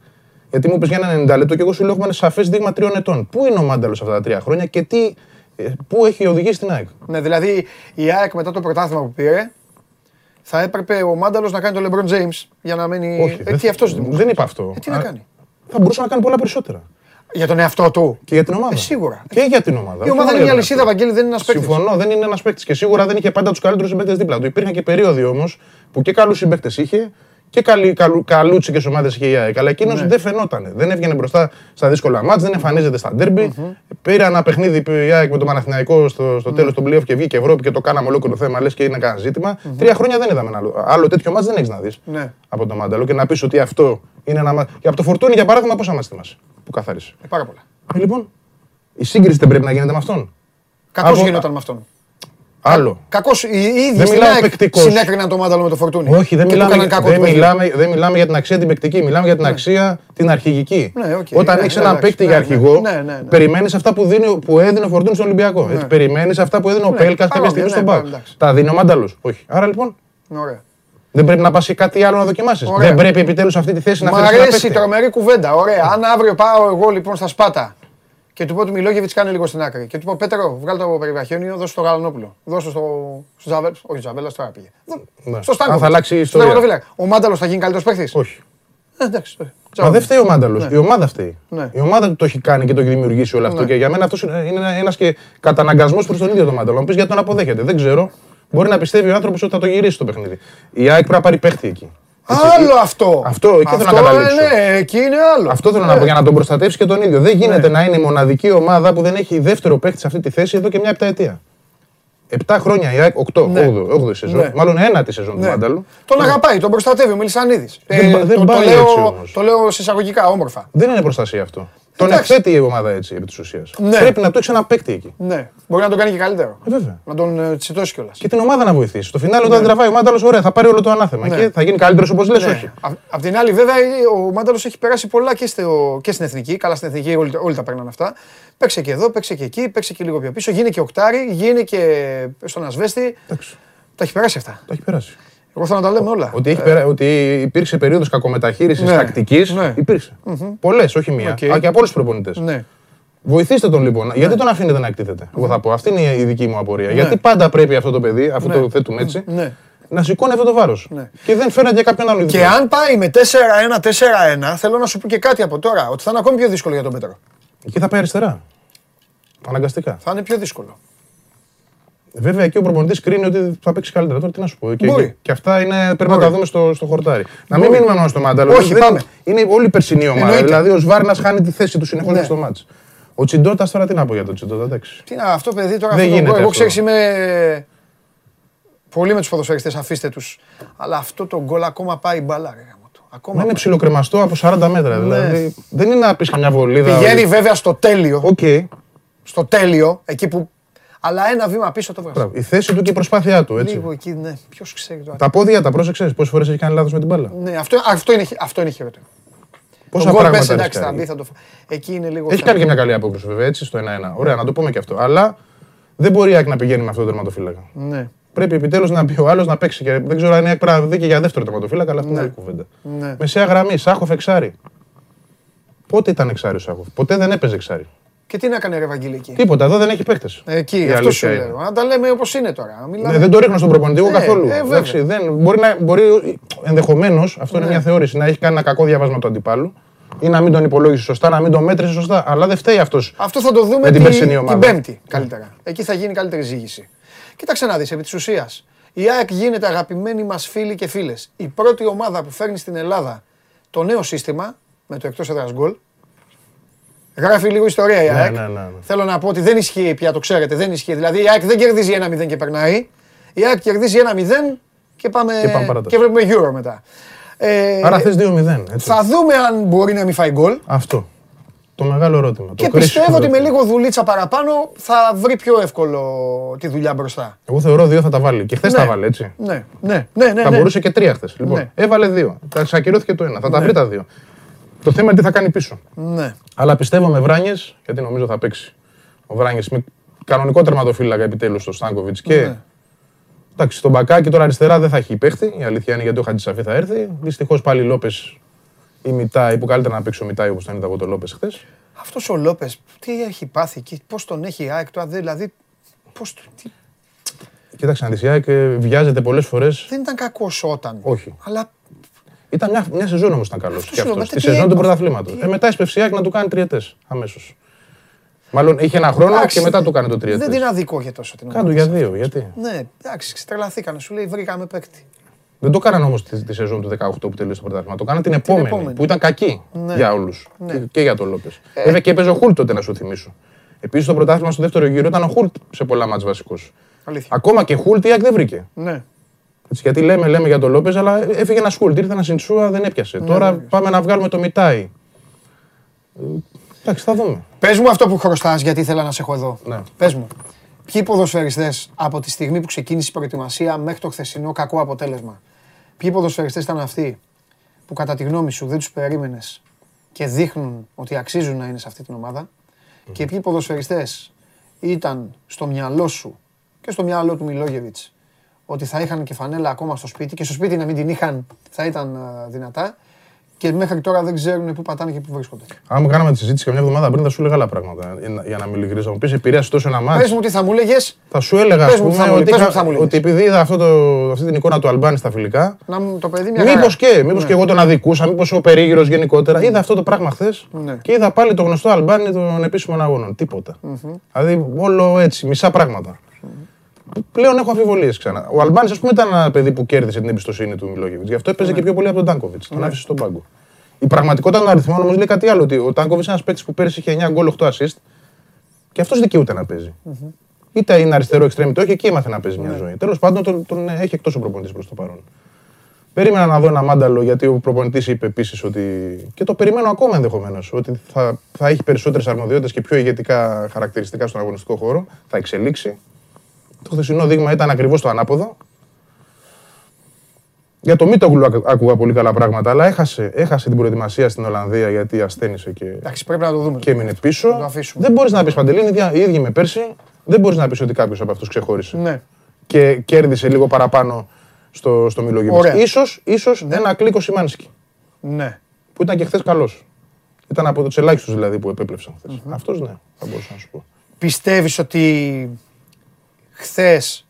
γιατί μου είπε για ένα 90 λεπτό και εγώ σου λέω έχουμε ένα σαφές δείγμα τριών ετών. Πού είναι ο μάνταλος αυτά τα τρία χρόνια και τι, ε, πού έχει οδηγήσει την ΑΕΚ. Ναι, δηλαδή η ΑΕΚ μετά το πρωτάθλημα που πήρε θα έπρεπε ο Μάνταλος να κάνει το LeBron James για να μένει. Όχι, ε, τι αυτός δεν δεν είπα αυτό. Ε, τι να Α, κάνει; Θα μπορούσε να κάνει πολλά περισσότερα. Για τον εαυτό του. Και για την ομάδα. Ε, σίγουρα. Και για την ομάδα. Η όχι ομάδα μόνο είναι για μια τον λυσίδα, εαυτό. Βαγγέλη, δεν είναι ένας παίκτης. Συμφωνώ, δεν είναι ένας παίκτης. Και σίγουρα δεν είχε πάντα τους καλύτερους συμπαίκτες δίπλα του. Υπήρχαν και περίοδοι όμως που και καλούς συμπαίκτες είχε και καλή, καλού, καλούτσικες ομάδες είχε η ΑΕΚ. Αλλά εκείνος Ναι. δεν φαινόταν. Δεν έβγαινε μπροστά στα δύσκολα μάτς, δεν εμφανίζεται στα ντέρμπι. Πήρε ένα παιχνίδι η ΑΕΚ με το Παναθηναϊκό στο, στο Ναι. τέλος των playoff και βγήκε Ευρώπη και το κάναμε ολόκληρο θέμα. Λες και είναι κανένα ζήτημα. Τρία χρόνια δεν είδαμε ένα άλλο, άλλο τέτοιο μάτς δεν έχεις να δεις Ναι. από το Μάνταλο και να πεις ότι αυτό είναι ένα μάτς. Και από το φορτούνι για παράδειγμα, πόσα μάτς θυμάσαι που καθάρισες; Ε, πάρα πολλά. Ε, λοιπόν, η σύγκριση δεν πρέπει να γίνεται με αυτόν. Κακώ Από- γινόταν με αυτόν. Άλλο. Κακός. Οι ίδιοι Δεν στην μιλάω ΑΕΚ παικτικός. συνέκριναν τον Μάνταλο με τον Φορτούνη. Όχι, δεν Και του μιλάμε, έκαναν κακό δεν, το παιδί. μιλάμε, δεν μιλάμε για την αξία την παικτική, μιλάμε για την αξία την αρχηγική. Ναι, οκ, Όταν ναι, έχεις ναι, έναν εντάξει, παίκτη ναι, για ναι, αρχηγό, ναι, ναι, ναι. περιμένεις αυτά που, δίνει, που έδινε ο Φορτούνη στον Ολυμπιακό. Έτσι, περιμένεις αυτά που έδινε ο Ναι, Πέλκας κάποια παρόμοια, στιγμή ναι, στον Πάο. εντάξει. Τα δίνει ο Μάνταλος. Όχι. Άρα λοιπόν Ωραία. δεν πρέπει να πας σε κάτι άλλο να δοκιμάσεις. Ωραία. Δεν πρέπει επιτέλους αυτή τη θέση να Μ' φέρει ένα αρέσει η παίκτη. τρομερή κουβέντα. Ωραία. Αν αύριο πάω εγώ λοιπόν στα Σπάτα και του πω του Μιλόγεβιτς κάνε λίγο στην άκρη. Και του πω Πέτρο, βγάλω το περιβαχιόνιο, δώσ' το Γαλανόπουλο. Δώσ' το στο, στο Ζαβέλ. Όχι, Ζαβέλα τώρα πήγε. Ναι. Στο Στάνκο. Αν θα αλλάξει η ιστορία. Ο Μάνταλος θα γίνει καλύτερος παίχτη. Όχι. Εντάξει. ε, Μα τσάου. δεν φταίει ο Μάνταλος. Η ομάδα φταίει. Ναι. Η ομάδα του το έχει κάνει και το έχει δημιουργήσει όλο αυτό. Ναι. Και για μένα αυτός είναι ένα και καταναγκασμός προς τον ίδιο τον Μάνταλο. Να πεις γιατί τον αποδέχεται. Δεν ξέρω. Μπορεί να πιστεύει ο άνθρωπος ότι θα το γυρίσει το παιχνίδι. Η ΑΕΚ πρέπει να πάρει παίχτη εκεί. Έτσι, Άλλο αυτό. Αυτό, εκεί θέλω να καταλήξω. Ναι, εκεί είναι άλλο. Αυτό θέλω να πω για να τον προστατεύσει και τον ίδιο. Δεν γίνεται να είναι η μοναδική ομάδα που δεν έχει δεύτερο παίχτη σε αυτή τη θέση εδώ και μια επταετία. Επτά χρόνια η ΑΕΚ, οκτώ, Ναι. όγδοη, όγδοη σεζόν. Ναι. Μάλλον ένα τη σεζόν του Ναι. Μάνταλου. Τον αγαπάει, τον προστατεύει ο Μιλισανίδη. Δεν πα- δεν το, το, πάει λέω, έτσι όμως. το λέω συσσαγωγικά, όμορφα. Δεν είναι προστασία αυτό. Τον Εντάξει. εκθέτει η ομάδα έτσι επί της ουσίας. Ναι. Πρέπει να του έχει ένα παίκτη εκεί. Ναι, μπορεί να τον κάνει και καλύτερο. Ε, βέβαια. Να τον ε, τσιτώσει κιόλας. Και την ομάδα να βοηθήσει. Στο φινάλε, όταν τραβάει ο Μάνταλος, ωραία, θα πάρει όλο το ανάθεμα. Ναι. Και θα γίνει καλύτερος όπως λες, όχι. Απ' την άλλη, βέβαια, ο Μάνταλος έχει περάσει πολλά και, στο, και στην εθνική. Καλά, στην εθνική όλοι, όλοι τα παίρνουν αυτά. Παίξε και εδώ, παίξε και εκεί, παίξε και λίγο πιο πίσω. Γίνει και οκτάρι, γίνει και στον Ασβέστη. Εντάξει, Τα έχει περάσει αυτά. το έχει περάσει. Εγώ θέλω να τα λέμε όλα. Ότι, έχει περα... ότι υπήρξε περίοδος κακομεταχείρισης Ναι. τακτικής. Ναι. Υπήρξε. Πολλές, όχι μία. Οκ. Α, και από όλους τους προπονητές. Ναι. Βοηθήστε τον λοιπόν. Γιατί τον αφήνετε να εκτίθεται. Εγώ θα πω. Αυτή είναι η δική μου απορία. Γιατί πάντα πρέπει αυτό το παιδί, αφού το θέτουμε έτσι, Ναι. να σηκώνει αυτό το βάρος. Ναι. Και δεν φέρνει για κάποιον άλλον Και αν πάει με 4-1-4-1, θέλω να σου πω και κάτι από τώρα. Ότι θα είναι ακόμη πιο δύσκολο για τον Πέτρο. Εκεί θα πάει αριστερά. Αναγκαστικά. Θα είναι πιο δύσκολο. Βέβαια εκεί ο προπονητής κρίνει ότι θα παίξει καλύτερα. Τώρα τι να σου πω. Και, Μπορεί. και, και αυτά είναι, πρέπει Μπορεί. να τα δούμε στο, στο χορτάρι. Να μην Μπορεί. μείνουμε μόνο στο μάνταλο. Όχι, Δεν- πάμε. Είναι όλη η περσινή ομάδα. Εννοείται. Δηλαδή ο Σβάρνας χάνει τη θέση του συνεχώς Ναι. στο μάτς. Ο Τσιντότα τώρα τι να πω για τον Τσιντότα, εντάξει. Τι να, αυτό παιδί τώρα. Δεν αυτό το γίνεται γκολ, Εγώ αυτό. ξέρεις είμαι. Πολύ με τους ποδοσφαιριστές, αφήστε τους. Αλλά αυτό το γκολ ακόμα πάει μπαλά. Ρε, γάμο του. Μα Ακόμα είναι ψιλοκρεμαστό από 40 μέτρα. Δηλαδή δεν είναι να πεις καμιά βολίδα. Ναι. Πηγαίνει ότι- βέβαια στο τέλειο. Οκ. Στο τέλειο, εκεί που. Αλλά ένα βήμα πίσω το βγάζει. Μπράβο. Η θέση του και η προσπάθειά του. Έτσι. Λίγο εκεί, ναι. Ποιος ξέρει τώρα. Τα πόδια τα πρόσεξες. Πόσες φορές έχει κάνει λάθος με την μπάλα; Ναι, αυτό, αυτό, είναι, χει- αυτό είναι χειρότερο. Πόσα το γκολ πράγματα πες, εντάξει, θα ρισκάρει. μπει, θα το φά- Εκεί είναι λίγο. Έχει κάνει και μια καλή απόκριση βέβαια έτσι στο 1-1. Ωραία, να το πούμε και αυτό. Αλλά δεν μπορεί η ΑΕΚ να πηγαίνει με αυτό το τερματοφύλακα. Ναι, Πρέπει επιτέλους να μπει ο άλλος να παίξει. Και δεν ξέρω αν η ΑΕΚ πρέπει να δει και για δεύτερο τερματοφύλακα, αλλά αυτό είναι άλλη κουβέντα. ναι. Μεσαία γραμμή, Σάχοφ εξάρι. Πότε ήταν εξάρι ο Σάχοφ; Ποτέ δεν έπαιζε εξάρι. Και τι να κάνει ρε Βαγγέλη εκεί. Τίποτα, εδώ δεν έχει παίχτε. Εκεί, αυτό σου λέω. Να τα λέμε όπως είναι τώρα. Μιλάμε. Ναι, δεν το ρίχνω στον προπονητή εγώ Ε, καθόλου. ε, βέβαια. Εντάξει, δεν, μπορεί να, μπορεί ενδεχομένως, αυτό είναι Ναι. μια θεώρηση, να έχει κάνει ένα κακό διαβάσμα του αντιπάλου ή να μην τον υπολόγισε σωστά, να μην τον μέτρησε σωστά. Αλλά δεν φταίει αυτός. Αυτό θα το δούμε Με την τη- περσινή την ομάδα. Πέμπτη καλύτερα. Εκεί θα γίνει καλύτερη ζήγηση. Κοίταξε να δεις, επί της ουσίας. Η ΑΕΚ γίνεται αγαπημένοι μας φίλοι και φίλες. Η πρώτη ομάδα που φέρνει στην Ελλάδα το νέο σύστημα με το εκτός έδρας γκολ. Γράφει λίγο ιστορία η Ναι, ΑΕΚ. ναι, ναι, ναι. Θέλω να πω ότι δεν ισχύει πια, το ξέρετε, δεν ισχύει. Δηλαδή η ΑΕΚ δεν κερδίζει 1-0 και περνάει. Η ΑΕΚ κερδίζει 1-0 και πάμε, Και πάμε παράταση. και βλέπουμε Euro μετά. Ε, Άρα θες 2-0. Έτσι. θα δούμε αν μπορεί να μην φάει γκολ. Αυτό. Το μεγάλο ερώτημα. Και το κρίσιμο πιστεύω ότι με ερώτημα. λίγο δουλίτσα παραπάνω θα βρει πιο εύκολο τη δουλειά μπροστά. Εγώ θεωρώ δύο θα τα βάλει. Και χθες Ναι. τα βάλει έτσι. Ναι, ναι, ναι. ναι, Θα ναι. μπορούσε και τρία χθες. Λοιπόν, Ναι. έβαλε δύο. Τα εξακυρώθηκε το ένα. Θα τα βρει τα δύο. Το θέμα είναι τι θα κάνει πίσω. ναι. Αλλά πιστεύω με Βράνιες, γιατί νομίζω θα παίξει ο Βράνιες με κανονικό τερματοφύλακα επιτέλους στο Στάνκοβιτς. Και Ναι. εντάξει, στον μπακάκι τώρα αριστερά δεν θα έχει παίχτη. Η αλήθεια είναι γιατί ο Χατζησαφή θα έρθει. Δυστυχώς πάλι Λόπες ή Μιτάη, που καλύτερα να παίξει ο Μιτάη όπως τον είδα εγώ το Λόπες χθες. Αυτός ο Λόπες, τι έχει πάθει εκεί, πώς τον έχει η ΑΕΚ τώρα, δηλαδή. Πώς, τι, Κοίταξε να δεις, η ΑΕΚ ε, βιάζεται πολλές φορές. δεν ήταν κακός όταν. Όχι. Αλλά Ήταν μια, μια σεζόν όμως ήταν καλός. Αυτό Και σου λέω, αυτό. μετά Τη τι σεζόν του έπαθε, πρωταθλήματο. τι Ε, μετά έσπευσε η ΑΕΚ να του κάνει τριετές αμέσως. Μάλλον είχε ένα χρόνο εντάξει, και μετά του κάνει το τριετές. Δεν την αδικό για τόσο την Κάντου για δύο, γιατί; Ναι, εντάξει, ξετρελαθήκανε. Σου λέει βρήκαμε παίκτη. Δεν το κάναν όμως τη, τη σεζόν του 18 που τελείωσε το πρωτάθλημα. Το κάναν την επόμενη, επόμενη. που ήταν κακή Ναι. για όλους. Ναι. Και, και για τον Λόπες. Βέβαια και έπαιζε ο Χουλ τότε να σου θυμίσω. Επίσης το πρωτάθλημα στο δεύτερο γύρο ήταν ο Χουλτ σε πολλά μάτς βασικός. Αλήθεια. Ακόμα και Χουλτ η ΑΕΚ δεν βρήκε. Ναι. Έτσι, γιατί λέμε, λέμε για τον Λόπες, αλλά έφυγε ένα Χουλτ. Ήρθε ένα Σιντσούα, δεν έπιασε. Ναι, Τώρα πάμε να βγάλουμε το Μιτάι. Ε, Εντάξει, θα δούμε. Πες μου αυτό που χρωστάς, γιατί ήθελα να σε έχω εδώ. Ναι. Πες μου. Ποιοι ποδοσφαιριστές από τη στιγμή που ξεκίνησε η προετοιμασία μέχρι το χθεσινό κακό αποτέλεσμα. Ποιοι ποδοσφαιριστές ήταν αυτοί που κατά τη γνώμη σου δεν τους περίμενες και δείχνουν ότι αξίζουν να είναι σε αυτή την ομάδα; Και ποιοι ποδοσφαιριστές ήταν στο μυαλό σου και στο μυαλό του Μιλόγεβιτς ότι θα είχαν και φανέλα ακόμα στο σπίτι και στο σπίτι να μην την είχαν θα ήταν α, δυνατά και μέχρι τώρα δεν ξέρουν πού πατάνε και πού βρίσκονται. Αν μου κάναμε τη συζήτηση καμιά εβδομάδα πριν, θα σου έλεγα άλλα πράγματα. Για να- Για να με ειλικρινείς. Θα μου πεις επηρέασε τόσο ένα Πες μάτι. μου τι θα μου λέγες, Θα σου έλεγα, Πες ας μου τι πούμε, θα μου- ότι, πες μου είχα- τι θα μου λέγες. ότι επειδή είδα αυτό το, αυτή την εικόνα του Αλμπάνη στα φιλικά, να μου το παιδί μια Μήπως χαρά. και, μήπως και εγώ τον αδικούσα, μήπως ο περίγυρος γενικότερα. Είδα αυτό το πράγμα χθες Ναι. και είδα πάλι το γνωστό Αλμπάνι των επίσημων αγώνων. Τίποτα. Δηλαδή όλο έτσι, μισά πράγματα. Πλέον έχω αμφιβολίες ξανά. Ο Αλμπάνης, ας πούμε, ήταν ένα παιδί που κέρδισε την εμπιστοσύνη του Μιλόγεβιτς. Γι' αυτό έπαιζε και πιο πολύ από τον Τάνκοβιτς. Τον άφησε στον πάγκο. Η πραγματικότητα των αριθμών όμως λέει κάτι άλλο. Ότι ο Τάνκοβιτς είναι ένας παίκτης που πέρυσι είχε 9 γκολ 8 assist και αυτός δικαιούται να παίζει. Είτε είναι αριστερό εξτρέμι, όχι, εκεί έμαθε να παίζει μια ζωή. Τέλος πάντων τον, τον έχει εκτός ο προπονητής προς το παρόν. Περίμενα να δω ένα μάνταλο γιατί ο προπονητής είπε επίσης ότι. και το περιμένω ακόμα ενδεχομένως. Ότι θα, θα έχει περισσότερες αρμοδιότητες και πιο ηγετικά χαρακτηριστικά στον αγωνιστικό χώρο. Θα εξελίξει. Το χθεσινό δείγμα ήταν ακριβώς το ανάποδο. Για το Μίτογλου άκου- άκουγα πολύ καλά πράγματα, αλλά έχασε, έχασε την προετοιμασία στην Ολλανδία γιατί ασθένησε και, Εντάξει, πρέπει να το δούμε. και έμεινε πίσω. Να το αφήσουμε. Δεν μπορείς να πεις Παντελή, είναι ίδια- οι ίδιοι με πέρσι. Δεν μπορείς να πεις ότι κάποιος από αυτούς ξεχώρισε Ναι. και κέρδισε λίγο παραπάνω στο, στο Μιλόγεβιτς. Ωραία. Ίσως, ίσως ένα κλικ ο Σιμάνσκι, Ναι. που ήταν και χθες καλός. Ήταν από τους ελάχιστου δηλαδή που επέπλεψαν χθες. Αυτός ναι, θα μπορούσα να σου πω. Πιστεύεις ότι χθες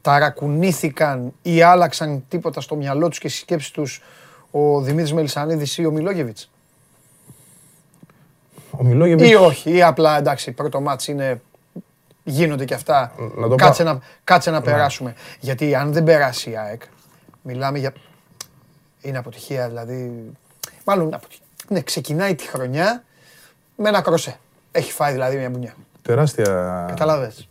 ταρακουνήθηκαν ή άλλαξαν τίποτα στο μυαλό τους και στις σκέψεις τους ο Δημήτρης Μελισανίδης ή ο Μιλόγεβιτς; Ο Μιλόγεβιτς, Ή όχι, ή απλά εντάξει, πρώτο μάτς είναι, γίνονται και αυτά. Να το κάτσε, πάω. να, κάτσε να περάσουμε. Γιατί αν δεν περάσει η ΑΕΚ, μιλάμε για... Είναι αποτυχία, δηλαδή... Μάλλον, αποτυχία. Ναι, ξεκινάει τη χρονιά με ένα κροσέ. Έχει φάει δηλαδή μια μπουνιά. τεράστια... Καταλαβες.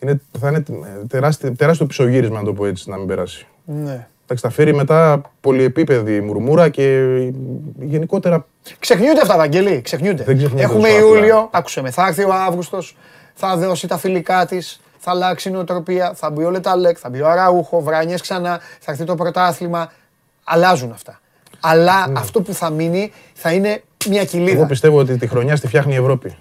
Είναι, θα είναι τεράστιο, τεράστιο πισωγύρισμα, να το πω έτσι, να μην περάσει. Ναι. Εντάξει, θα φέρει μετά πολυεπίπεδη μουρμούρα και γενικότερα Ξεχνιούνται αυτά, Βαγγέλη. Ξεχνιούνται. Δεν ξεχνιούνται Έχουμε τόσο απλά. Ιούλιο, άκουσε με, θα έρθει ο Αύγουστος, θα δώσει τα φιλικά της, θα αλλάξει η νοοτροπία, θα μπει ο Λεταλέκ, θα μπει ο Αραούχο, Βράνιες ξανά, θα έρθει το πρωτάθλημα. Αλλάζουν αυτά. Αλλά αυτό που θα μείνει θα είναι μια Εγώ κοιλίδα. πιστεύω ότι τη χρονιά στη φτιάχνει η Ευρώπη.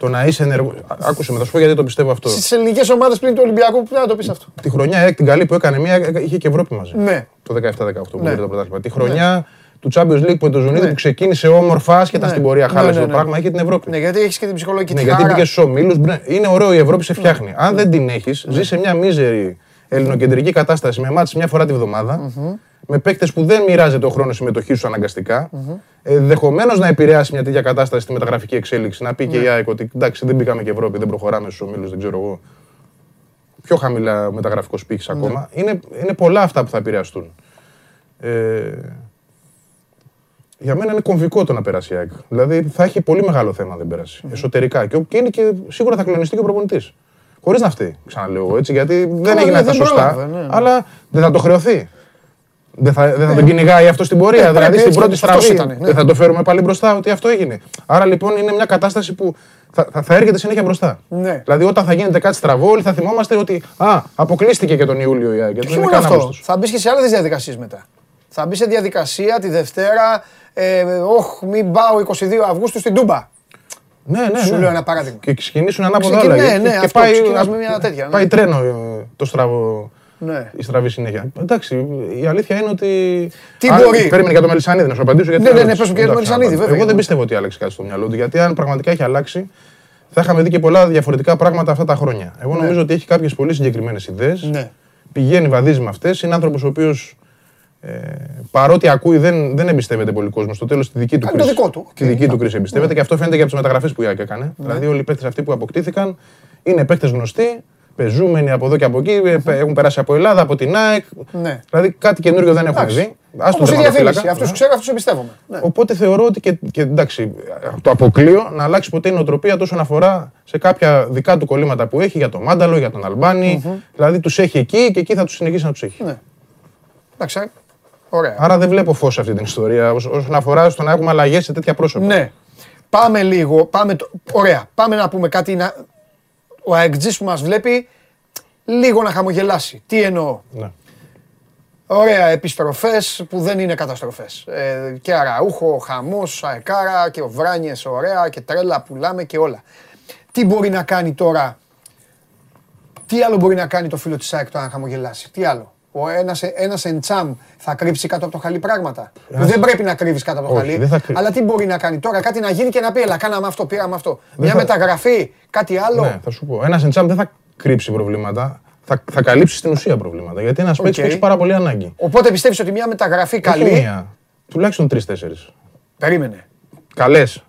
Το να είσαι ενεργό. Άκουσε με, θα σου πω γιατί το πιστεύω αυτό. Στις ελληνικές ομάδες πλην του Ολυμπιακού, πού να το πεις αυτό; Τη χρονιά ΑΕΚ την καλή που έκανε μία είχε και Ευρώπη μαζί. Ναι. Το 17-18 που Ναι. πήρε το πρωτάθλημα. Τη χρονιά του Champions League που το Ζουνίδη Ναι. που ξεκίνησε όμορφα, άσχετα Ναι. στην πορεία, Ναι, χάλασε ναι, το ναι. πράγμα, είχε την Ευρώπη. Ναι, γιατί έχεις και την ψυχολογική Ναι, της γιατί χαρά. μπήκε στους ομίλους. Είναι ωραίο η Ευρώπη σε φτιάχνει. Αν δεν την έχεις, ζει σε μια μίζερη ελληνοκεντρική κατάσταση με μάτς μια φορά τη βδομάδα, με παίκτες που δεν μοιράζεται ο χρόνο συμμετοχή σου αναγκαστικά, ενδεχομένως να επηρεάσει μια τέτοια κατάσταση στη μεταγραφική εξέλιξη. Να πει και η ΑΕΚ ότι εντάξει, δεν μπήκαμε και Ευρώπη, δεν προχωράμε στους ομίλους, δεν ξέρω εγώ. Πιο χαμηλά ο μεταγραφικός πύχης ακόμα. Είναι, είναι πολλά αυτά που θα επηρεαστούν. Ε, για μένα είναι κομβικό το να περάσει η ΑΕΚ. Δηλαδή θα έχει πολύ μεγάλο θέμα αν δεν περάσει. Εσωτερικά. Και, και είναι και σίγουρα θα κλονιστεί και ο προπονητής. Χωρίς να φταίει, ξαναλέω εγώ έτσι, γιατί δεν Καλά, έγιναν ναι, τα δεν σωστά. πρόλαβε, ναι, ναι. Αλλά δεν θα το χρεωθεί. Δεν θα, δεν θα τον κυνηγάει αυτό στην πορεία. Ε, δηλαδή πρέπει, στην έτσι, πρώτη αυτός στραβή. ήτανε, ναι. Δεν θα το φέρουμε πάλι μπροστά ότι αυτό έγινε. Άρα λοιπόν είναι μια κατάσταση που θα, θα, θα έρχεται συνέχεια μπροστά. Ναι. Δηλαδή όταν θα γίνεται κάτι στραβό, όλοι θα θυμόμαστε ότι α, αποκλείστηκε και τον Ιούλιο η ΑΕΚ. γιατί Και δεν μόνο είναι καν αυτό; Αύγουστος. Θα μπει και σε άλλες διαδικασίες μετά. Θα μπει σε διαδικασία τη Δευτέρα. Ε, όχ, μην πάω 22 Αυγούστου στην Τούμπα. Ναι, ναι, Σου ναι. λέω ένα παράδειγμα. Και ξεκινήσουν ανάποδα Ξεκινά- όλα. ναι, και- ναι, και αυτό, ξεκινάς με μια τέτοια, ναι. Πάει τρένο ε, το στραβό. Ναι. Η στραβή συνέχεια. Εντάξει, η αλήθεια είναι ότι. Τι Αν- μπορεί. Περίμενε για το Μελισανίδη να σου απαντήσω. Γιατί Ναι, ναι, ναι, ερώτηση. πες μου και για το Εντάξει, Μελισανίδη, να βέβαια. Εγώ δεν πιστεύω ότι άλλαξε κάτι στο μυαλό του. Γιατί αν πραγματικά έχει αλλάξει, θα είχαμε δει και πολλά διαφορετικά πράγματα αυτά τα χρόνια. Εγώ νομίζω ότι έχει κάποιες πολύ συγκεκριμένες ιδέες. Ναι. Πηγαίνει, βαδίζει με αυτές. Είναι άνθρωπος ο οποίος. Ε, παρότι ακούει, δεν, δεν εμπιστεύεται πολύ κόσμο. Στο τέλος, τη δική του Κάνει το κρίση. δικό του. Τη Οκ, δική του ναι. κρίση εμπιστεύεται και αυτό φαίνεται και από τις μεταγραφές που η ΑΕΚ έκανε. Δηλαδή, όλοι οι παίκτες αυτοί που αποκτήθηκαν είναι παίκτες γνωστοί, παιζούμενοι από εδώ και από εκεί, ε, έχουν περάσει από Ελλάδα, από την ΑΕΚ. Ναι. Δηλαδή, κάτι καινούριο δεν έχουν δει. Ας τον Όπω η διαφήμιση. τερματοφύλακα. Αυτούς Ναι. ξέρω, αυτούς εμπιστεύομαι. Ναι. Οπότε θεωρώ ότι και, και εντάξει, το αποκλείω να αλλάξει ποτέ η νοοτροπία τόσο αφορά σε κάποια δικά του κολλήματα που έχει για τον Μάνταλο, για τον Αλμπάνη Δηλαδή τους έχει εκεί και εκεί θα τους συνεχίσει να τους έχει. Ναι. Εντάξει. Ωραία. Άρα δεν βλέπω φως σε αυτή την ιστορία ως- όσον αφορά στο να έχουμε αλλαγές σε τέτοια πρόσωπα. Ναι. Πάμε λίγο. Πάμε το... Ωραία. Πάμε να πούμε κάτι. Να... ο αεκτζής που μας βλέπει λίγο να χαμογελάσει. Τι εννοώ; Ναι. Ωραία επιστροφές που δεν είναι καταστροφές. Ε, και Αραούχο, χαμός, αεκάρα και ο Βράνιες ωραία και τρέλα πουλάμε και όλα. Τι μπορεί να κάνει τώρα, τι άλλο μπορεί να κάνει το φίλο της ΑΕΚ τώρα να χαμογελάσει, τι άλλο; Ο ένας, ένας Εντσάμ θα κρύψει κάτω από το χαλί πράγματα. Που δεν πρέπει να κρύβεις κάτω από το Όχι, χαλί. δεν θα κρύ- Αλλά τι μπορεί να κάνει τώρα, κάτι να γίνει και να πει, έλα κάναμε αυτό, πήραμε αυτό. Δεν Μια θα- μεταγραφή, κάτι άλλο. Ναι, θα σου πω. Ένας Εντσάμ δεν θα κρύψει προβλήματα. Θα, θα καλύψει στην ουσία προβλήματα. Γιατί ένας παίκτης Οκ. που έχει πάρα πολύ ανάγκη. Οπότε πιστεύεις ότι μια μεταγραφή Όχι καλή, μία. Τουλάχιστον τρει-τέσσερι. περίμενε. Καλές.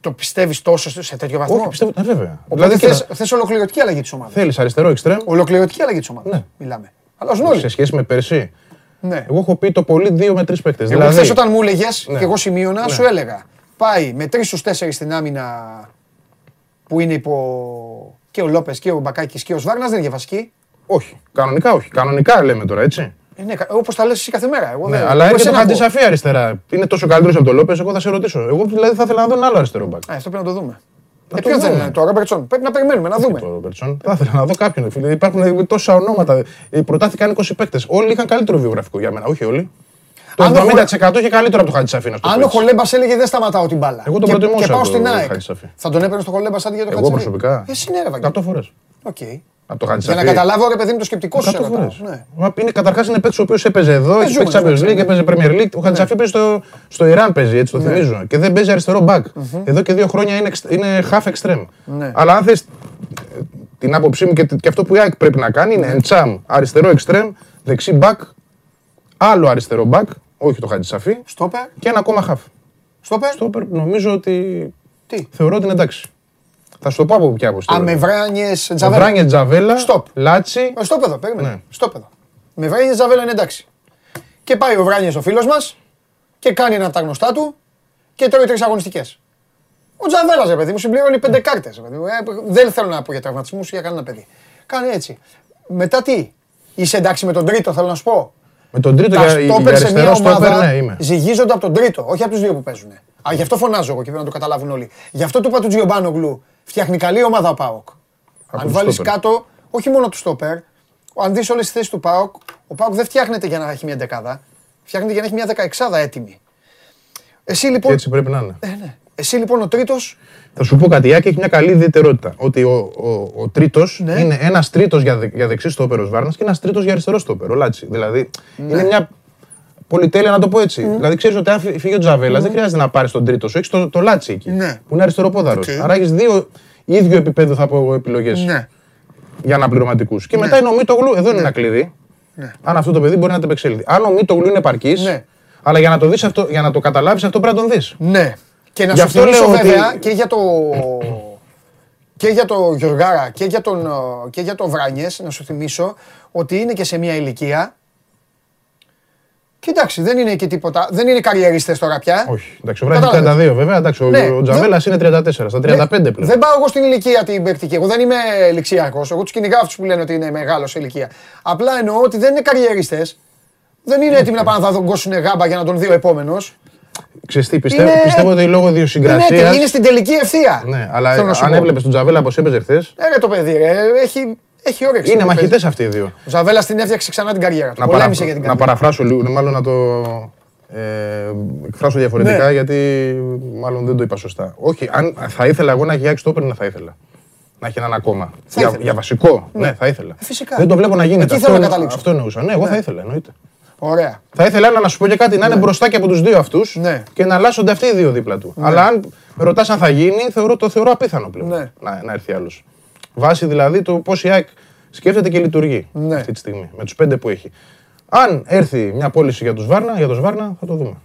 Το πιστεύεις τόσο σε τέτοιο βαθμό; Όχι, πιστεύω. Ναι, βέβαια. Οπότε κοίτα, θες, θες ολοκληρωτική αλλαγή της ομάδας. θέλεις αριστερό εξτρέμ; Ολοκληρωτική αλλαγή της ομάδας. Ναι. Μιλάμε. Αλλά ως όλοι. Σε σχέση με πέρσι. Ναι. Εγώ έχω πει το πολύ δύο με τρεις παίκτες. Εγώ Δηλαδή, χθες όταν μου έλεγες Ναι. και εγώ σημείωνα, Ναι. σου έλεγα πάει με τρεις στους τέσσερις στην άμυνα που είναι υπό και ο Λόπες και ο Μπακάκης και ο Σβάρνας, δεν είναι βασική. Όχι. Κανονικά όχι. Κανονικά λέμε τώρα έτσι. Ε, ναι, όπως τα λες εσύ κάθε μέρα. Εγώ Ναι, δεν- αλλά εγώ έρχεται ο εσένα ακούω. Χατζησαφή αριστερά. Είναι τόσο καλύτερος από τον Λόπες. Εγώ θα σε ρωτήσω. Εγώ δηλαδή θα ήθελα να δω ένα άλλο αριστερό μπακ. Α, αυτό πρέπει να το δούμε. Να Ε, το ποιον δούμε. θέλει το Ρόμπερτσον; Πρέπει να περιμένουμε, να δούμε. Το Ρόμπερτσον. Θα ήθελα να δω κάποιον. Φίλε. Υπάρχουν τόσα ονόματα. Ε, Προτάθηκαν 20 παίκτες. Όλοι είχαν καλύτερο βιογραφικό για μένα. Όχι όλοι. Το Αν ο 70% είχε καλύτερο από το Χατζησαφή. να σου το Αν πω ο έτσι. Χολέμπας έλεγε δεν σταματάω την μπάλα. Εγώ τον και, προτιμούσα και πάω από στην τον ΑΕΚ. Χατζησαφή. Θα τον έπαιρνε στο Χολέμπας σαν για τον Εγώ Χατζησαφή. προσωπικά. Εσύ ναι, ρε Βαγγέλη. 100 φορέ. Οκ. Από το Για Χατζησαφή. να καταλάβω, ρε παιδί μου, το σκεπτικό σου. σε 100 ρωτάω. φορές. Ναι. Μα Είναι καταρχάς είναι παίκτης ο οποίος έπαιζε εδώ, έχει ζούμε, παίξει Champions ζούμε, League, ναι. έπαιζε Premier League. Ο Χατζησαφή παίζει στο, στο Ιράν, παίζει έτσι το θυμίζω. Και δεν παίζει αριστερό back. Εδώ και δύο χρόνια είναι, εξ- είναι half extreme. Ναι. Αλλά αν θες την άποψή μου και, και αυτό που η ΑΕΚ πρέπει να κάνει είναι εντσάμ αριστερό extreme, δεξί back, άλλο αριστερό back, όχι το Χατζησαφή, Στόπερ. και ένα ακόμα half. Στόπερ. Στόπερ νομίζω ότι Τι; θεωρώ ότι είναι εντάξει. Θα σου το πω από ποια αποστολή. Αμεβράνιε Τζαβέλα. Βράνιες Τζαβέλα, Στοπ. Λάτσι, Ε, Στο παιδό, περίμενε. Ναι. Στο παιδό. Με Βράνιες Τζαβέλα είναι εντάξει. Και πάει ο Βράνιες ο φίλος μας και κάνει ένα από τα γνωστά του και τρώει τρεις αγωνιστικές. Ο Τζαβέλας, ρε παιδί μου, συμπληρώνει πέντε κάρτες. δεν θέλω να πω για τραυματισμούς για κανένα παιδί. Κάνει έτσι. Μετά τι, είσαι εντάξει με τον τρίτο, θέλω να σου πω; με τον τρίτο Τα για, για στόπερ σε μια αριστερό στόπερ, ομάδα ναι, είμαι. ζυγίζονται από τον τρίτο, όχι από τους δύο που παίζουν. Α, γι' αυτό φωνάζω εγώ και πρέπει να το καταλάβουν όλοι. Γι' αυτό του είπα του Τζιομπάνογλου, φτιάχνει καλή ομάδα ο Πάοκ. Από Αν τους βάλεις στόπερ. κάτω, όχι μόνο του στόπερ, αν δεις όλες τις θέσεις του Πάοκ, ο ΠΑΟΚ δεν φτιάχνεται για να έχει μια δεκάδα. Φτιάχνεται για να έχει μια δεκαεξάδα έτοιμη. Εσύ Και λοιπόν, έτσι πρέπει να είναι. ε, ναι. Εσύ λοιπόν ο τρίτο. Θα σου πω κάτι, η Άκη έχει μια καλή ιδιαιτερότητα. Ότι ο, ο, ο τρίτος Ναι. είναι ένας τρίτος για, δε- για δεξί στόπερ ο Βάρνα και ένας τρίτος για αριστερό στόπερ ο. Λάτσι. Δηλαδή Ναι. είναι μια πολυτέλεια να το πω έτσι. Δηλαδή ξέρεις ότι αν φύ- φύγει ο Τζαβέλας δεν χρειάζεται να πάρεις τον τρίτο σου, έχεις το, το Λάτσι εκεί. Ναι. Που είναι αριστεροπόδαρος. Οκ. Άρα έχεις δύο ίδιο επίπεδο θα πω εγώ επιλογές Ναι. για αναπληρωματικούς. Και μετά είναι ο Μίτογλου, εδώ είναι ένα κλειδί. Αν αυτό το παιδί μπορεί να τεπεξέλθει. Αν ο Μίτογλου είναι επαρκής, Ναι. αλλά για να το, δεις αυτό, για να το καταλάβεις αυτό πρέπει να τον δεις. Ναι. Και να Γι' σου αυτό θυμίσω λέω ότι- βέβαια και για το. Και για το Γιωργάρα και για τον, ε, και για τον Βράνιες, να σου θυμίσω ότι είναι και σε μια ηλικία. Και εντάξει, δεν είναι και τίποτα. Δεν είναι καριεριστές τώρα πια. Όχι. Εντάξει, ο Βράδυ Κατάλαβες. 32 βέβαια. Εντάξει, ο, Ναι, ο Τζαβέλας είναι 34, στα 35 Ναι, πλέον. Δεν πάω εγώ στην ηλικία την παικτική. Εγώ δεν είμαι ληξιάρχο. Εγώ τους κυνηγάω αυτούς που λένε ότι είναι μεγάλος σε ηλικία. Απλά εννοώ ότι δεν είναι καριεριστές. Δεν είναι έτοιμοι να πάνε να δογκώσουν γάμπα για να τον δει ο επόμενος. Ξέρεις τι, πιστεύω, Είναι- πιστεύω ότι λόγω Είναι ιδιοσυγκρασία. έτοιμοι, είναι στην τελική ευθεία. Ναι, αλλά Θέλω να σου αν πω. έβλεπες τον Τζαβέλα πώ έπαιζε χθε, Ε, ρε το παιδί, ρε, έχει, έχει όρεξη. είναι το παιδί. μαχητές αυτοί οι δύο. Ο Ζαβέλα την έφτιαξε ξανά την καριέρα του. Να, Πολέμησε παρα- για την να καριέρα. παραφράσω λίγο, μάλλον να το ε, εκφράσω διαφορετικά Ναι. γιατί μάλλον δεν το είπα σωστά. Όχι, αν θα ήθελα εγώ να έχει άξει το όπερ, θα ήθελα. Να έχει έναν ακόμα. Θα Για, ήθελα. για βασικό. Ναι, θα ήθελα. Ε, φυσικά. Δεν το βλέπω να γίνεται. Εκεί θέλω να αυτό, καταλήξω. αυτό εννοούσα. Ναι, εγώ θα ήθελα, εννοείται. Ωραία. Θα ήθελα ένα, να σου πω και κάτι, να είναι μπροστά και από τους δύο αυτούς Ναι. και να αλλάσσονται αυτοί οι δύο δίπλα του. Αλλά αν με ρωτάς αν θα γίνει, θεωρώ, το θεωρώ απίθανο πλέον Ναι. να, να έρθει άλλος. Βάσει δηλαδή το πώς η ΑΕΚ σκέφτεται και λειτουργεί Ναι. αυτή τη στιγμή με τους πέντε που έχει. Αν έρθει μια πώληση για, τους Βάρνα, για τον Σβάρνα, θα το δούμε.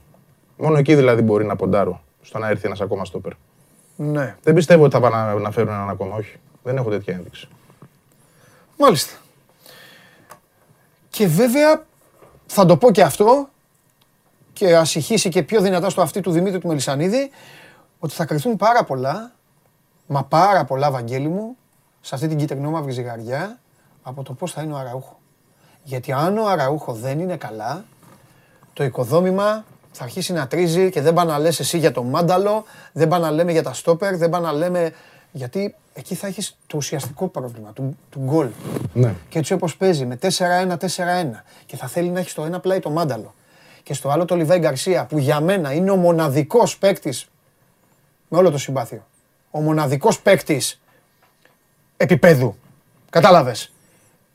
Μόνο εκεί δηλαδή μπορεί να ποντάρω στο να έρθει ένας ακόμα στόπερ. Ναι. Δεν πιστεύω ότι θα πάνε να, να φέρουν έναν ακόμα, όχι. Δεν έχω τέτοια ένδειξη. Μάλιστα. Και βέβαια θα το πω και αυτό και ας ηχήσει και πιο δυνατά στο αυτή του Δημήτρη του Μελισανίδη ότι θα κρυθούν πάρα πολλά, μα πάρα πολλά Βαγγέλη μου, σε αυτή την κυτρινόμαυρη ζυγαριά από το πώς θα είναι ο Αραούχο. Γιατί αν ο Αραούχο δεν είναι καλά, το οικοδόμημα θα αρχίσει να τρίζει και δεν πάνε να λες εσύ για το μάνταλο, δεν πάνε να λέμε για τα στόπερ, δεν πάνε να λέμε Γιατί εκεί θα έχεις το ουσιαστικό πρόβλημα του, του γκολ. Ναι. Και έτσι όπως παίζει με 4-1-4-1 και θα θέλει να έχει στο ένα πλάι το μάνταλο και στο άλλο το Λιβάη Γκαρσία που για μένα είναι ο μοναδικός παίκτη. Με όλο το συμπάθειο. Ο μοναδικός παίκτης επίπεδου. Κατάλαβες.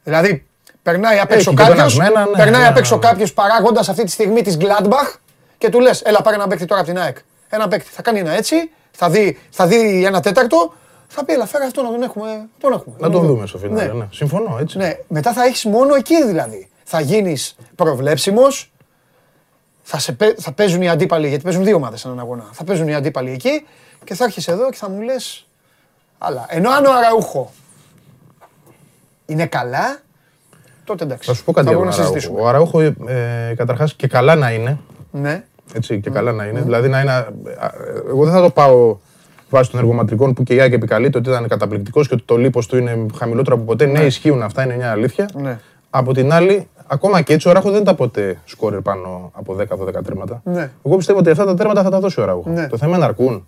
Δηλαδή, περνάει απ' έξω Έχει και κάποιος. πενασμένα, ναι, περνάει ναι, απ' έξω ναι. κάποιος παράγοντας αυτή τη στιγμή της Gladbach και του λες: Έλα, πάρε ένα παίκτη τώρα από την ΑΕΚ. Ένα παίκτη. Θα κάνει ένα έτσι, θα δει, θα δει ένα τέταρτο, θα πει: Έλα, φέρε αυτό να τον έχουμε. Τον έχουμε Να το δούμε στο φινάλε. Ναι. Συμφωνώ, έτσι. ναι, μετά θα έχεις μόνο εκεί δηλαδή. Θα γίνεις προβλέψιμος. Θα, σε, παί- θα παίζουν οι αντίπαλοι, γιατί παίζουν δύο ομάδες έναν αγώνα. Θα παίζουν οι αντίπαλοι εκεί και θα έρχεσαι εδώ και θα μου λες. Αλλά ενώ αν ο Αραούχο είναι καλά, τότε εντάξει. Θα σου πω κάτι για μπορούμε τον να Αραούχο. συζητήσουμε. Ο Αραούχο, ε, καταρχάς και καλά να είναι. Ναι. Έτσι, και καλά να είναι. Δηλαδή να είναι. α, Εγώ δεν θα το πάω βάσει των εργοματρικών που και η Άκη επικαλείται ότι ήταν καταπληκτικός και ότι το λίπος του είναι χαμηλότερο από ποτέ. Ναι, ισχύουν αυτά, είναι μια αλήθεια. Ναι. Από την άλλη, ακόμα και έτσι ο Ράχο δεν ήταν ποτέ σκόρερ πάνω από 10-12 τέρματα. Ναι. Εγώ πιστεύω ότι αυτά τα τέρματα θα τα δώσει ο Ραούχο. Ναι. Το θέμα είναι να αρκούν.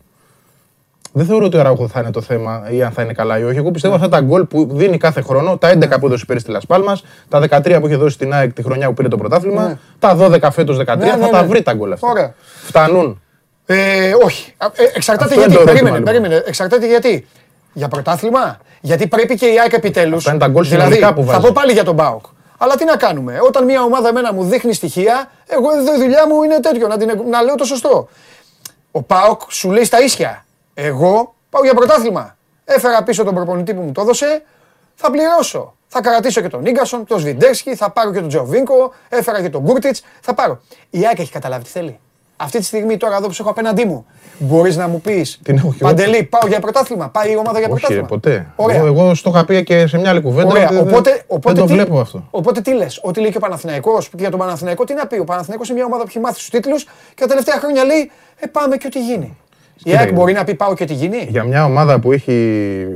Δεν θεωρώ ότι ο Ραούχο θα είναι το θέμα ή αν θα είναι καλά ή όχι. Εγώ πιστεύω αυτά τα γκολ που δίνει κάθε χρόνο, τα 11 που έδωσε πέρυσι στη Λασπάλμα, τα 13 που είχε δώσει στην ΑΕΚ τη χρονιά που πήρε το πρωτάθλημα, Ναι. τα 12 φέτος 13, Ναι, ναι, θα τα ναι. βρει τα γκολ αυτά. Ωραία. Φτανούν. Ε, όχι. Α, ε, εξαρτάται Αυτό είναι γιατί. το ερώτημα, Περίμενε, λοιπόν. περίμενε. Εξαρτάται γιατί. Για πρωτάθλημα; Γιατί πρέπει και η ΑΕΚ επιτέλους. Αυτά είναι τα γκολ δηλαδή, συνολικά που θα βάζει. πω πάλι για τον Μπάουκ. Αλλά τι να κάνουμε; Όταν μια ομάδα εμένα μου δείχνει στοιχεία, εγώ εδώ η δουλειά μου είναι τέτοιο, να, την, να λέω το σωστό. Ο Πάοκ σου λέει στα ίσια. Εγώ πάω για πρωτάθλημα. Έφερα πίσω τον προπονητή που μου το έδωσε, θα πληρώσω. Θα κρατήσω και τον γκασον, τον Σβιντέρσκι, θα πάρω και τον Τζοβίνκο, έφερα και τον Γκούρτιτς, θα πάρω. Η ΑΕΚ έχει καταλάβει τι θέλει. Αυτή τη στιγμή τώρα εδώ που σε έχω απέναντί μου, μπορείς να μου πεις Την έχω κι εγώ. Παντελή, πάω για πρωτάθλημα. Πάει η ομάδα για Όχι, πρωτάθλημα. ρε, ποτέ. Ωραία. Εγώ, εγώ στο είχα πει και σε μια άλλη κουβέντα. Ωραία. ότι δεν- Οπότε, οπότε, δεν το τι, βλέπω αυτό. Οπότε τι λες, Ό,τι λέει και ο Παναθηναϊκός, που και για τον Παναθηναϊκό τι να πει. Ο Παναθηναϊκός είναι μια ομάδα που έχει μάθει στους τίτλους και τα τελευταία χρόνια λέει Ε, πάμε και ό,τι γίνει. Η Κοίτα, ΑΕΚ μπορεί να πει πάω και ό,τι γίνει. Για μια ομάδα που έχει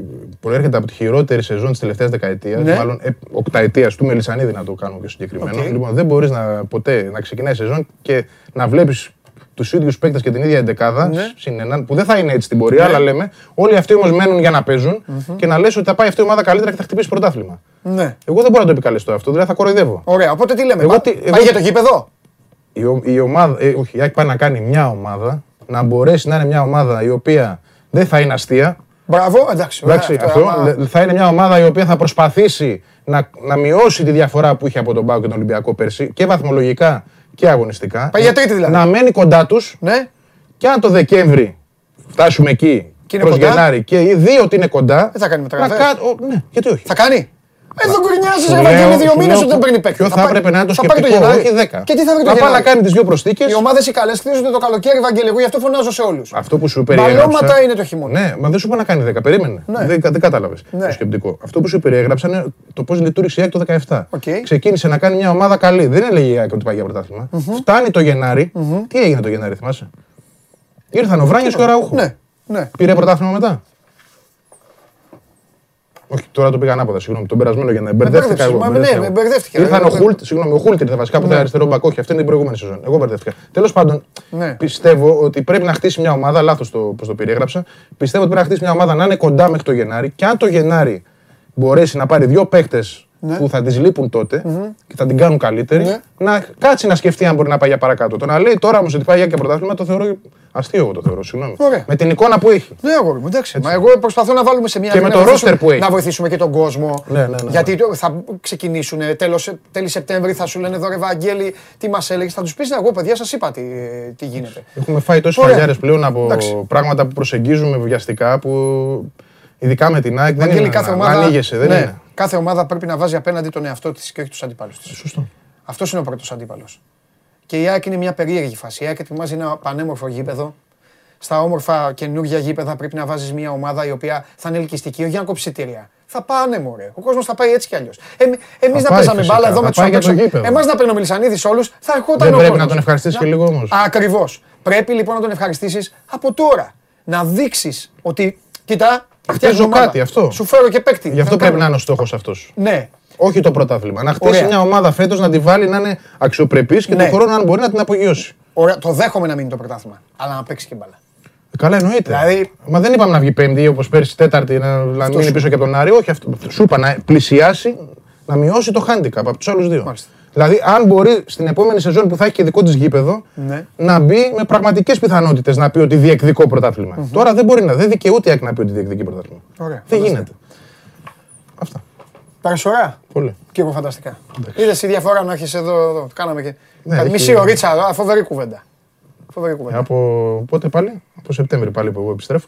προέρχεται από τη χειρότερη σεζόν της τελευταίας δεκαετίας, Ναι. μάλλον ε, οκταετίας του Μελισανίδη να το κάνουμε πιο συγκεκριμένο. Οκ. Λοιπόν, δεν μπορείς να, ποτέ να ξεκινάει σεζόν και να βλέπεις τους ίδιους παίκτες και την ίδια εντεκάδα, Ναι. συν έναν, που δεν θα είναι έτσι στην πορεία, αλλά λέμε, όλοι αυτοί όμως μένουν για να παίζουν και να λες ότι θα πάει αυτή η ομάδα καλύτερα και θα χτυπήσει πρωτάθλημα. Ναι. Εγώ δεν μπορώ να το επικαλεστώ αυτό, δηλαδή θα κοροϊδεύω. Ωραία, οπότε τι λέμε. Εγώ πά- τι- πάει εγώ- για το γήπεδο; Η, ο- η ομάδα, ε, όχι, η Άκη πάει να κάνει μια ομάδα, να μπορέσει να είναι μια ομάδα η οποία δεν θα είναι αστεία, Μπράβο, εντάξει. ωραία, Εντάξει, αυτό, αυτό άμα- λε- θα είναι μια ομάδα η οποία θα προσπαθήσει να, να μειώσει τη διαφορά που είχε από τον Πάο και τον Ολυμπιακό πέρσι και βαθμολογικά και αγωνιστικά. Πάει για τρίτη δηλαδή; Να μένει κοντά τους Ναι, και αν το Δεκέμβρη φτάσουμε εκεί Και είναι προς κοντά; Γενάρη και δει ότι είναι κοντά. Δεν θα κάνει μεταγραφές. να κα- ο- Ναι, γιατί όχι. θα κάνει; Εδώ γκρινιάζει, Σου ρε λέω- Βαγγέλη, δύο σου μήνες λέω ότι δεν που- παίρνει παίκτη. Ποιο θα πάει- έπρεπε να είναι το θα πάρει σκεπτικό, Γενάρη. όχι 10. Και τι θα βρει το Να πάει να Γενάρη. κάνει τις δύο προστίκε. Οι ομάδες οι καλές χτίζονται το καλοκαίρι, Βαγγέλη. Εγώ γι' αυτό φωνάζω σε όλους. Αυτό που σου περιέγραψα. Μπαλώματα είναι το χειμώνα. Ναι, μα δεν σου είπα να κάνει 10. Περίμενε. Ναι. Δεν, δεν κατάλαβες Ναι. το σκεπτικό. Αυτό που σου περιέγραψα είναι το πώς λειτουργήσε η ΑΕΚ το 17. Οκ. Ξεκίνησε να κάνει μια ομάδα καλή. Δεν έλεγε η ΑΕΚ ότι πάει για πρωτάθλημα Φτάνει το Γενάρη Τι έγινε το Γενάρη, θυμάσαι; Ήρθαν ο Βράνιες και ο Αραούχο. Ναι, ναι. Πήρε πρωτάθλημα μετά; Όχι, τώρα το πήγα ανάποδα, συγγνώμη. Τον περασμένο για να μπερδεύτηκα μπέρδεψες, εγώ. μα, μπερδεύτηκα ναι, εγώ. με μπερδεύτηκα. Ήρθαν ο Ε, Χούλτ, συγγνώμη, ο Χούλτ ήρθε βασικά που ήταν αριστερό μπακ. Όχι, αυτή είναι την προηγούμενη σεζόν. Εγώ μπερδεύτηκα. Τέλος πάντων, Ναι. πιστεύω ότι πρέπει να χτίσει μια ομάδα, λάθος το πώς το περιέγραψα. Πιστεύω ότι πρέπει να χτίσει μια ομάδα να είναι κοντά μέχρι το Γενάρη και αν το Γενάρη μπορέσει να πάρει δύο παίκτες που θα τη λείπουν τότε και θα την κάνουν καλύτερη, Ναι. να κάτσει να σκεφτεί αν μπορεί να πάει για παρακάτω. Το να λέει τώρα όμως ότι πάει για και πρωτάθλημα το θεωρώ αστείο εγώ το θεωρώ. Συγγνώμη. Ωραία. Με την εικόνα που έχει. Ναι, αγόρι μου, εντάξει. Μα εγώ προσπαθώ να βάλουμε σε μια Και γραμμή με να το βοηθήσουμε- roster που έχει. Να βοηθήσουμε και τον κόσμο. Ναι, ναι, ναι. Γιατί το- θα ξεκινήσουν τέλος, τέλη Σεπτέμβρη, θα σου λένε εδώ ρε Βαγγέλη, τι μας έλεγες. Θα τους πεις, ναι, εγώ παιδιά σας είπα τι, τι γίνεται. Έχουμε φάει τόσες Ωραία. φαλιάρε πλέον από Εντάξει. πράγματα που προσεγγίζουμε βιαστικά που ειδικά με την ΑΕΚ δεν Βαγγέλη, είναι κάθε να- ομάδα, να ανοίγεσαι. Δεν ναι, είναι. κάθε ομάδα πρέπει να βάζει απέναντι τον εαυτό της και όχι τους αντιπάλους της. Σωστό. Αυτός είναι ο πρώτος αντίπαλος. Και η ΑΕΚ είναι μια περίεργη φάση. Η ΑΕΚ ετοιμάζει ένα πανέμορφο γήπεδο. Στα όμορφα καινούργια γήπεδα πρέπει να βάζεις μια ομάδα η οποία θα είναι ελκυστική, όχι για να κόψει εισιτήρια. Θα πάνε, μωρέ. Ο κόσμος θα πάει έτσι κι αλλιώς. Εμείς να πάει παίζαμε φυσικά, μπάλα εδώ θα με τους πάει για το γήπεδο. Εμάς να παίρνει ο Μιλισανίδη όλους, θα ερχόταν Δεν ο πρέπει κόσμος. να τον ευχαριστήσεις και λίγο όμως. Ακριβώς. Πρέπει λοιπόν να τον ευχαριστήσεις από τώρα. Να δείξεις ότι. Κοιτά, φτιάχνω Παίζω ομάδα. κάτι, αυτό. Σου φέρω και παίκτη. Γι' αυτό Θα πρέπει κάνω. να είναι ο στόχος αυτός. Ναι, Όχι το πρωτάθλημα. Να χτίσει Ωραία. μια ομάδα φέτος να τη βάλει να είναι αξιοπρεπής και Ναι. τον χρόνο αν μπορεί να την απογειώσει. Ωραία, το δέχομαι να μείνει το πρωτάθλημα. Αλλά να παίξει και μπάλα. Καλά, εννοείται. Δηλαδή- Μα δεν είπαμε να βγει πέμπτη όπως πέρσι, τέταρτη, να, να μείνει πίσω και από τον Άρη. Όχι, αυτό. Σου είπα να πλησιάσει, να μειώσει το handicap από τους άλλους δύο. Μάλιστα. Δηλαδή, αν μπορεί στην επόμενη σεζόν που θα έχει και δικό της γήπεδο Ναι. να μπει με πραγματικές πιθανότητες να πει ότι διεκδικώ πρωτάθλημα. Τώρα δεν μπορεί να. Δεν δικαιούται η ΑΕΚ να πει ότι διεκδικεί πρωτάθλημα. Ωραία, Δεν φανταστικά. γίνεται. Αυτά. Πέρασε ωραία; Πολύ. Και εγώ φανταστικά. Είδες τη διαφορά να έχεις εδώ, εδώ. Κάναμε και. Ναι, Κάτι έχει- Μισή ωρίτσα, α, φοβερή κουβέντα. Φοβερή Ε, κουβέντα. Από πότε πάλι, από Σεπτέμβρη πάλι που εγώ επιστρέφω.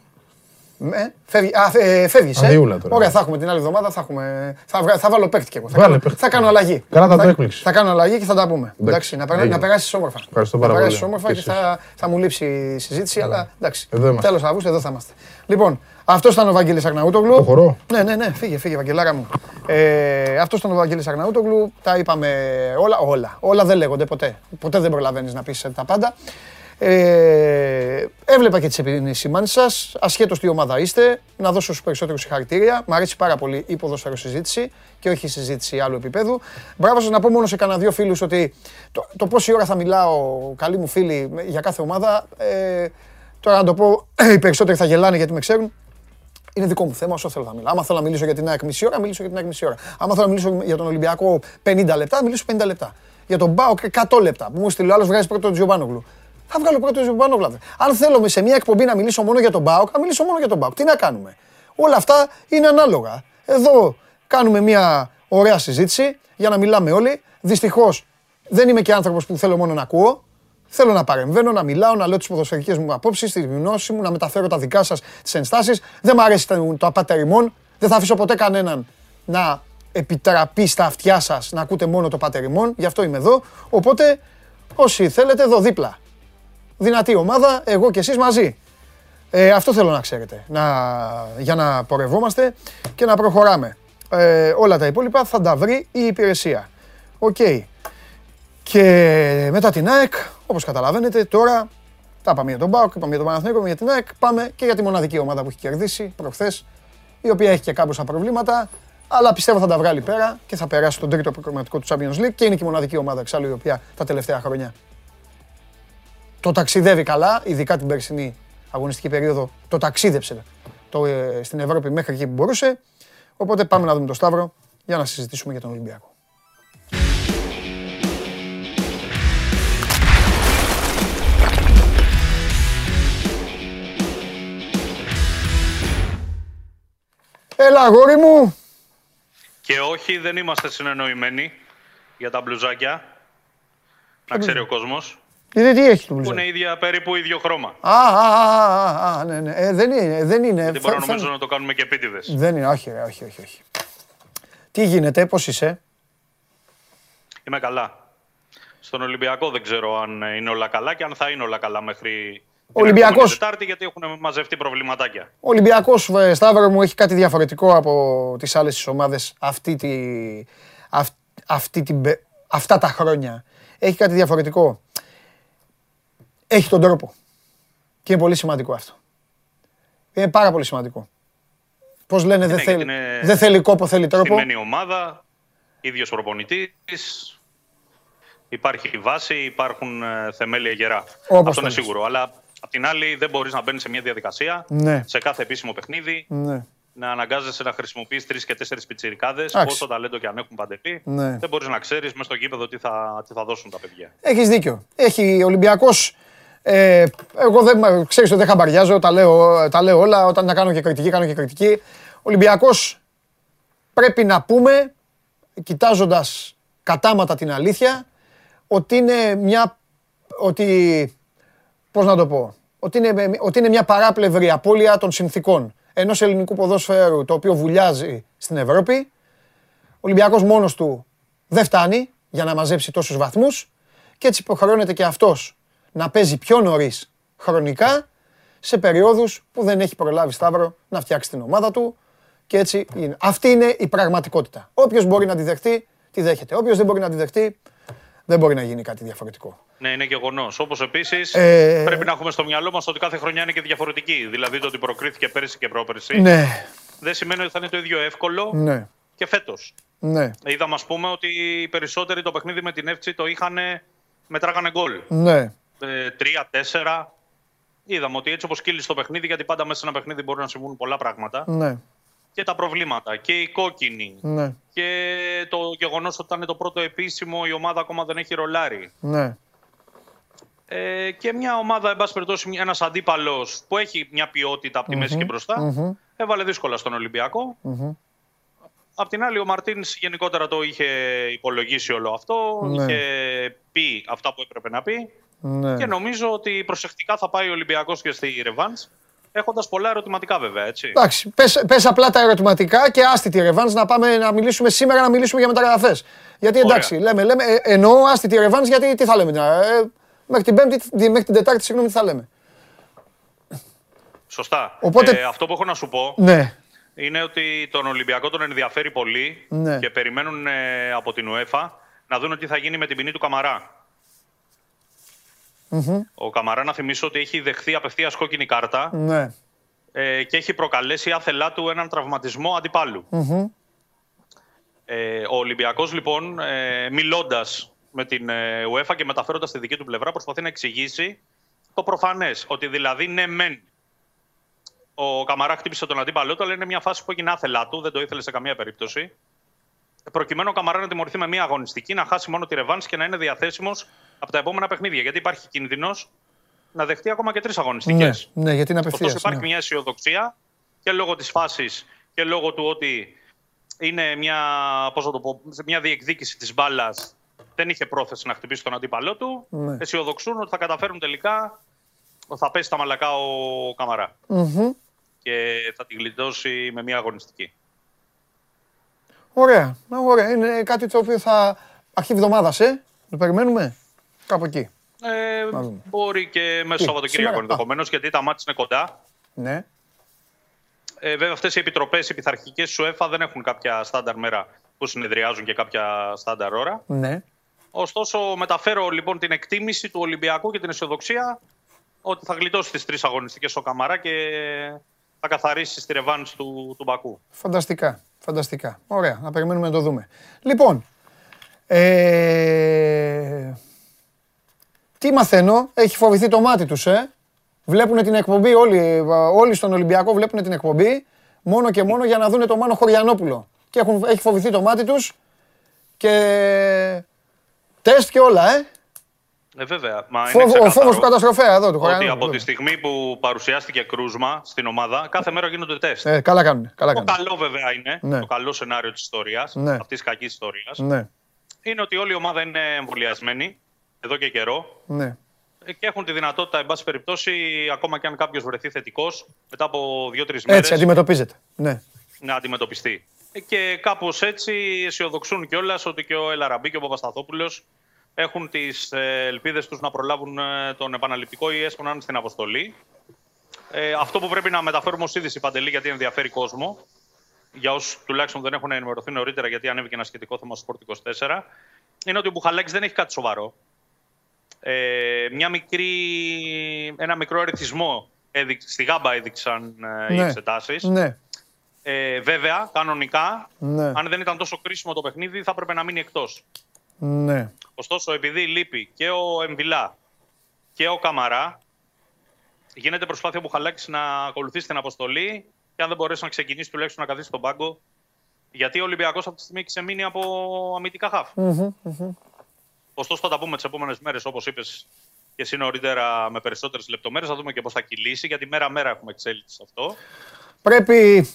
Ε, φεύγει, α, ε, φεύγεις, ε. Αδειούλα τώρα. Ωραία, θα έχουμε την άλλη εβδομάδα. Θα, έχουμε, θα, βγα- θα βάλω παίκτη και εγώ. Θα, Βάλε κάνω, παίκτη. θα κάνω αλλαγή. Καλά, θα το έκπληξη. Θα κάνω αλλαγή και θα τα πούμε. Εντάξει, να, περά, έγινε. να περάσει όμορφα. Ευχαριστώ να πάρα περάσεις πολύ. όμορφα Και και εσείς. θα, θα μου λείψει η συζήτηση, αλλά εντάξει. Εδώ είμαστε. Τέλος Αυγούστου, εδώ θα είμαστε. Λοιπόν, αυτός ήταν ο Βαγγέλης Αγναούτογλου. Προχωρώ. Ναι, ναι, ναι, φύγε, φύγε, Βαγγελάρα μου. Ε, αυτός ήταν ο Βαγγέλης Αγναούτογλου. Τα είπαμε όλα, όλα. Όλα δεν λέγονται ποτέ. Ποτέ δεν προλαβαίνεις να πεις τα πάντα. Ε, έβλεπα και τις επισημάνσει σας. Ασχέτως τι ομάδα είστε, να δώσω στους περισσότερους συγχαρητήρια. Μ' αρέσει πάρα πολύ η ποδοσφαίρο συζήτηση και όχι η συζήτηση άλλου επίπεδου. Μπράβο σας να πω μόνο σε κανένα δύο φίλους ότι το, το πόση ώρα θα μιλάω, καλοί μου φίλοι, για κάθε ομάδα. Ε, τώρα να το πω, οι περισσότεροι θα γελάνε γιατί με ξέρουν. Είναι δικό μου θέμα, όσο θέλω να μιλάω. Άμα θέλω να μιλήσω για την ΑΕΚ μισή ώρα, μιλήσω για την ΑΕΚ μισή ώρα. Άμα θέλω να μιλήσω για τον Ολυμπιακό 50 λεπτά, μιλήσω 50 λεπτά. Για τον Μπάουκ 100 λεπτά. Που μου στείλει ο άλλος βγάζει πρώτο τον Τζιομπάνογλου. Θα βγάλω πρώτο τον Τζιομπάνογλου. Αν θέλω σε μια εκπομπή να μιλήσω μόνο για τον Μπάουκ, θα μιλήσω μόνο για τον Μπάουκ. Τι να κάνουμε; Όλα αυτά είναι ανάλογα. Εδώ κάνουμε μια ωραία συζήτηση για να μιλάμε όλοι. Δυστυχώς δεν είμαι και άνθρωπος που θέλω μόνο να ακούω. Θέλω να παρεμβαίνω, να μιλάω, να λέω τις ποδοσφαιρικές μου απόψεις, τη γνώση μου, να μεταφέρω τα δικά σας τις ενστάσεις. Δεν μου αρέσει το, το απατεριμόν. Δεν θα αφήσω ποτέ κανέναν να επιτραπεί στα αυτιά σας να ακούτε μόνο το πατεριμόν. Γι' αυτό είμαι εδώ. Οπότε, όσοι θέλετε, εδώ δίπλα. Δυνατή ομάδα, εγώ και εσείς μαζί. Ε, αυτό θέλω να ξέρετε, να, για να πορευόμαστε και να προχωράμε. Ε, όλα τα υπόλοιπα θα τα βρει η υπηρεσία. Οκ. Και μετά την ΑΕΚ, όπως καταλαβαίνετε, τώρα τα είπαμε για τον ΠΑΟΚ, είπαμε για τον Παναθηναϊκό, για την ΑΕΚ, πάμε και για τη μοναδική ομάδα που έχει κερδίσει προχθές, η οποία έχει και κάμποσα προβλήματα, αλλά πιστεύω θα τα βγάλει πέρα και θα περάσει τον τρίτο προκριματικό του Champions League και είναι και η μοναδική ομάδα εξάλλου η οποία τα τελευταία χρόνια το ταξιδεύει καλά, ειδικά την περσινή αγωνιστική περίοδο, το ταξίδεψε το, ε, στην Ευρώπη μέχρι εκεί που μπορούσε. Οπότε πάμε να δούμε τον Σταύρο για να συζητήσουμε για τον Ολυμπιακό. Έλα αγόρι μου, Και όχι, δεν είμαστε συνεννοημένοι για τα μπλουζάκια. Να ξέρει ο κόσμος. γιατί τι έχει το Που μπλουζάκι. είναι ίδια περίπου ίδιο χρώμα. Α, α, α, α, α, ναι, ναι. Ε, δεν είναι, δεν είναι. Δεν μπορώ Φα- νομίζω φα- να το κάνουμε και επίτηδες. Δεν είναι, όχι, ρε, όχι, όχι, όχι. Τι γίνεται, πώς είσαι; Είμαι καλά. Στον Ολυμπιακό δεν ξέρω αν είναι όλα καλά και αν θα είναι όλα καλά μέχρι. Την Ολυμπιακός. επόμενη Τετάρτη, γιατί έχουν μαζευτεί προβληματάκια. Ο Ολυμπιακός, ε, Σταύρο μου, έχει κάτι διαφορετικό από τις άλλες τις ομάδες αυτή τη, αυ- αυτή την, πε- αυτά τα χρόνια. Έχει κάτι διαφορετικό. Έχει τον τρόπο. Και είναι πολύ σημαντικό αυτό. Είναι πάρα πολύ σημαντικό. Πώς λένε, δεν Ναι, θέλει, γιατί είναι δεν θέλει κόπο, θέλει τρόπο. Στημένη ομάδα, ίδιος προπονητής, υπάρχει η βάση, υπάρχουν ε, θεμέλια γερά. Όπως Αυτό το είναι λες. σίγουρο. Αλλά απ' την άλλη δεν μπορείς να μπαίνεις σε μια διαδικασία, Ναι. σε κάθε επίσημο παιχνίδι, Ναι. να αναγκάζεσαι να χρησιμοποιείς τρεις και τέσσερις πιτσιρικάδες, Εντάξει. όσο ταλέντο και αν έχουν παντελή. Ναι. Δεν μπορείς να ξέρεις μέσα στο γήπεδο τι θα, τι θα δώσουν τα παιδιά. Έχεις δίκιο. Έχει ο Ολυμπιακός, ε, εγώ δεν, ξέρεις ότι δεν χαμπαριάζω, τα λέω, τα λέω όλα, όταν να κάνω και κριτική, κάνω και κριτική. Ο Ολυμπιακός πρέπει να πούμε, κοιτάζοντας κατάματα την αλήθεια, ότι είναι μια, ότι, πώς να το πω, ότι είναι, ότι είναι μια παράπλευρη απώλεια των συνθήκων ενός ελληνικού ποδόσφαιρου το οποίο βουλιάζει στην Ευρώπη. Ο Ολυμπιακός μόνος του δεν φτάνει για να μαζέψει τόσους βαθμούς και έτσι υποχρεώνεται και αυτός να παίζει πιο νωρίς χρονικά σε περιόδους που δεν έχει προλάβει Σταύρο να φτιάξει την ομάδα του και έτσι είναι. Αυτή είναι η πραγματικότητα. Όποιος μπορεί να τη δεχτεί, τη δέχεται. Όποιος δεν μπορεί να τη δεχτεί, δεν μπορεί να γίνει κάτι διαφορετικό. Ναι, είναι γεγονός. Όπως επίσης Ε, πρέπει να έχουμε στο μυαλό μας ότι κάθε χρονιά είναι και διαφορετική. Δηλαδή το ότι προκρίθηκε πέρυσι και πρόπερσι Ναι, δεν σημαίνει ότι θα είναι το ίδιο εύκολο ναι, και φέτος. ναι, Είδαμε, ας πούμε, ότι οι περισσότεροι το παιχνίδι με την Εύτσι το είχαν μετράγανε γκολ. ναι. Ε, Τρία, τέσσερα. είδαμε ότι έτσι όπως κύλησε το παιχνίδι, γιατί πάντα μέσα σε ένα παιχνίδι μπορεί να συμβούν πολλά πράγματα, Ναι, και τα προβλήματα και οι κόκκινοι ναι, και το γεγονός ότι ήταν το πρώτο επίσημο, η ομάδα ακόμα δεν έχει ρολάρει. ναι. Ε, και μια ομάδα, εν πάση περιπτώσει, ένας αντίπαλος που έχει μια ποιότητα από τη μέση και μπροστα έβαλε δύσκολα στον ολυμπιακο Απ' την άλλη, ο Μαρτίνς γενικότερα το είχε υπολογίσει όλο αυτό, Ναι. είχε πει αυτά που έπρεπε να πει. ναι. Και νομίζω ότι προσεκτικά θα πάει ο Ολυμπιακός και στη Ρεβάνς, έχοντας πολλά ερωτηματικά βέβαια, έτσι. Εντάξει, πες, πες απλά τα ερωτηματικά και άστη τη ρεβάνς να πάμε να μιλήσουμε σήμερα, να μιλήσουμε για μεταγραφές. Γιατί εντάξει, λέμε, λέμε, ε, εννοώ άστη τη ρεβάνς γιατί τι θα λέμε τώρα. Ε, μέχρι την Πέμπτη, τι- μέχρι την Τετάρτη, συγγνώμη, τι θα λέμε. Σωστά. Οπότε- Ε, αυτό που έχω να σου πω Ναι, είναι ότι τον Ολυμπιακό τον ενδιαφέρει πολύ Ναι. και περιμένουν ε, από την UEFA να δουν τι θα γίνει με την ποινή του καμαρα Ο Καμαρά, να θυμίσω ότι έχει δεχθεί απευθείας κόκκινη κάρτα ναι. ε, και έχει προκαλέσει άθελά του έναν τραυματισμό αντιπάλου. Ε, ο Ολυμπιακός λοιπόν, ε, μιλώντας με την ε, UEFA και μεταφέροντας τη δική του πλευρά, προσπαθεί να εξηγήσει το προφανές, ότι δηλαδή ναι μεν ο Καμαρά χτύπησε τον αντίπαλό του, αλλά είναι μια φάση που έγινε άθελά του, δεν το ήθελε σε καμία περίπτωση. Προκειμένου ο Καμαρά να τιμωρηθεί με μια αγωνιστική, να χάσει μόνο τη ρεβάνση και να είναι διαθέσιμος από τα επόμενα παιχνίδια. Γιατί υπάρχει κίνδυνος να δεχτεί ακόμα και τρεις αγωνιστικές. Ναι, ναι, γιατί είναι απευθείας. Ωστόσο υπάρχει ναι. μια αισιοδοξία και λόγω της φάσης και λόγω του ότι είναι μια, πώς να το πω, μια διεκδίκηση της μπάλας. Δεν είχε πρόθεση να χτυπήσει τον αντίπαλό του. Ναι. Αισιοδοξούν ότι θα καταφέρουν τελικά, ότι θα πέσει τα μαλακά ο καμαρα Και θα την γλιτώσει με μια αγωνιστική. Ωραία, να, ωραία. Είναι κάτι το οποίο θα αρχή εβδομάδα, ε. Το περιμένουμε. Κάπου εκεί. Ε, δούμε. μπορεί και μέσα Τι, στο Σαββατοκύριακο σήμερα; ενδεχομένως, γιατί τα μάτια είναι κοντά. Ναι. Ε, βέβαια, αυτές οι επιτροπές, οι πειθαρχικές του ΕΦΑ δεν έχουν κάποια στάνταρ μέρα που συνεδριάζουν και κάποια στάνταρ ώρα. Ναι. Ωστόσο, μεταφέρω λοιπόν την εκτίμηση του Ολυμπιακού και την αισιοδοξία ότι θα γλιτώσει τις τρεις αγωνιστικές ο Καμαρά και θα καθαρίσει στη ρεβάνση του, του Μπακού. Φανταστικά. Φανταστικά. Ωραία. Να περιμένουμε να το δούμε. Λοιπόν. Ε... Τι μαθαίνω. Έχει φοβηθεί το μάτι τους, ε. Βλέπουν την εκπομπή όλοι, όλοι στον Ολυμπιακό βλέπουν την εκπομπή μόνο και μόνο για να δούνε το Μάνο Χωριανόπουλο. Και έχουν, έχει φοβηθεί το μάτι τους και τεστ και όλα, ε. Ε, βέβαια. Μα είναι Φόβο, ο ξεκάθαρο φόβος του καταστροφέα εδώ, του ότι Χωριανόπουλου. από τη στιγμή που παρουσιάστηκε κρούσμα στην ομάδα, κάθε μέρα γίνονται τεστ. Ε, καλά κάνουν. Καλά Το κάνουν. καλό βέβαια είναι, Ναι. το καλό σενάριο της ιστορίας, Ναι. αυτής της κακής ιστορίας, Ναι, είναι ότι όλη η ομάδα είναι εμβολιασμένη εδώ και καιρό ναι. ε, και έχουν τη δυνατότητα, εν πάση περιπτώσει, ακόμα και αν κάποιος βρεθεί θετικός, μετά από δύο-τρεις μέρες Έτσι αντιμετωπίζεται. Ναι. να αντιμετωπιστεί. Ε, Και κάπως έτσι αισιοδοξούν κιόλας ότι και ο Ελαραμπή και ο Παπασταθόπουλος έχουν τις ελπίδες τους να προλάβουν ε, τον επαναληπτικό ή έστω να είναι στην αποστολή. Ε, αυτό που πρέπει να μεταφέρουμε ως είδηση παντελή, γιατί ενδιαφέρει κόσμο, για όσους τουλάχιστον δεν έχουν ενημερωθεί νωρίτερα, γιατί ανέβηκε ένα σχετικό θέμα στο Sport 24, είναι ότι ο Μπουχαλάκης δεν έχει κάτι σοβαρό. Ε, μια μικρή, ένα μικρό αριθμό έδειξ- στη γάμπα έδειξαν ε, οι Ναι. εξετάσεις. Ναι. Ε, βέβαια, κανονικά, Ναι. αν δεν ήταν τόσο κρίσιμο το παιχνίδι, θα έπρεπε να μείνει εκτός. Ναι. Ωστόσο, επειδή λείπει και ο Εμβιλά και ο Καμαρά, γίνεται προσπάθεια που χαλάξει να ακολουθήσει την αποστολή και αν δεν μπορέσει να ξεκινήσει τουλάχιστον να καθίσει στον πάγκο. Γιατί ο Ολυμπιακός αυτή τη στιγμή έχει ξεμείνει από αμυντικά χαφ. Ωστόσο, θα τα πούμε τις επόμενες μέρες, όπως είπες και εσύ νωρίτερα, με περισσότερες λεπτομέρειες. Θα δούμε και πώς θα κυλήσει, γιατί μέρα-μέρα έχουμε εξέλιξη σε αυτό. Πρέπει.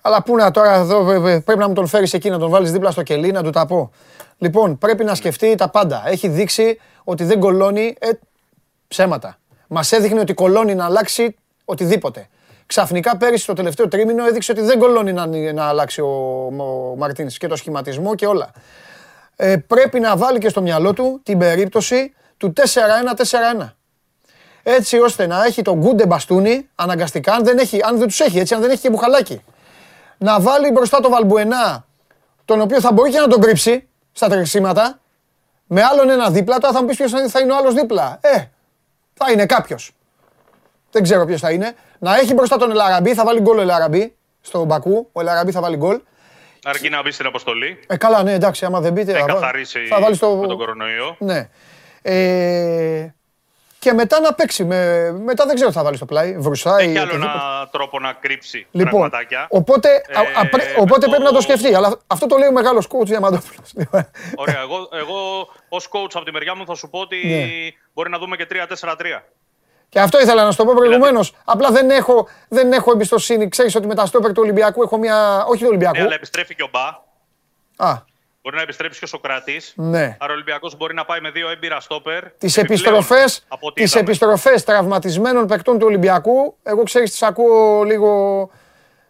Αλλά πού να τώρα εδώ, ε, ε, πρέπει να μου τον φέρεις εκεί, να τον βάλεις δίπλα στο κελί, να του τα πω. Λοιπόν, πρέπει να σκεφτεί τα πάντα. Έχει δείξει ότι δεν κολώνει ε, ψέματα. Μας έδειχνε ότι κολώνει να αλλάξει οτιδήποτε. Ξαφνικά πέρυσι το τελευταίο τρίμηνο έδειξε ότι δεν κολώνει να, να αλλάξει ο, ο Μαρτίνς και το σχηματισμό και όλα. Ε, πρέπει να βάλει και στο μυαλό του την περίπτωση του 4-1-4-1 έτσι ώστε να έχει τον Γκούντε μπαστούνι αναγκαστικά, αν δεν, έχει, αν δεν τους έχει, έτσι, αν δεν έχει και μπουχαλάκι. Να βάλει μπροστά το Βαλμπουενά, τον οποίο θα μπορεί και να τον κρύψει στα τρεξίματα, με άλλον ένα δίπλα, τώρα θα μου πεις ποιος θα είναι ο άλλος δίπλα. Ε, θα είναι κάποιος. Δεν ξέρω ποιος θα είναι. Να έχει μπροστά τον Ελαραμπή, θα βάλει γκολ ο Ελαραμπή στο Μπακού, ο Ελαραμπή θα βάλει γκολ. Αρκεί να μπει στην αποστολή, Ε, καλά, ναι, εντάξει, άμα δεν μπείτε. να θα βά- καθαρίσει θα βάλεις το... με τον κορονοϊό. Ναι. Ε, και μετά να παίξει. Με, μετά δεν ξέρω τι θα βάλεις στο πλάι. Βρουσάει. Έχει άλλο οτιδήποτε. ένα τρόπο να κρύψει Λοιπόν, πραγματάκια. οπότε, α- Ε, α- πρέ- με οπότε το- πρέπει να το σκεφτεί. Αλλά αυτό το λέει ο μεγάλος coach Διαμαντόπουλος. Ωραία, εγώ, εγώ ως coach από τη μεριά μου θα σου πω ότι Ναι. μπορεί να δούμε και 3-4-3. Και αυτό ήθελα να σου το πω προηγουμένως. Δηλαδή- Απλά δεν έχω, δεν έχω εμπιστοσύνη. Ξέρεις ότι με τα στόπερ του Ολυμπιακού έχω μια. Όχι του Ολυμπιακού. Ναι, αλλά επιστρέφει και ο Μπα. Α, Μπορεί να επιστρέψει και ο Σοκράτης. ναι. Άρα ο Ολυμπιακός μπορεί να πάει με δύο έμπειρα στόπερ. Τις επιπλέον επιστροφέ από ό,τι τις είδαμε. επιστροφές τραυματισμένων παικτών του Ολυμπιακού, εγώ ξέρεις, τις ακούω λίγο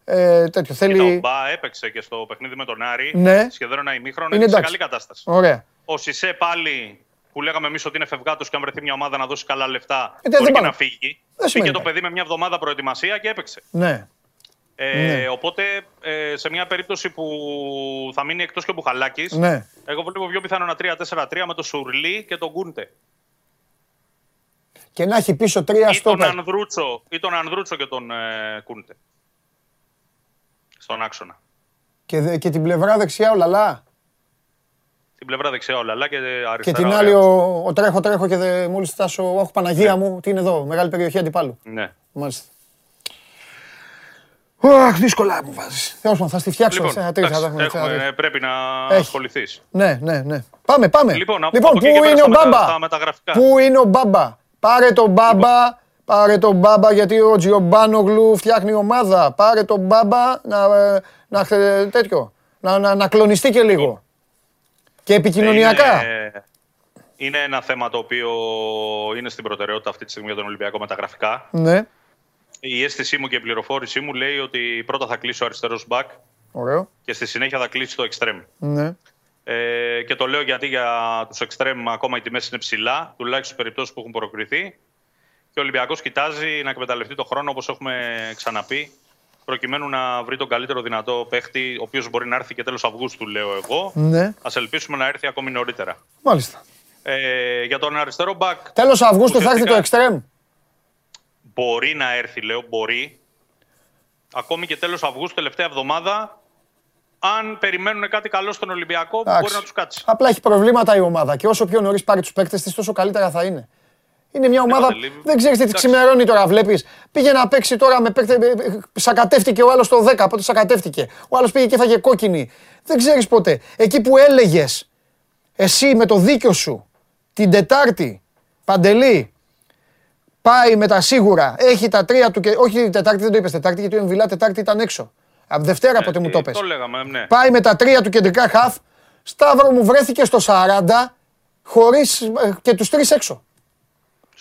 ε, τέτοιο. Κοίτα, Ο Θέλει. Μπα έπαιξε και στο παιχνίδι με τον Άρη. Ναι. Σχεδόν ένα ημίχρονο. Είναι Είναι, σε εντάξει. καλή κατάσταση. Ωραία. Ο Σισε πάλι που λέγαμε εμείς ότι είναι φευγάτος και αν βρεθεί μια ομάδα να δώσει καλά λεφτά, Ε, δεν μπορεί και πάνε. να φύγει. Δεν σημαίνει Πήγε το κάτι. παιδί με μια εβδομάδα προετοιμασία και έπαιξε. Ναι. Ε, Ναι. Οπότε ε, σε μια περίπτωση που θα μείνει εκτός και ο Μπουχαλάκης, Ναι. εγώ βλέπω πιο πιθανό ένα 3-4-3 με το Σουρλί και τον Γκούντε. Και να έχει πίσω τρία Ή τον, στόπερ. Ανδρούτσο, ή τον Ανδρούτσο και τον ε, Κούντε. Στον άξονα. Και, δε- και την πλευρά δεξιά ο Λαλά. Την πλευρά δεξιά ο Λαλά και αριστερά. Και την ο άλλη Ρέας. ο, ο τρέχω τρέχω και δε, μόλις φτάσω, όχι Παναγία μου, τι είναι εδώ, μεγάλη περιοχή αντιπάλου. Ναι. Μάλιστα. Αχ, δύσκολα μου βάζεις. Τέλος πάντων, θα στη φτιάξω. Λοιπόν, θα, τρεις, θα, εντάξει, θα, θα, έχουμε, θα, πρέπει να Έχει. ασχοληθείς. Ναι, ναι, ναι. Πάμε, πάμε. Λοιπόν, από- λοιπόν από πού εκεί και πέρα είναι ο στα μετα- Μπάμπα; στα μεταγραφικά. Πού είναι ο Μπάμπα; Πάρε τον Μπάμπα. Πάρε τον Μπάμπα γιατί ο Τζιομπάνογλου φτιάχνει ομάδα. Πάρε τον Μπάμπα να, ε, να, χε- τέτοιο, να, να, να κλονιστεί και λίγο. Και επικοινωνιακά. Είναι, είναι ένα θέμα το οποίο είναι στην προτεραιότητα αυτή τη στιγμή για τον Ολυμπιακό μεταγραφικά. Ναι, Η αίσθησή μου και η πληροφόρησή μου λέει ότι πρώτα θα κλείσει ο αριστερός μπακ ωραίο. και στη συνέχεια θα κλείσει το εξτρέμ. Ναι. Ε, και το λέω γιατί για τους εξτρέμ ακόμα οι τιμές είναι ψηλά, τουλάχιστον στις περιπτώσεις που έχουν προκριθεί. Και ο Ολυμπιακός κοιτάζει να εκμεταλλευτεί το χρόνο όπως έχουμε ξαναπεί, προκειμένου να βρει τον καλύτερο δυνατό παίχτη, ο οποίος μπορεί να έρθει και τέλος Αυγούστου, λέω εγώ. Ναι, Α ελπίσουμε να έρθει ακόμη νωρίτερα. μάλιστα. Ε, για τον αριστερό μπακ Τέλος Αυγούστου θα έρθει το Ουσιαστικά- εξτρέμ. μπορεί να έρθει, λέω, μπορεί. Ακόμη και τέλος Αυγούστου, τελευταία εβδομάδα, αν περιμένουν κάτι καλό στον Ολυμπιακό, Εντάξει. μπορεί να τους κάτσει. Απλά έχει προβλήματα η ομάδα και όσο πιο νωρίς πάρει τους παίκτες της, τόσο καλύτερα θα είναι. Είναι μια ομάδα. Παντελή, Δεν ξέρεις τι εντάξει. ξημερώνει τώρα, βλέπεις. Πήγε να παίξει τώρα με παίκτε. ε, ε, Σακατεύτηκε ο άλλος το 10, πότε σακατεύτηκε. Ο άλλος πήγε και έφαγε κόκκινη. Δεν ξέρεις ποτέ. Εκεί που έλεγες εσύ με το δίκιο σου την Τετάρτη, Παντελή, πάει με τα σίγουρα, έχει τα τρία του και. Όχι την Τετάρτη, δεν το είπες Τετάρτη, γιατί ο Εμβιλά Τετάρτη ήταν έξω. Από Δευτέρα πότε μου Ε, το πες. Το λέγαμε, ναι. Πάει με τα τρία του κεντρικά χαφ. Σταύρο μου βρέθηκε στο 40 χωρίς ε, και τους τρεις έξω.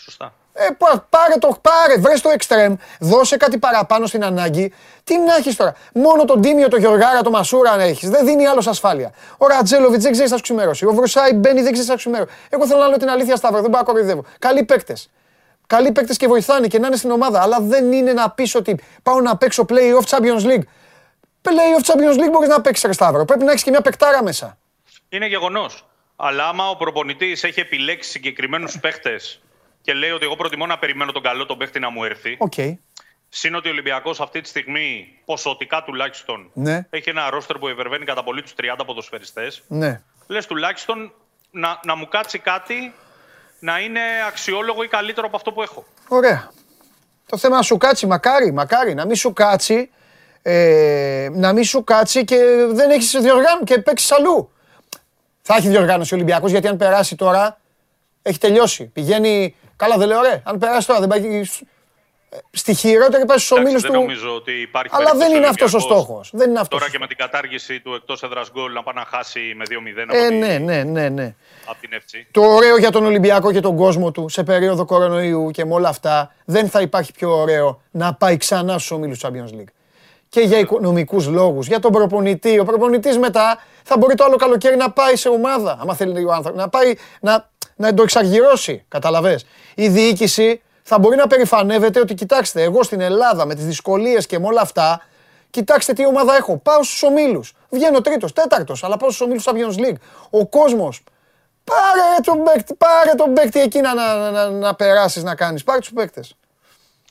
Σωστά. Ε, πά- πάρε το, πάρε, βρες το εξτρέμ, δώσε κάτι παραπάνω στην ανάγκη. Τι να έχεις τώρα; Μόνο τον Τίμιο, τον Γεωργάρα, τον Μασούρα να έχεις. Δεν δίνει άλλος ασφάλεια. Ο Ρατζέλοβιτς δεν ξέρει θα σου ξημερώσει. Ο Βρουσάη μπαίνει, δεν ξέρει θα σου ξημερώσει. Εγώ θέλω να λέω την αλήθεια, Σταύρο, δεν πάω να κοροϊδεύω. Καλοί παίκτες. Καλοί παίκτες και βοηθάνε και να είναι στην ομάδα. Αλλά δεν είναι να πεις ότι πάω να παίξω playoff Champions League. Playoff Champions League μπορείς να παίξεις, Σταύρο. Πρέπει να έχεις και μια παικτάρα μέσα. Είναι γεγονός. Αλλά άμα ο προπονητής έχει επιλέξει συγκεκριμένους παίχτε και λέει ότι εγώ προτιμώ να περιμένω τον καλό τον παίχτη να μου έρθει. Οκ. Συν ότι ο Ολυμπιακός αυτή τη στιγμή, ποσοτικά τουλάχιστον, Ναι. έχει ένα ρόστερ που υπερβαίνει κατά πολύ τους 30 ποδοσφαιριστές. Ναι. Λες τουλάχιστον να, να μου κάτσει κάτι να είναι αξιόλογο ή καλύτερο από αυτό που έχω. Ωραία. Το θέμα να σου κάτσει, μακάρι, μακάρι, να μην σου κάτσει, ε, να μην σου κάτσει και δεν έχεις διοργάνωση και παίξεις αλλού. Θα έχει διοργάνωση ο Ολυμπιακός γιατί αν περάσει τώρα έχει τελειώσει. Πηγαίνει, καλά δεν λέω ρε, αν περάσει τώρα δεν πάει ε, στη χειρότερη πάει στους Εντάξει, ομίλους δεν του. νομίζω ότι υπάρχει Αλλά περίπτωση δεν είναι ο αυτός ο Ολυμπιακός στόχος. Δεν είναι αυτός. Τώρα ο και με την κατάργηση του εκτός έδρας γκολ να πάει να χάσει με 2-0 από, Ε, τη- ναι, ναι, ναι, ναι. από την FC. Το ωραίο για τον Ολυμπιακό και τον κόσμο του σε περίοδο κορονοϊού και με όλα αυτά δεν θα υπάρχει πιο ωραίο να πάει ξανά στους ομίλους Champions League. Και για οικονομικούς λόγους, για τον προπονητή. Ο προπονητής μετά θα μπορεί το άλλο καλοκαίρι να πάει σε ομάδα, άμα θέλει ο άνθρωπος, να πάει να, να το εξαργυρώσει, καταλαβες. Η διοίκηση θα μπορεί να περηφανεύεται ότι κοιτάξτε, εγώ στην Ελλάδα με τις δυσκολίες και με όλα αυτά, κοιτάξτε τι ομάδα έχω. Πάω στους ομίλους. Βγαίνω τρίτος, τέταρτος, αλλά πάω στους ομίλους Champions League. Ο κόσμος Πάρε τον παίκτη, πάρε τον παίκτη εκεί να, να, να, να περάσεις να κάνεις. Πάρε τους παίκτες.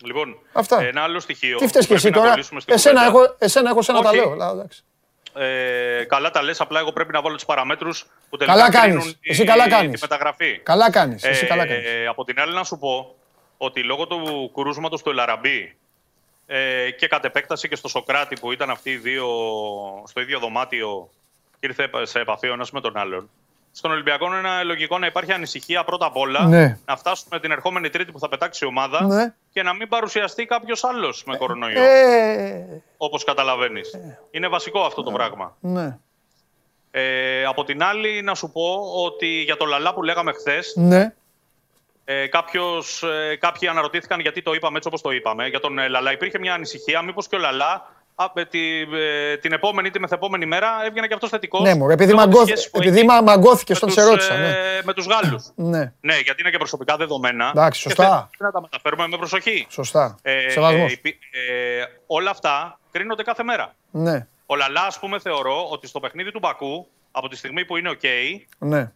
Λοιπόν, Αυτά. ένα άλλο στοιχείο. Τι φταίς που και εσύ πρέπει να τώρα; κολλήσουμε στην Εσένα κουβέντα. έχω, εσένα έχω σένα τα Όχι. λέω. Λά, εντάξει. Ε, καλά τα λες. Απλά εγώ πρέπει να βάλω τι παραμέτρους που τελικά Καλά κάνεις. κρίνουν τη- Εσύ καλά τη κάνεις. μεταγραφή. Καλά κάνεις. Εσύ καλά Ε, κάνεις. από την άλλη, να σου πω ότι λόγω του κρούσματο του Ελαραμπή ε, και κατ' επέκταση και στο Σοκράτη που ήταν αυτοί οι δύο στο ίδιο δωμάτιο και ήρθε σε επαφή ο ένας με τον άλλον. Στον Ολυμπιακό είναι λογικό να υπάρχει ανησυχία πρώτα απ' όλα Ναι. να φτάσουμε την ερχόμενη Τρίτη που θα πετάξει η ομάδα Ναι. και να μην παρουσιαστεί κάποιος άλλος με κορονοϊό. Ε, Όπως καταλαβαίνεις. Είναι βασικό αυτό το πράγμα. ναι. Ε, από την άλλη, να σου πω ότι για το Λαλά που λέγαμε χθες, Ναι. ε, κάποιος, ε, κάποιοι αναρωτήθηκαν γιατί το είπαμε έτσι όπως το είπαμε. Για τον ε, Λαλά υπήρχε μια ανησυχία, μήπως και ο Λαλά α, ε, τη, ε, την επόμενη ή τη μεθεπόμενη μέρα έβγαινε και αυτός θετικός. Ναι, μωρέ, επειδή, μαγκώθ, επειδή μα- μαγκώθηκε όταν σε ρώτησα. Ναι. με τους Γάλλους. ναι. ναι, γιατί είναι και προσωπικά δεδομένα. Εντάξει, και σωστά. θέλουμε να τα μεταφέρουμε με προσοχή. Σωστά. Ε, Σεβασμός. ε, υπή- ε, όλα αυτά κρίνονται κάθε μέρα. Ναι. Ο Λαλά, ας πούμε, θεωρώ ότι στο παιχνίδι του Μπακού, από τη στιγμή που είναι OK, Ναι.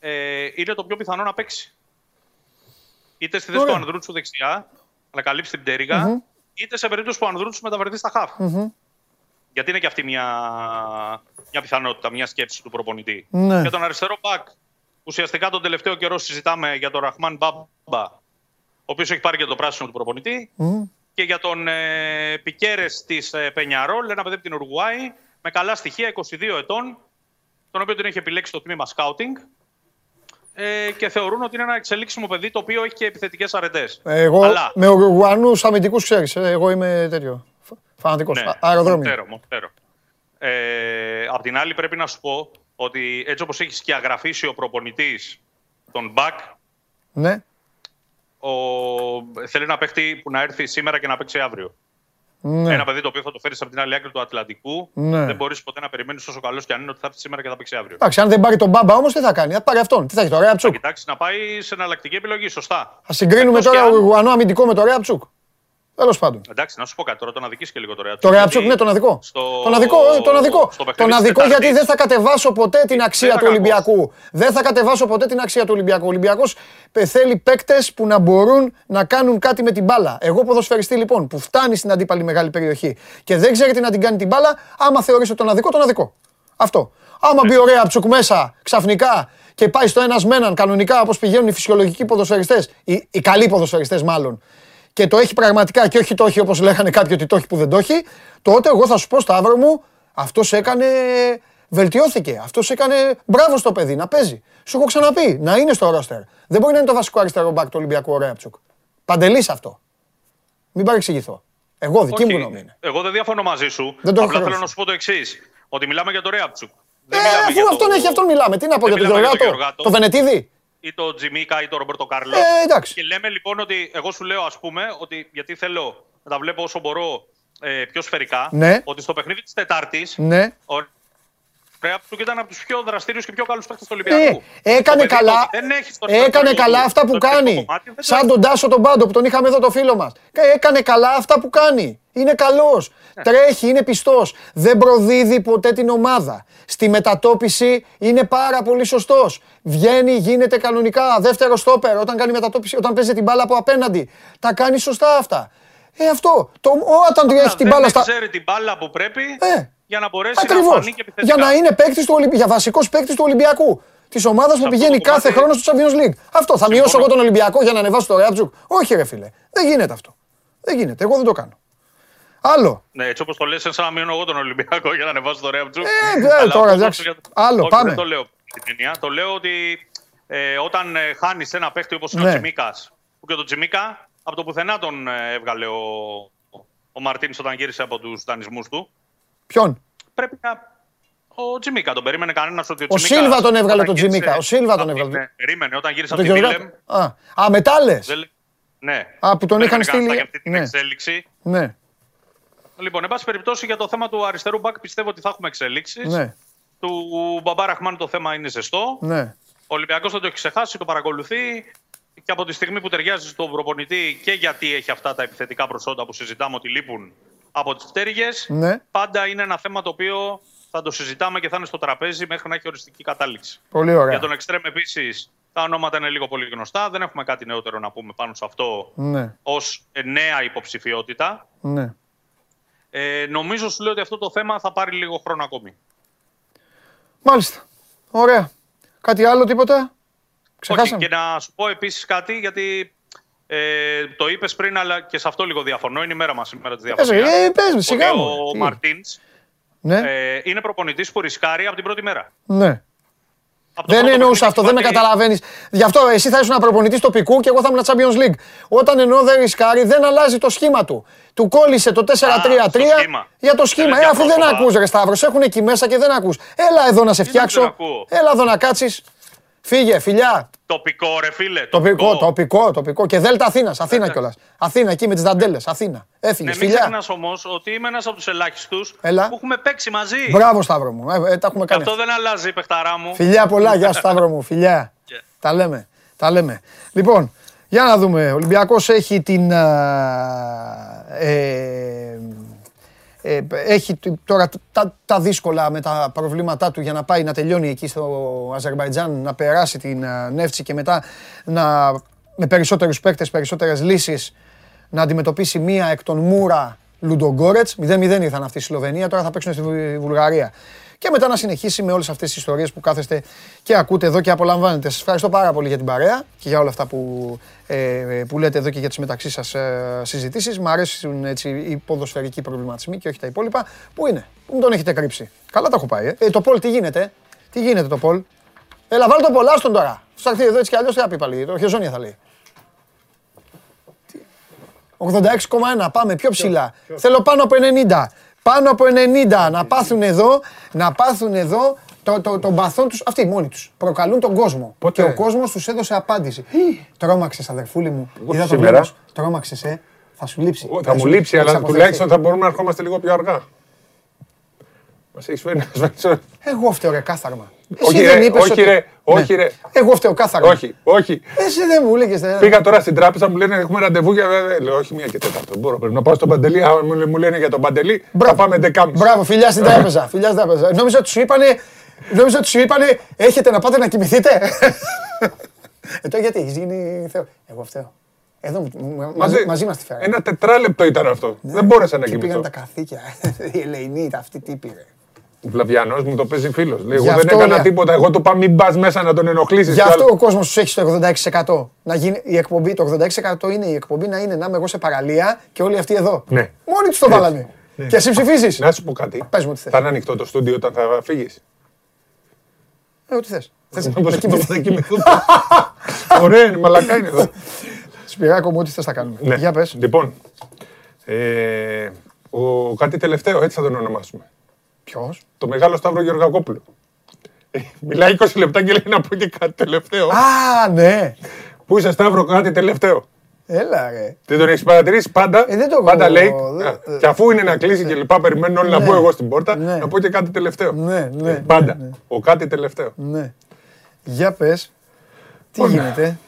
ε, είναι το πιο πιθανό να παίξει. Είτε στη θέση Ωραία. του Ανδρούτσου δεξιά, να καλύψει την πτέρυγα, είτε σε περίπτωση που ο Ανδρούτσου μεταφερθεί στα χαφ. Γιατί είναι και αυτή μια, μια πιθανότητα, μια σκέψη του προπονητή. Ναι. Για τον αριστερό μπακ, ουσιαστικά τον τελευταίο καιρό συζητάμε για τον Ραχμάν Μπάμπα, ο οποίος έχει πάρει και το πράσινο του προπονητή. Και για τον ε, Πικέρες της ε, Πενιαρόλ, ένα παιδί από την Ουρουγουάη, με καλά στοιχεία, 22 ετών, τον οποίο τον έχει επιλέξει το τμήμα σκάουτινγκ. Ε, και θεωρούν ότι είναι ένα εξελίξιμο παιδί το οποίο έχει και επιθετικές αρετές. Εγώ Αλλά, με Ουρουγουανού αμυντικούς ξέρεις. Εγώ είμαι τέτοιο. Φανατικός. ναι, Αεροδρόμιο. Μοντέρο, Μοντέρο. Ε, απ' την άλλη, πρέπει να σου πω ότι έτσι όπως έχεις σκιαγραφίσει ο προπονητής τον Μπακ, Ναι. ο... θέλει να παίχτη που να έρθει σήμερα και να παίξει αύριο. Ναι. Ένα παιδί το οποίο θα το φέρεις από την άλλη άκρη του Ατλαντικού. Ναι. Δεν μπορείς ποτέ να περιμένεις όσο καλός και αν είναι ότι θα έρθει σήμερα και θα παίξει αύριο. Εντάξει, αν δεν πάρει τον μπάμπα όμως, τι θα κάνει; Θα πάρει αυτόν. Τι θα έχει το Ρέαψουκ. Κοιτάξει να πάει σε εναλλακτική επιλογή, σωστά. Θα συγκρίνουμε Εκτός τώρα κι αν- Ουρουγουανό αμυντικό με το Ρέαψουκ. Τέλος πάντων. Εντάξει, να σου πω κάτι τώρα, τον αδική και λίγο το Ρέατσουκ. Το Ρέαψουκ, ναι, τον αδικό. στο- Τον αδικό, ε, τον αδικό. στο παιχνίδι Τον της αδικό γιατί Τετάρτης. δεν θα κατεβάσω ποτέ την αξία θα του κακός. Ολυμπιακού. Δεν θα κατεβάσω ποτέ την αξία του Ολυμπιακού. Ο Ολυμπιακός θέλει παίκτες που να μπορούν να κάνουν κάτι με την μπάλα. Εγώ ποδοσφαιριστή λοιπόν που φτάνει στην αντίπαλη μεγάλη περιοχή και δεν ξέρει τι να την κάνει την μπάλα, άμα θεωρήσω τον αδικό, τον αδικό. Αυτό. Άμα μπει ωραία ψουκ μέσα ξαφνικά και πάει στο ένας με έναν κανονικά όπως πηγαίνουν οι φυσιολογικοί ποδοσφαιριστές, οι, οι καλοί ποδοσφαιριστές μάλλον, και το έχει πραγματικά και όχι το έχει όπως λέγανε κάποιοι ότι το έχει που δεν το έχει, τότε εγώ θα σου πω Σταύρο μου, αυτός έκανε. Βελτιώθηκε. Αυτός έκανε μπράβο στο παιδί να παίζει. Σου έχω ξαναπεί να είναι στο ρόστερ. Δεν μπορεί να είναι το βασικό αριστερό μπακ του Ολυμπιακού ο Ρέαπτσουκ. Παντελής αυτό. Μην παρεξηγηθώ. Εγώ δική μου Όχι, γνώμη είναι. Εγώ δεν διαφωνώ μαζί σου. Δεν το έχω Απλά θέλω χρεώσει. να σου πω το εξής. Ότι μιλάμε για το Ρέαπτσουκ. Δεν Ε, μιλάμε αφού για το- αυτόν έχει, αυτόν μιλάμε. Τι να πω δεν για τον μιλάμε για τον Γεωργάτο, Γεωργάτο. το Βενετίδη; Ή το Τζιμίκα ή το Ρομπέρτο Κάρλο. Ε, εντάξει. Και λέμε λοιπόν ότι εγώ σου λέω, ας πούμε, ότι γιατί θέλω να τα βλέπω όσο μπορώ ε, πιο σφαιρικά, Ναι. ότι στο παιχνίδι της Τετάρτης Ναι. Ο Ρέαπτσουκ ήταν από τους πιο δραστήριους και πιο καλούς παίχτε του Ε, Ολυμπιακού. έκανε Το παιδί καλά, το δεν έχει στο έκανε ρεπερτόριο καλά του αυτά που το επιθετικό κάνει. κομμάτι, δεν Σαν το τον Τάσο τον Πάντο που τον είχαμε εδώ το φίλο μας. Ε, Έκανε καλά αυτά που κάνει. Είναι καλός. Ναι. Τρέχει, είναι πιστός. Δεν προδίδει ποτέ την ομάδα. Στη μετατόπιση είναι πάρα πολύ σωστός. Βγαίνει, γίνεται κανονικά. Δεύτερο στόπερ όταν κάνει μετατόπιση, όταν παίζει την μπάλα από απέναντι. Τα κάνει σωστά αυτά. Ε, αυτό. Το, όταν έχει την δεν μπάλα στα. ξέρει την μπάλα που πρέπει Ε, για να μπορέσει να Ακριβώς. φανεί και επιθετικά. Για να είναι παίκτης του Ολυμπιακού, για βασικός παίκτης του Ολυμπιακού. Της ομάδας που αυτό πηγαίνει το κάθε κομμάτι- χρόνο στο Champions League. Αυτό. Θα μειώσω εγώ τον Ολυμπιακό για να ανεβάσω το Ρέαπτζουκ. Όχι, ρε φίλε. Δεν γίνεται αυτό. Δεν γίνεται. Εγώ δεν το κάνω. Άλλο. Ναι, έτσι όπως το λες, σαν να μείνω εγώ τον Ολυμπιακό για να ανεβάσω το Ρέαπτσουκ. Ε, δε, τώρα, εντάξει. Άλλο, Όχι, πάμε. Δεν το λέω με την έννοια. Το λέω ότι ε, όταν ε, χάνεις ένα παίχτη όπως είναι Ναι. ο Τσιμίκα, που και τον Τσιμίκα από το πουθενά τον ε, έβγαλε ο, ο Μαρτίν όταν γύρισε από τους δανεισμούς του. Ποιον; Πρέπει να. Ο Τσιμίκα τον περίμενε κανένας ότι ο Ο Τσιμίκας, Σίλβα τον έβγαλε όταν τον γύρισε- Τσιμίκα. Ο Σίλβα τον Α, έβγαλε. ναι, Περίμενε όταν γύρισε Τον από τη Γεωργάκο. Βίλεμ. Α, α, μετά λες. δεν λέ- Ναι. Α, που τον Δεν είχαν έκανε κανένα στείλει- για αυτή την ναι. εξέλιξη. Ναι, Λοιπόν, εν πάση περιπτώσει για το θέμα του αριστερού μπακ πιστεύω ότι θα έχουμε εξελίξει. ναι, Του Μπαμπά Ραχμάν το θέμα είναι ζεστό. ναι. Ο Ολυμπιακός δεν το έχει ξεχάσει, το παρακολουθεί και από τη στιγμή που ταιριάζει στον προπονητή και γιατί έχει αυτά τα επιθετικά προσόντα που συζητάμε ότι λείπουν από τις πτέρυγες, Ναι. πάντα είναι ένα θέμα το οποίο θα το συζητάμε και θα είναι στο τραπέζι μέχρι να έχει οριστική κατάληξη. Πολύ ωραία. Για τον Εκστρέμ επίσης, τα ονόματα είναι λίγο πολύ γνωστά. Δεν έχουμε κάτι νεότερο να πούμε πάνω σε αυτό Ναι, ως νέα υποψηφιότητα. ναι. Ε, νομίζω σου λέω ότι αυτό το θέμα θα πάρει λίγο χρόνο ακόμη. Μάλιστα. Ωραία. Κάτι άλλο, τίποτα; Όχι, Ξεχάσαμε. και να σου πω επίσης κάτι, γιατί ε, το είπες πριν, αλλά και σε αυτό λίγο διαφωνώ. Είναι η μέρα μας, η μέρα της Πες, διαφωνίας. ε, πες μου, σιγά μου. Ο Τι; Μαρτίνς Ναι, ε, είναι προπονητής που ρισκάρει από την πρώτη μέρα. ναι. Από το Δεν πρώτο εννοούσα παιχνίδι αυτό, δεν με θυμάται- καταλαβαίνεις. Γι' αυτό εσύ θα ήσουν ένα προπονητής τοπικού και εγώ θα ήμουν Champions League. Όταν εννοώ δεν ρισκάρει, δεν αλλάζει το σχήμα του. Του κόλλησε το 4-3-3 στο σχήμα. για το σχήμα. Δεν Ε, είναι αφού δεν διαπρόσωπα. ακούς ρε Σταύρος, έχουν εκεί μέσα και δεν ακούς. Έλα εδώ να σε δεν φτιάξω. ακούω. Έλα εδώ να κάτσεις. Φύγε, φιλιά. Τοπικό, ρε φίλε. Τοπικό, τοπικό, τοπικό. Και Δέλτα Αθήνα, Αθήνα κιόλας. Αθήνα εκεί με τις δαντέλε. Αθήνα. Έφυγες, Ναι, μην φιλιά. ξεχνάς όμως ότι είμαι ένας από τους ελάχιστους Έλα. που έχουμε παίξει μαζί. Μπράβο, Σταύρο μου. Ε, ε, τα έχουμε Και κάνει. αυτό δεν αλλάζει, παιχταρά μου. Φιλιά πολλά, γεια σου Σταύρο μου, φιλιά. Yeah. Τα λέμε, τα λέμε. Λοιπόν, για να δούμε. Ο Ολυμπιακός έχει την... α, ε, ε, έχει τ- τώρα τα, τα δύσκολα με τα προβλήματά του για να πάει να τελειώνει εκεί στο Αζερβαϊτζάν, να περάσει την α, Νεύτσι και μετά να, με περισσότερους παίκτες, περισσότερες λύσεις να αντιμετωπίσει μία εκ των Μούρα Λουντογκόρετς. 0-0 ήρθαν αυτή η Σλοβενία, τώρα θα παίξουν στη Βου- Βουλγαρία. Και μετά να συνεχίσει με όλες αυτές τις ιστορίες που κάθεστε και ακούτε εδώ και απολαμβάνετε. Σας ευχαριστώ πάρα πολύ για την παρέα και για όλα αυτά που, ε, που λέτε εδώ και για τις μεταξύ σας ε, συζητήσεις. Μ' αρέσουν έτσι οι ποδοσφαιρικοί προβληματισμοί και όχι τα υπόλοιπα. Πού είναι, πού μου τον έχετε κρύψει. Καλά τα έχω πάει. Ε. Ε, το Πολ τι γίνεται, τι γίνεται το Πολ; Έλα βάλ το Πολάστον τώρα. Θα έρθει εδώ έτσι κι αλλιώς τι θα πει πάλι, το χεζόνια θα λέει. 86,1. Πάμε πιο ψηλά. Θέλω πάνω από 90. Πάνω από 90. Να πάθουν εδώ, να πάθουν εδώ το, το, τον παθόν τους, αυτοί μόνοι τους. Προκαλούν τον κόσμο. Πότε; Και ο κόσμος τους έδωσε απάντηση. Τρόμαξες αδερφούλη μου. Είδα το σήμερα; βλέμμα σου. Τρόμαξες, ε. Θα σου λείψει. Θα μου σου- λείψει, έχεις αλλά αποθεωθεί. τουλάχιστον θα μπορούμε να ερχόμαστε λίγο πιο αργά. Μας έχεις φέρει να σβέξω. Εγώ φταίω ρε κάθαρμα. Όχι, Εσύ δεν ρε, είπες όχι, ότι- ρε, όχι, Ναι. ρε. Εγώ φταίω κάθαρμα. Όχι, όχι. Εσύ δεν μου έλεγες. ε. Πήγα τώρα στην τράπεζα, μου λένε έχουμε ραντεβού για. ε, Λέω, όχι μία και τέταρτο. Δεν μπορώ. Πρέπει να πάω στον Παντελή. Α, μου λέ- Μου λένε για τον Παντελή. Θα πάμε δεκάμιση. Μπράβο, φιλιά στην τράπεζα. Φιλιά στην τράπεζα. Νόμιζα ότι σου είπανε, νόμιζα ότι σου είπανε, έχετε να πάτε να κοιμηθείτε; ε, τώρα γιατί έχεις γίνει Θεό. Εγώ φταίω. Εδώ μου- μου- μαζί, μαζί μας τη φέραμε. Ένα τετράλεπτο ήταν αυτό. Δεν μπόρεσα να Και πήγαν κοιμηθώ. τα καθήκια. Η Ελεηνή, αυτή τι πήρε. Ο Βλαβιανός μου το παίζει φίλος. Λέει, Γι' εγώ δεν αυτό έκανα λέω. τίποτα. Εγώ του είπα μην πας μέσα να τον ενοχλήσεις. Γι' αυτό ο κόσμος τους έχει στο 86%. Να γίνει η εκπομπή, το 86% είναι η εκπομπή να είναι να είμαι εγώ σε παραλία και όλοι αυτοί εδώ. Ναι. Μόνοι τους το βάλανε. Και εσύ ψηφίζεις. Να σου πω κάτι. Πες μου τι θες. Θα είναι ανοιχτό το στούντιο όταν θα φύγεις. Ε, ό,τι θες. Πώ θα κοιμηθούν. Ωραία, είναι, μαλακά είναι εδώ. Σπυράκο μου, ό,τι θες θα κάνουμε. Ναι. Για πες. Λοιπόν, ε, ο, κάτι τελευταίο, έτσι θα τον ονομάσουμε. Ποιος; Το μεγάλο Σταύρο Γεωργακόπουλο. Ε, Μιλάει 20 λεπτά και λέει να πω και κάτι τελευταίο. Α, ναι. Πού είσαι Σταύρο, κάτι τελευταίο. Έλα ρε. Δεν τον έχεις παρατηρήσει πάντα. Ε, δεν το πάντα έχω, λέει. δεν- α, και αφού είναι να κλείσει και λοιπά, περιμένουν όλοι να Ναι. μπω εγώ στην πόρτα, Ναι. να πω και κάτι τελευταίο. Ναι, ναι, Ε, ναι, πάντα. ναι. Ο κάτι τελευταίο. Ναι. Για πες. Τι Λοιπόν, γίνεται.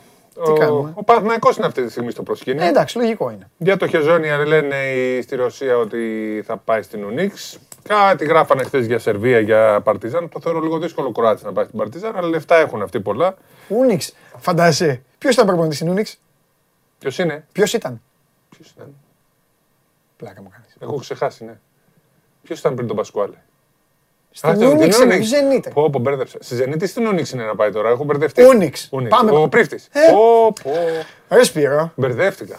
Τι ο, κάνουμε; ο Παναθηναϊκός είναι αυτή τη στιγμή στο προσκήνιο. Ε, εντάξει, λογικό είναι. Για το Χεζόνια λένε οι- στη Ρωσία ότι θα πάει στην Ουνίξ. Κάτι γράφανε χθες για Σερβία, για Παρτιζάν. Το θεωρώ λίγο δύσκολο Κροάτι να πάει στην Παρτιζάν, αλλά λεφτά έχουν αυτοί πολλά. Ούνιξ. Φαντάζεσαι. Ποιος ήταν προπονητής στην Ούνιξ; Ποιος είναι, Ποιος ήταν; ποιος ήταν; Πλάκα μου κάνεις. Έχω ξεχάσει, ναι. Ποιος ήταν πριν τον Πασκουάλε; Στην το- Ούνιξ την είναι. Ούνιξ. Ζενίτε. Πω, πω, μπέρδεψα. Στη Ζενίτη στην Ούνιξ είναι να πάει τώρα. Έχω μπερδευτεί. Ούνιξ. Πάμε. Ο Πρίφτης. Ε. Πω, πω. Ρε Σπύρο. Μπερδεύτηκα.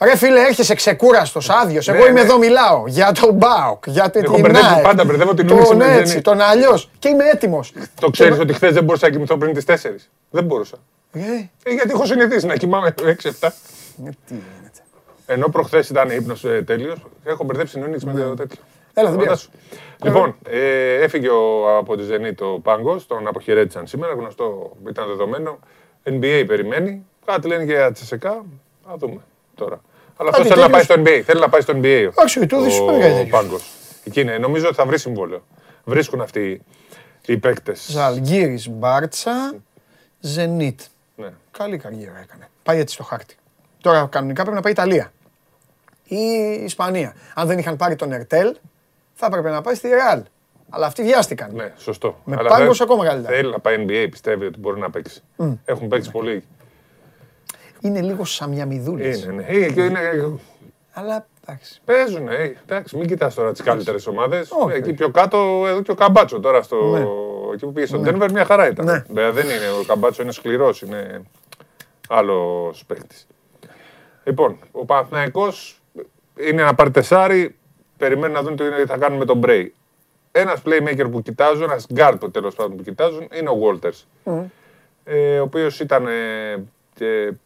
Ρε φίλε, έρχεσαι ξεκούραστο, άδειος. Ναι, Εγώ είμαι ναι. εδώ, μιλάω για τον Μπάουκ, για την Έχω μπερδεύει ΑΕΚ, πάντα, μπερδεύω την Ούνιξ τον με την έτσι, Ζενίτ. τον αλλιώς. Και είμαι έτοιμος. Το ξέρεις ότι χθες δεν μπορούσα να κοιμηθώ πριν τις 4. Δεν μπορούσα. Ε, Ε, γιατί έχω συνηθίσει να κοιμάμαι 6-7. τι γίνεται. Ενώ προχθές ήταν ύπνος ε, τέλειος, έχω μπερδέψει την Ούνιξ με το τέτοιο. Ναι. Έλα, δεν Φαντάσου. πειράζει. Λοιπόν, ε, έφυγε ο, από τη Ζενή το Πάγκος, τον αποχαιρέτησαν σήμερα, γνωστό ήταν δεδομένο. NBA περιμένει. Κάτι λένε και για Τσεσεκά. Θα δούμε τώρα. Αλλά αυτό Κάτι θέλει να πάει τέτοιος. στο NBA. Θέλει να πάει στο NBA. Εντάξει, ο Ιτούδης σου είπε κάτι Ο τέτοιο. Πάγκος. Εκεί είναι. Νομίζω ότι θα βρει συμβόλαιο. Βρίσκουν αυτοί οι παίκτες. Ζαλγκύρη, Μπάρτσα, Ζενίτ. Ναι. Καλή καριέρα έκανε. Πάει έτσι στο χάρτη. Τώρα κανονικά πρέπει να πάει Ιταλία ή Ισπανία. Αν δεν είχαν πάρει τον Ερτέλ, θα έπρεπε να πάει στη Ρεάλ. Αλλά αυτοί βιάστηκαν. Ναι, σωστό. Με Αλλά Πάγκος δεν- ακόμα καλύτερα. Θέλει να πάει NBA, πιστεύει ότι μπορεί να παίξει. Έχουν παίξει πολύ. Είναι λίγο σαμιαμιδούλη. Είναι, ναι. Ε, και είναι- Αλλά Εντάξει. Παίζουν, ε, εντάξει, μην κοιτάς τώρα τις καλύτερες ομάδες. Όχι. Εκεί πιο κάτω, εδώ και ο Καμπάτσο τώρα, στο... Ναι. εκεί που πήγε στο Denver, μια χαρά ήταν. Ναι. Βέβαια, δεν είναι, ο Καμπάτσο είναι σκληρός, είναι άλλος παίχτης. Λοιπόν, ο Παναθηναϊκός είναι να πάρει τεσάρι, περιμένει να δουν τι θα κάνουν με τον Μπρέι. Ένας playmaker που κοιτάζουν, ένας guard που τέλος πάντων που κοιτάζουν, είναι ο Walters. Ε, ο οποίος ήταν ε, και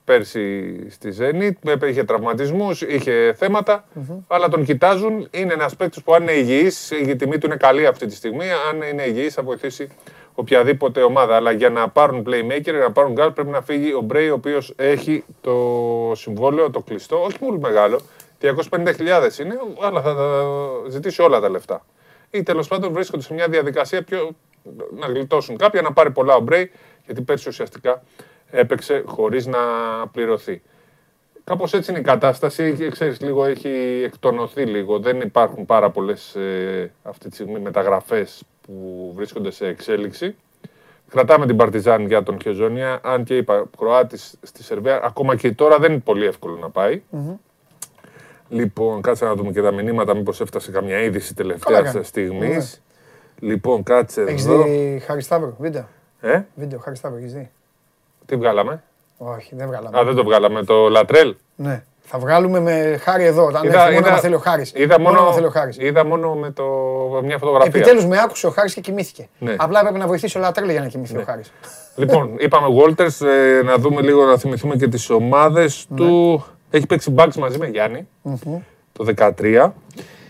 πέρσι στη Zenit, είχε τραυματισμούς, είχε θέματα, αλλά τον κοιτάζουν. Είναι ένας παίκτης που αν είναι υγιής, η τιμή του είναι καλή αυτή τη στιγμή, αν είναι υγιής θα βοηθήσει οποιαδήποτε ομάδα. Αλλά για να πάρουν playmaker, για να πάρουν guard πρέπει να φύγει ο Μπρέι, ο οποίος έχει το συμβόλαιο, το κλειστό, όχι πολύ μεγάλο, 250.000 είναι, αλλά θα τα ζητήσει όλα τα λεφτά. Ή τέλος πάντων βρίσκονται σε μια διαδικασία πιο να γλιτώσουν κάποια, να πάρει πολλά ο Μπρέι, γιατί πέρσι ουσιαστικά έπαιξε χωρίς να πληρωθεί. Κάπως έτσι είναι η κατάσταση. και Ξέρεις, λίγο έχει εκτονωθεί λίγο. Δεν υπάρχουν πάρα πολλές αυτή τη στιγμή μεταγραφές που βρίσκονται σε εξέλιξη. Κρατάμε την Παρτιζάν για τον Χεζόνια. Αν και είπα, Κροάτης στη Σερβία, ακόμα και τώρα δεν είναι πολύ εύκολο να πάει. Λοιπόν, κάτσε να δούμε και τα μηνύματα, μήπως έφτασε καμιά είδηση Καλά τελευταία κάνει. στιγμής. Λοιπόν, κάτσε Έχεις εδώ. δει Χάρη Σταύρο, βίντεο; Ε, Βίντεο, Χάρη Σταύρο, έχεις δει; Τι βγάλαμε; Όχι, δεν βγάλαμε. Α, δεν το βγάλαμε, το Λατρέλ. Ναι. Θα βγάλουμε με Χάρη εδώ, όταν Είδα- έρθει μόνο είδα- να θέλει ο Χάρης. Είδα μόνο, να θέλει ο Χάρης. είδα μόνο με το, μια φωτογραφία. Επιτέλους με άκουσε ο Χάρης και κοιμήθηκε. Ναι. Απλά έπρεπε να βοηθήσει ο Λατρέλ για να κοιμηθεί ο Χάρης. Λοιπόν, είπαμε Walters, ε, να δούμε λίγο, να θυμηθούμε και τις ομάδες Ναι. του. Έχει παίξει Bucks μαζί με Γιάννη το 2013.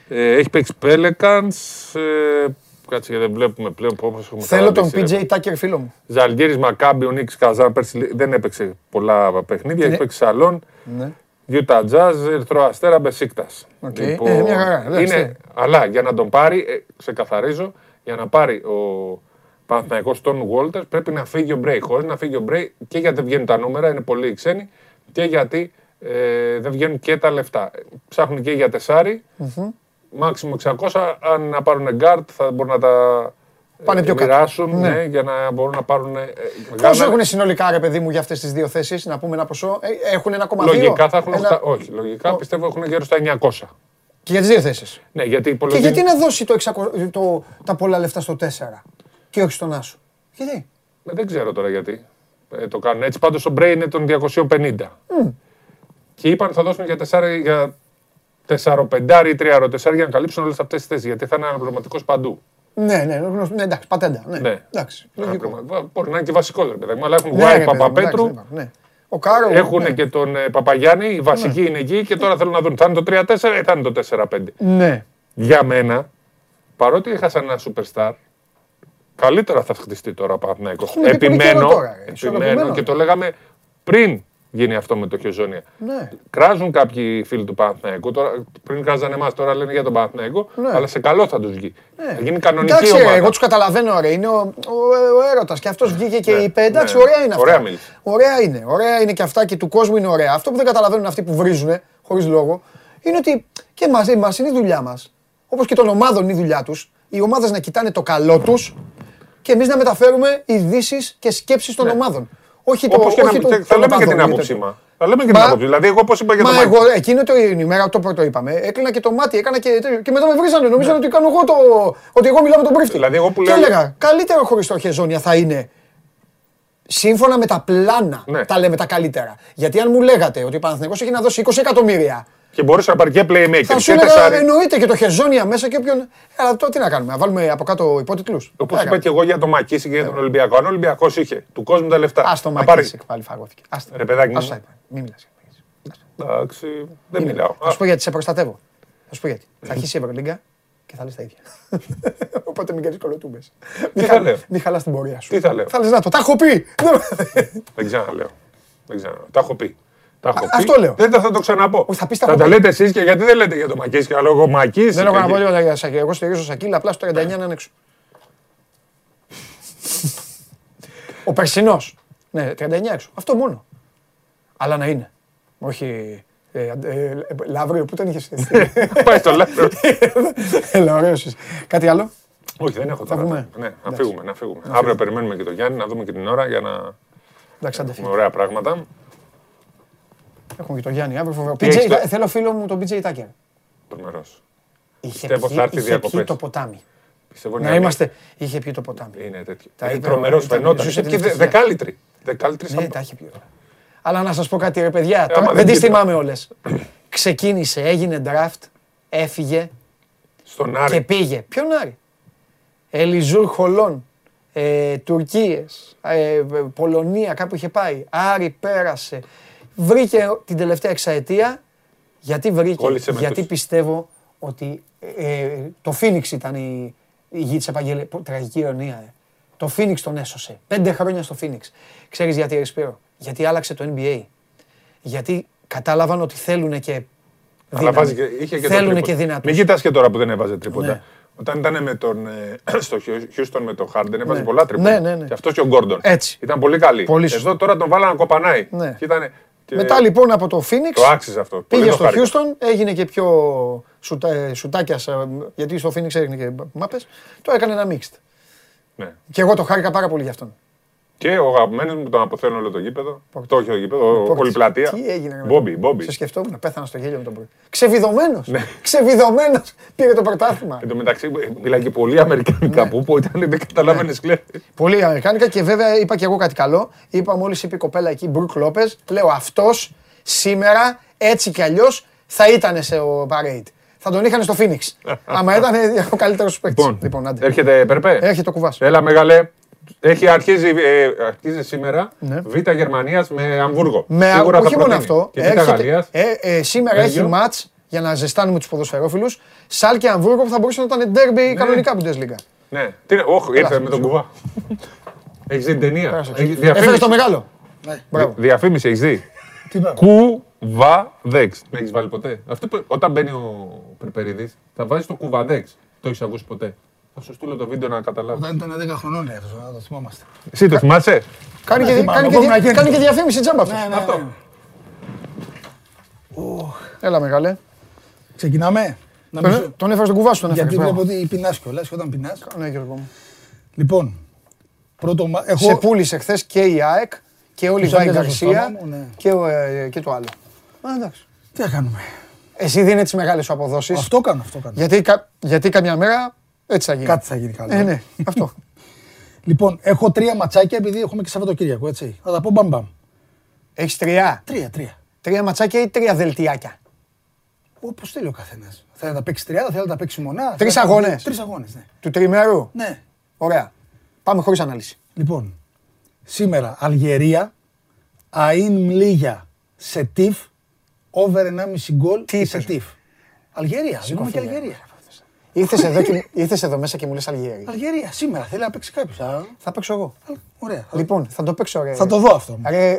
Ε, έχει παίξει Pelicans. Ε, κάτσε γιατί δεν βλέπουμε πλέον πώς έχουμε Θέλω τον καταντήσει, ρε. PJ Tucker φίλο μου. Ζαλγκίρις, Μακάμπι, Ουνίξ Καζάν πέρσι λι- δεν έπαιξε πολλά παιχνίδια, έχει Ναι. παίξει Σαλόν. Ναι. Utah Jazz, Ερυθρό Αστέρα, Μπεσίκτας. Οκ. Ε, μια χαρά, εντάξει. είναι, αλλά για να τον πάρει, ε, ξεκαθαρίζω, για να πάρει ο Παναθηναϊκός τον Walters πρέπει να φύγει ο Μπρέι. Χωρίς να φύγει ο Μπρέι και γιατί δεν βγαίνουν τα νούμερα, είναι πολύ οι ξένοι, και γιατί ε, δεν βγαίνουν και τα λεφτά. Ψάχνουν και για τεσάρι, μάξιμο 600, αν να πάρουν guard θα μπορούν να τα Πάνε ε, πιο κάτω. μοιράσουν, Ναι. ναι, για να μπορούν να πάρουν ε, Πόσο μεγάλα- έχουν συνολικά, ρε παιδί μου, για αυτές τις δύο θέσεις, να πούμε ένα ποσό; Ε, έχουν 1,2. Λογικά θα έχουν. Ένα- στα- Όχι, λογικά πιστεύω έχουν γύρω στα 900. Και για τις δύο θέσεις. Ναι, γιατί Και υπολογίζει. γιατί να δώσει το 600 το, τα πολλά λεφτά στο 4 και όχι στον Άσο; Γιατί; Ε, Δεν ξέρω τώρα γιατί ε, το κάνουν έτσι. Πάντως ο Μπρέι είναι των 250. Και είπαν θα δώσουν για 4 για 4-5 ή 3 για να καλύψουν όλες αυτές τις θέσεις. Γιατί θα είναι αναπληρωματικός παντού. Ναι, ναι, γνωστό. ναι, εντάξει, πατέντα. Ναι, Ναι. εντάξει. λογικό. Αναπληρωμα- Μπορεί να είναι και βασικό ρε παιδάκι μου, αλλά έχουν Ναι, ρε, Γουάι παιδί μου, εντάξει, Παπαπέτρου. δεν υπάρχουν, ναι. Ο Κάρο. Έχουν ναι. και τον ε, Παπαγιάννη, η βασική είναι εκεί και τώρα θέλουν να δουν θα είναι το 3-4 ή θα είναι το 4-5. Ναι. Για μένα, παρότι έχασαν ένα superstar, καλύτερα θα χτιστεί τώρα ο Παναθηναϊκός. Έχουμε και πολύ καιρό Επιμένω, τώρα, ρε. επιμένω Ισορροπημένο. και το λέγαμε πριν γίνει αυτό με το Χεζόνια. Ναι. Κράζουν κάποιοι φίλοι του Παναθηναϊκού, τώρα, πριν κράζανε εμάς, τώρα λένε για τον Παναθηναϊκό, Ναι. αλλά σε καλό θα τους βγει. Θα γίνει κανονική Εντάξει, ρε, ομάδα. εγώ τους καταλαβαίνω, ρε. Είναι ο, ο, ο έρωτας και αυτός βγήκε και Ναι, είπε: Εντάξει, ναι. ωραία είναι αυτά. Ωραία μίλησε. Ωραία είναι. Ωραία είναι και αυτά και του κόσμου είναι ωραία. Αυτό που δεν καταλαβαίνουν αυτοί που βρίζουν χωρίς λόγο είναι ότι και μαζί μας είναι η δουλειά μας. Όπως και των ομάδων είναι η δουλειά τους. Οι ομάδες να κοιτάνε το καλό τους και εμείς να μεταφέρουμε ειδήσεις και σκέψεις των ομάδων. Όχι το Όπως Ναι. και όχι να, το- και θα των λέμε και την οπαδών, άποψή ούτε το- μας. Θα λέμε και Μα- την άποψη. Δηλαδή, εγώ πώς είπα για Μα τον εγώ Μάκη. εκείνο το η ημέρα το πρώτο είπαμε. Έκλεινα και το μάτι, έκανα και τέτοιο. Και μετά με βρίζανε. Νομίζανε ότι κάνω εγώ το. ότι εγώ μιλάω με τον πρίφτη. Δηλαδή, εγώ που Και λέω- έλεγα, καλύτερο χωρίς το Χεζόνια θα είναι. Σύμφωνα με τα πλάνα, Ναι. τα λέμε τα καλύτερα. Γιατί αν μου λέγατε ότι ο Παναθηναϊκός έχει να δώσει 20 εκατομμύρια, Και μπορούσε να πάρεις και playmaker θα σου και έλεγα τεσάρι. εννοείται και το Χεζόνια μέσα και όποιον. Αλλά τώρα τι να κάνουμε, να βάλουμε από κάτω υπότιτλους. Όπω Τι να είπα κάνουμε. και εγώ για τον Μακίση και για τον Ολυμπιακό. Αν ο Ολυμπιακός είχε του κόσμου τα λεφτά. Ας το να πάρει- Μακίσικ πάλι φαγώθηκε. Άστα. Ρε, παιδάκι μου. Άστα είπα. Μην μιλάς. Εντάξει, δεν μιλάω. Θα σου πω γιατί σε προστατεύω. Θα σου πω γιατί. Θα αρχίσει η Ευρωλίγκα και θα λες τα ίδια. Οπότε μην κάνεις κολοτούμπες. Μην θα χα- λέω; Μην χαλάς την πορεία σου. Τι θα λέω; Θα λες να το, τα έχω πει. Δεν ξαναλέω. Δεν ξαναλέω. Τα έχω πει. Τα έχω Α, πει. αυτό λέω. Δεν θα, θα το ξαναπώ. Όχι, θα πεις τα θα έχω τα πει. λέτε εσείς και γιατί δεν λέτε για το Μακίση και λόγω Μακίση. Δεν έχω να πω τίποτα για Σακίλ. Εγώ στηρίζω Σακίλ, απλά στο 39 να είναι έξω. Ο περσινός. Ναι, 39 έξω. Αυτό μόνο. Αλλά να είναι. Όχι. Ε, ε, Λαύριο, πού τον είχες εσύ; Πάει στο λάθο. Έλα, ωραίος είσαι. Κάτι άλλο; Όχι, δεν έχω τώρα. βγούμε. Ναι, να Εντάξει. φύγουμε. Να φύγουμε. Αύριο περιμένουμε και τον Γιάννη να δούμε και την ώρα για να Εντάξει, άντε φύγε. έχουμε ωραία πράγματα. Έχουμε και τον Γιάννη αύριο. φοβερό. Τι έχεις PJ, το- Θέλω φίλο μου τον PJ Tucker. Τρομερός. Είχε Πιστεύω πιει, θα έρθει είχε διακοπές. πιει το ποτάμι. Πιστεύω Να είναι- είμαστε. Είχε πιει το ποτάμι. Είναι τέτοιο. Τα Είναι είπε, τρομερός, ήταν- φαινόταν. ζούσε Και την δε- ευτυχία. δεκάλυτρη. Δεκάλυτρη Ναι, σαν τα έχει πει όλα. Αλλά να σας πω κάτι, ρε παιδιά. τώρα άμα δεν δεν τις κοίτα. θυμάμαι όλες. Ξεκίνησε, έγινε draft, έφυγε στον Άρη. και πήγε. Ποιον Άρη; Ελιζούρ Χολών. Ε, Τουρκίες, ε, Πολωνία κάπου είχε πάει. Άρη πέρασε. Βρήκε την τελευταία εξαετία. Γιατί βρήκε, Κόλλησε με γιατί τους. πιστεύω ότι ε, το Φίνιξ ήταν η, η γη της Επαγγελίας. Τραγική ηρωνία. Ε. Το Φίνιξ τον έσωσε. Πέντε χρόνια στο Φίνιξ. Ξέρεις γιατί, Ρεσπίρο. Γιατί άλλαξε το NBA. Γιατί κατάλαβαν ότι θέλουν και Αλλά δύναμη. βάζει και, είχε και το Θέλουν τρίποντα. και δυνατούς. Μην κοιτάς και τώρα που δεν έβαζε τρίποντα. Ναι. Όταν ήταν με τον, ε, στο Houston με τον Harden έβαζε Ναι. πολλά τρίποντα. Ναι, ναι, ναι. Και αυτός και ο Γκόρντον. Έτσι. Ήταν πολύ καλή. Πολύ Εδώ σωστό. τώρα τον βάλανε να κοπανάει. Ναι. Και ήτανε- και Μετά λοιπόν από το Phoenix Το άξιζε αυτό. Πολύ πήγε το στο χάρηκα. Houston, έγινε και πιο σουτα, ε, σουτάκιας, ε, γιατί στο Phoenix έγινε και μάπες, το έκανε ένα mixed. Ναι. Και εγώ το χάρηκα πάρα πολύ γι' αυτόν. Και ο αγαπημένος μου τον αποθέω όλο το γήπεδο. Το όχι το γήπεδο, Πόρτις. όλη πλατεία. Τι έγινε. ρε, Μπόμπι, μετά. Μπόμπι. Σε σκεφτόμουν, πέθανα στο γέλιο με τον πρωί. Ξεβιδωμένος, Ναι. ξεβιδωμένος πήρε το πρωτάθλημα. Εν τω μεταξύ μιλάει και πολύ αμερικανικά που, που ήταν δεν καταλάβαινες κλέφτη. Πολύ αμερικάνικα και βέβαια είπα και εγώ κάτι καλό. Είπα μόλις είπε η κοπέλα εκεί, Μπρουκ Λόπες, λέω αυτός σήμερα έτσι κι αλλιώς θα ήταν σε ο parade. Θα τον είχαν στο Phoenix. Άμα ήταν ο καλύτερος παίκτης. Λοιπόν, Λοιπόν, άντε. έρχεται Περπέ. Έρχεται το κουβάς. Έλα μεγάλε. Έχει αρχίζει, ε, αρχίζει σήμερα Ναι. Β Γερμανίας με Αμβούργο. Με, Σίγουρα θα όχι μόνο προτείνει. αυτό. Και Β έρχεται- Γαλλίας. ε, ε, σήμερα Βέλγιο. έχει μάτ για να ζεστάνουμε τους ποδοσφαιρόφιλους. Σάλ και Αμβούργο που θα μπορούσε να ήταν ντέρμπι κανονικά Bundesliga. Ναι. Τι είναι, όχ, ήρθε Πέρασε, με τον κουβά. Έχεις δει την ταινία; Πέρασε. Έχεις- Έφερες διαφήμιση; το μεγάλο. Μπράβο. Διαφήμιση έχεις δει; Τι να Κουβαδέξ. Με έχεις βάλει ποτέ; Αυτό που, όταν μπαίνει ο Περπερίδης θα βάζεις το κουβαδέξ. Το έχεις ακούσει ποτέ; Θα σου στείλω το βίντεο να καταλάβεις. Όταν ήταν 10 χρονών λέει αυτός, να το θυμόμαστε. Εσύ το θυμάσαι; Κάνει και, θυμάμαι, κάνει, και, μπορούμε να δια- γίνει. κάνει και διαφήμιση τζάμπα αυτό. Ναι, ναι, Αυτό. ναι. Έλα μεγάλε. Ξεκινάμε; Να Τον, μην- τον έφερες στον κουβάς σου τον Γιατί έφερες. βλέπω ότι πεινάς κιόλας και όταν πεινάς. Ναι, Γιώργο μου. Λοιπόν, πρώτο μα- Σε έχω... πούλησε χθες και η ΑΕΚ και ο Λιβάη έπαιζα στο Γκαρσία στόμα μου, ναι. και, ο, ε, και το άλλο. Α, εντάξει. Τι θα κάνουμε; Εσύ δίνει τις μεγάλες σου αποδόσεις. Αυτό κάνω, αυτό κάνω. Γιατί, κα- γιατί καμιά μέρα έτσι θα γίνει. Κάτι θα γίνει καλό. Ε, ναι, αυτό. Λοιπόν, έχω τρία ματσάκια επειδή έχουμε και Σαββατοκύριακο, έτσι. Θα τα πω μπαμ μπαμ. Έχεις τρία; Τρία, τρία. Τρία ματσάκια ή τρία δελτιάκια; Όπως θέλει ο καθένας. Θέλει να τα παίξει τριάδα, θέλει να τα παίξει μονά. Τρεις θέλει να- αγώνες. Τρεις αγώνες, ναι. Του τριμέρου. Ναι. Ωραία. Πάμε χωρίς ανάλυση. Λοιπόν, σήμερα Αλγερία, Αΐν Μλίγια, Σετίφ, over 1,5 γκολ Τι η είπες, Σετίφ. Αλγερία, δίνουμε και Αλγερία. Ήρθες εδώ, και- ήρθες εδώ μέσα και μου λες Αλγέρι. Αλγερία, σήμερα θέλει να παίξει κάποιος. Θα παίξω εγώ. Ωραία. Λοιπόν, θα το παίξω ωραία. Θα το δω αυτό. Ρε,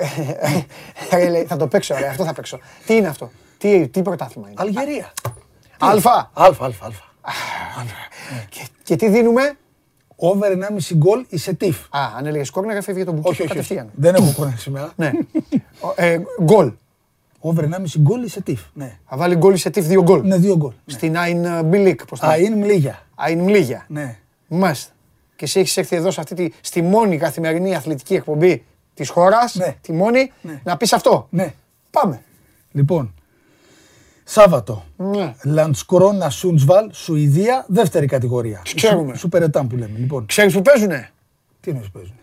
ρε, λέει, θα το παίξω ωραία. Αυτό θα παίξω. Τι είναι αυτό; Τι, τι πρωτάθλημα είναι; Αλγερία. Άλφα. Άλφα, άλφα, άλφα. Και, και τι δίνουμε; Over 1,5 γκολ η Σετίφ. Α, αν έλεγες κόρνερ, φεύγει το μπουκί Όχι, όχι, όχι. κατευθείαν. Δεν έχω κόρνερ σήμερα. Ναι. Ο, ε, Γκολ. Over 1,5 γκολ η Σετίφ. Ναι. Θα βάλει γκολ η Σετίφ δύο γκολ. Ναι, δύο γκολ. Στην Αιν Μπιλίκ. Πώς το λένε. Αΐν Μλίγια. Αιν Μλίγια. Ναι. Μάλιστα. Και εσύ έχεις έρθει εδώ σε αυτή τη, στη μόνη καθημερινή αθλητική εκπομπή της χώρας. Ναι. Τη μόνη. Ναι. Να πεις αυτό. Ναι. Πάμε. Λοιπόν, Σάββατο. Ναι. Λαντσκρόνα Σούντσβαλ, Σουηδία, δεύτερη κατηγορία. Τους ξέρουμε. Σούπερεταν που λέμε. Λοιπόν, Ξέρεις που παίζουνε; τι εννοείς παίζουν.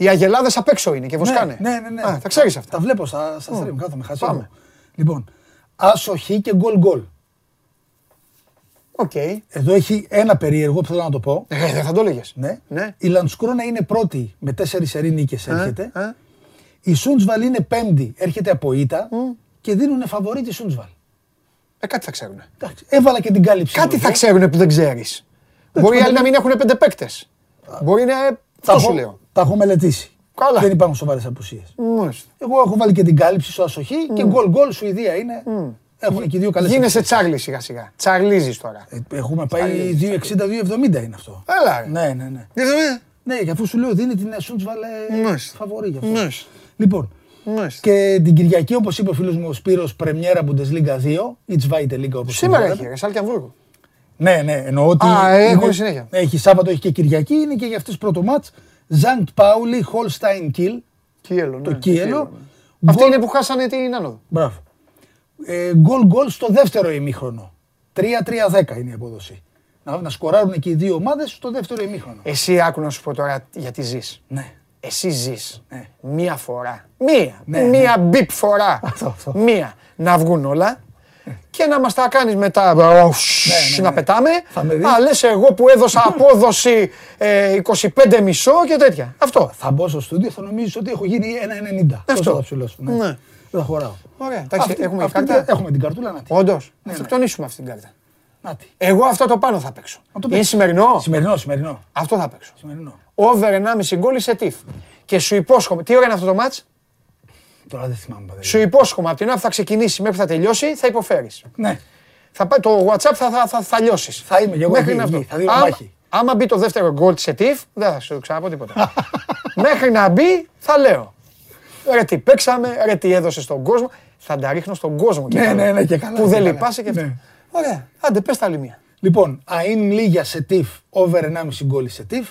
Οι αγελάδες απ' έξω είναι και βοσκάνε. Ναι, ναι, ναι. Α, τα ξέρεις αυτά. Τα βλέπω στα, στα stream, κάθομαι, χάζι. Πάμε. Λοιπόν, άσο Χ και γκολ γκολ. Οκ. Εδώ έχει ένα περίεργο που θέλω να το πω. Ε, δεν θα το έλεγες. Ναι. Ναι. Η Λαντσκρόνα είναι πρώτη με τέσσερις σερί νίκες έρχεται. Ε, Η Σούντσβαλ είναι πέμπτη, έρχεται από ήττα και δίνουν φαβορί τη Σούντσβαλ. ε, κάτι θα ξέρουν. Εντάξει, Έβαλα και την κάλυψη. Κάτι εδώ. θα ξέρουν που δεν ξέρεις. Μπορεί οι άλλοι να μην έχουν πέντε παίκτες. Μπορεί να. Τα Αυτό σου έχω, λέω; Τα έχω μελετήσει. Καλά. Δεν υπάρχουν σοβαρές απουσίες. Μάλιστα. Εγώ έχω βάλει και την κάλυψη στο ασοχή και γκολ γκολ Σουηδία είναι. Έχουν και δύο καλές. Γίνεσαι τσάρλι σιγά σιγά. Τσαρλίζεις τώρα. Έχουμε πάει 2,60-2,70 είναι αυτό. Έλα. ρε. Ναι, ναι, ναι. Είδαμε. Ναι, για αφού σου λέω δίνει την Σούντσβαλ Μάλιστα. φαβορή γι' αυτό. Μάλιστα. Λοιπόν, Μάλιστα. και την Κυριακή, όπως είπε ο φίλος μου ο Σπύρος, Πρεμιέρα Bundesliga 2, η Zweite Liga όπως Σήμερα έχει, ρε, Σάλκη Αμβούργο. Ναι, ναι, εννοώ ότι. Α, ε, είναι- έχουν συνέχεια. Έχει Σάββατο, έχει και Κυριακή, είναι και για αυτές πρώτο μάτς. Ζαντ Πάουλι, Holstein Kill, Κίελο, ναι. το Κίελο. Αυτή Γκολ- είναι που χάσανε την άνοδο. Μπράβο. ε, γκολ γκολ στο δεύτερο ημίχρονο. 3-3-10 είναι η απόδοση. Να, να σκοράρουν και οι δύο ομάδες στο δεύτερο ημίχρονο. Εσύ άκου να σου πω τώρα γιατί ζεις. Ναι. Εσύ ζεις Ναι. μία φορά. Μία. Ναι, μία μπιπ φορά. Αυτό, αυτό. Μία. Να βγουν όλα και να μας τα κάνεις μετά ναι, να ναι. πετάμε. Θα με δεις. Α, λες εγώ που έδωσα απόδοση ε, 25 μισό και τέτοια. Αυτό. Θα μπω στο στούντιο, θα νομίζεις ότι έχω γίνει 1,90. Αυτό. θα ψηλώσω. Ναι. Ναι. Δεν θα χωράω. Ωραία. Εντάξει, Αυτή- έχουμε αυτή- κάρτα. Έχουμε την καρτούλα να τη. Όντως. Ναι, Θα ναι. αυτοκτονήσουμε αυτή την κάρτα. Να τη. Εγώ αυτό το πάνω θα παίξω. Να το Είναι παίξεις. σημερινό; Σημερινό, σημερινό. Αυτό θα παίξω. σημερινό. Over 1,5 γκολ σε τυφ. Και σου υπόσχομαι. Τι ώρα είναι αυτό το μάτς; Τώρα δεν θυμάμαι. padre. Σου υπόσχομαι από την ώρα που θα ξεκινήσει μέχρι που θα τελειώσει θα υποφέρεις. Ναι. Θα πάει, το WhatsApp θα, θα, θα, θα λιώσεις. Θα είμαι και εγώ Μέχρι εκεί, να αυτό. εκεί, θα δίνω Άμα- μάχη. Άμα μπει το δεύτερο γκολ σε τυφ, δεν θα σου ξαναπώ τίποτα. Μέχρι να μπει, θα λέω. Ρε τι παίξαμε, ρε τι έδωσε στον κόσμο. Θα τα ρίχνω στον κόσμο και Ναι, καλά. ναι, ναι, και καλά, Που και δεν καλά. λυπάσαι και αυτό. Ναι. Ωραία. Άντε, πες τα άλλη μία. Λοιπόν, Αΐν Λίγια σε τυφ, over 1,5 γκολ σε τυφ.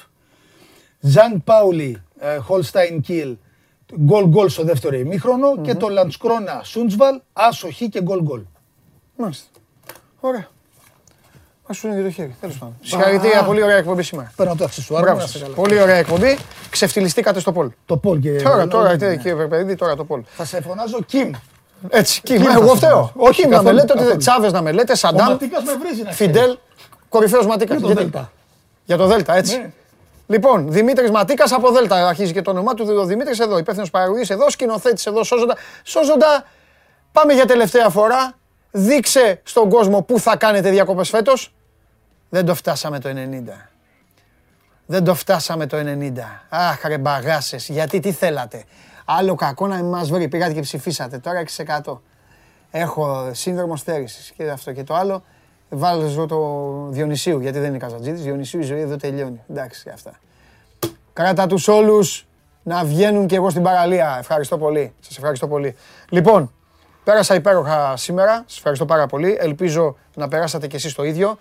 Ζαν Πάουλι, Χολστάιν Κιλ, γκολ γκολ στο δεύτερο ημίχρονο. Και το Λαντσκρόνα Σούντσβαλ, άσο χ και γκολ γκολ. Μάλιστα. Ωραία. Α σου είναι και το χέρι. Τέλος πάντων. Συγχαρητήρια, πολύ ωραία εκπομπή σήμερα. Παίρνω το αξεσουάρ μου, Μπράβο να σας. είστε καλά. Πολύ ωραία εκπομπή. Ξεφτυλιστήκατε στο πόλ. Το Πολ και... Τώρα, τώρα, Ναι, ναι. κύριε Περπεδίδη, τώρα το πόλ. Θα σε φωνάζω Κιμ. Έτσι, Κιμ κύμα, θα εγώ σε φταίω. φωνάζω. Όχι, να με Καθόλου, λέτε ότι καθόλου. Τσάβες να με λέτε, Ο Σαντάμ, Ματίκας με βρίζει να ξέρεις. Φιντέλ, κορυφαίος Ματίκας. Για το Δέλτα. Για το Δέλτα, έτσι. Ναι. Λοιπόν, Δημήτρης Ματίκας από Δέλτα αρχίζει και το όνομά του. Ο Δημήτρης εδώ, υπεύθυνος παραγωγής εδώ, σκηνοθέτης εδώ, σώζοντα. Σώζοντα, πάμε για τελευταία φορά. Δείξε στον κόσμο πού θα κάνετε διακοπές φέτος. Δεν το φτάσαμε το 90. Δεν το φτάσαμε το 90. Αχ, ρε μπαγάσες, γιατί τι θέλατε. Άλλο κακό να μην μας βρει. Πήγατε και ψηφίσατε. Τώρα 6%. Έχω σύνδρομο στέρησης και αυτό και το άλλο. Βάλω ζω το Διονυσίου, γιατί δεν είναι Καζατζίδης. Διονυσίου η ζωή εδώ τελειώνει. Εντάξει, αυτά. Κράτα τους όλους να βγαίνουν και εγώ στην παραλία. Ευχαριστώ πολύ. Σας ευχαριστώ πολύ. Λοιπόν, πέρασα υπέροχα σήμερα. Σας ευχαριστώ πάρα πολύ. Ελπίζω να περάσατε κι εσείς το ίδιο.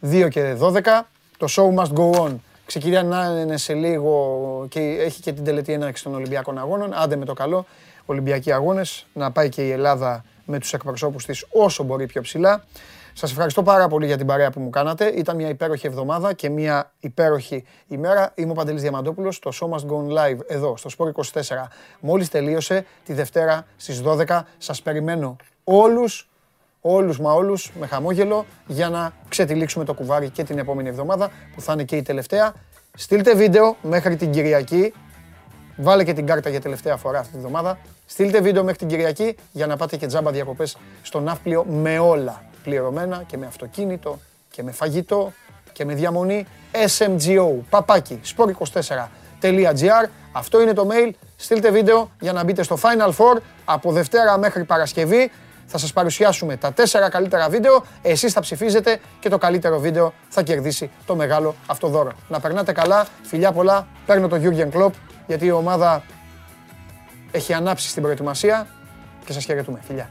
2 και 12. Το show must go on. Ξεκινάνε σε λίγο και έχει και την τελετή έναρξη των Ολυμπιακών Αγώνων. Άντε με το καλό. Ολυμπιακοί Αγώνες. Να πάει και η Ελλάδα με τους εκπροσώπους της όσο μπορεί πιο ψηλά. Σας ευχαριστώ πάρα πολύ για την παρέα που μου κάνατε. Ήταν μια υπέροχη εβδομάδα και μια υπέροχη ημέρα. Είμαι ο Παντελής Διαμαντόπουλος. Το Show Must Go On Live εδώ στο Sport 24. Μόλις τελείωσε τη Δευτέρα στις 12. Σας περιμένω όλους όλους μα όλους με χαμόγελο για να ξετυλίξουμε το κουβάρι και την επόμενη εβδομάδα που θα είναι και η τελευταία. Στείλτε βίντεο μέχρι την Κυριακή. Βάλε και την κάρτα για τελευταία φορά αυτή τη εβδομάδα. Στείλτε βίντεο μέχρι την Κυριακή για να πάτε και τζάμπα διακοπές στο ναύπλιο με όλα πληρωμένα και με αυτοκίνητο και με φαγητό και με διαμονή smgo παπάκι sport24.gr Αυτό είναι το mail. Στείλτε βίντεο για να μπείτε στο Final Four από Δευτέρα μέχρι Παρασκευή. Θα σας παρουσιάσουμε τα τέσσερα καλύτερα βίντεο. Εσείς θα ψηφίζετε και το καλύτερο βίντεο θα κερδίσει το μεγάλο αυτό δώρο. Να περνάτε καλά. Φιλιά πολλά. Παίρνω το Jurgen Klopp γιατί η ομάδα έχει ανάψει στην προετοιμασία και σας χαιρετούμε. Φιλιά.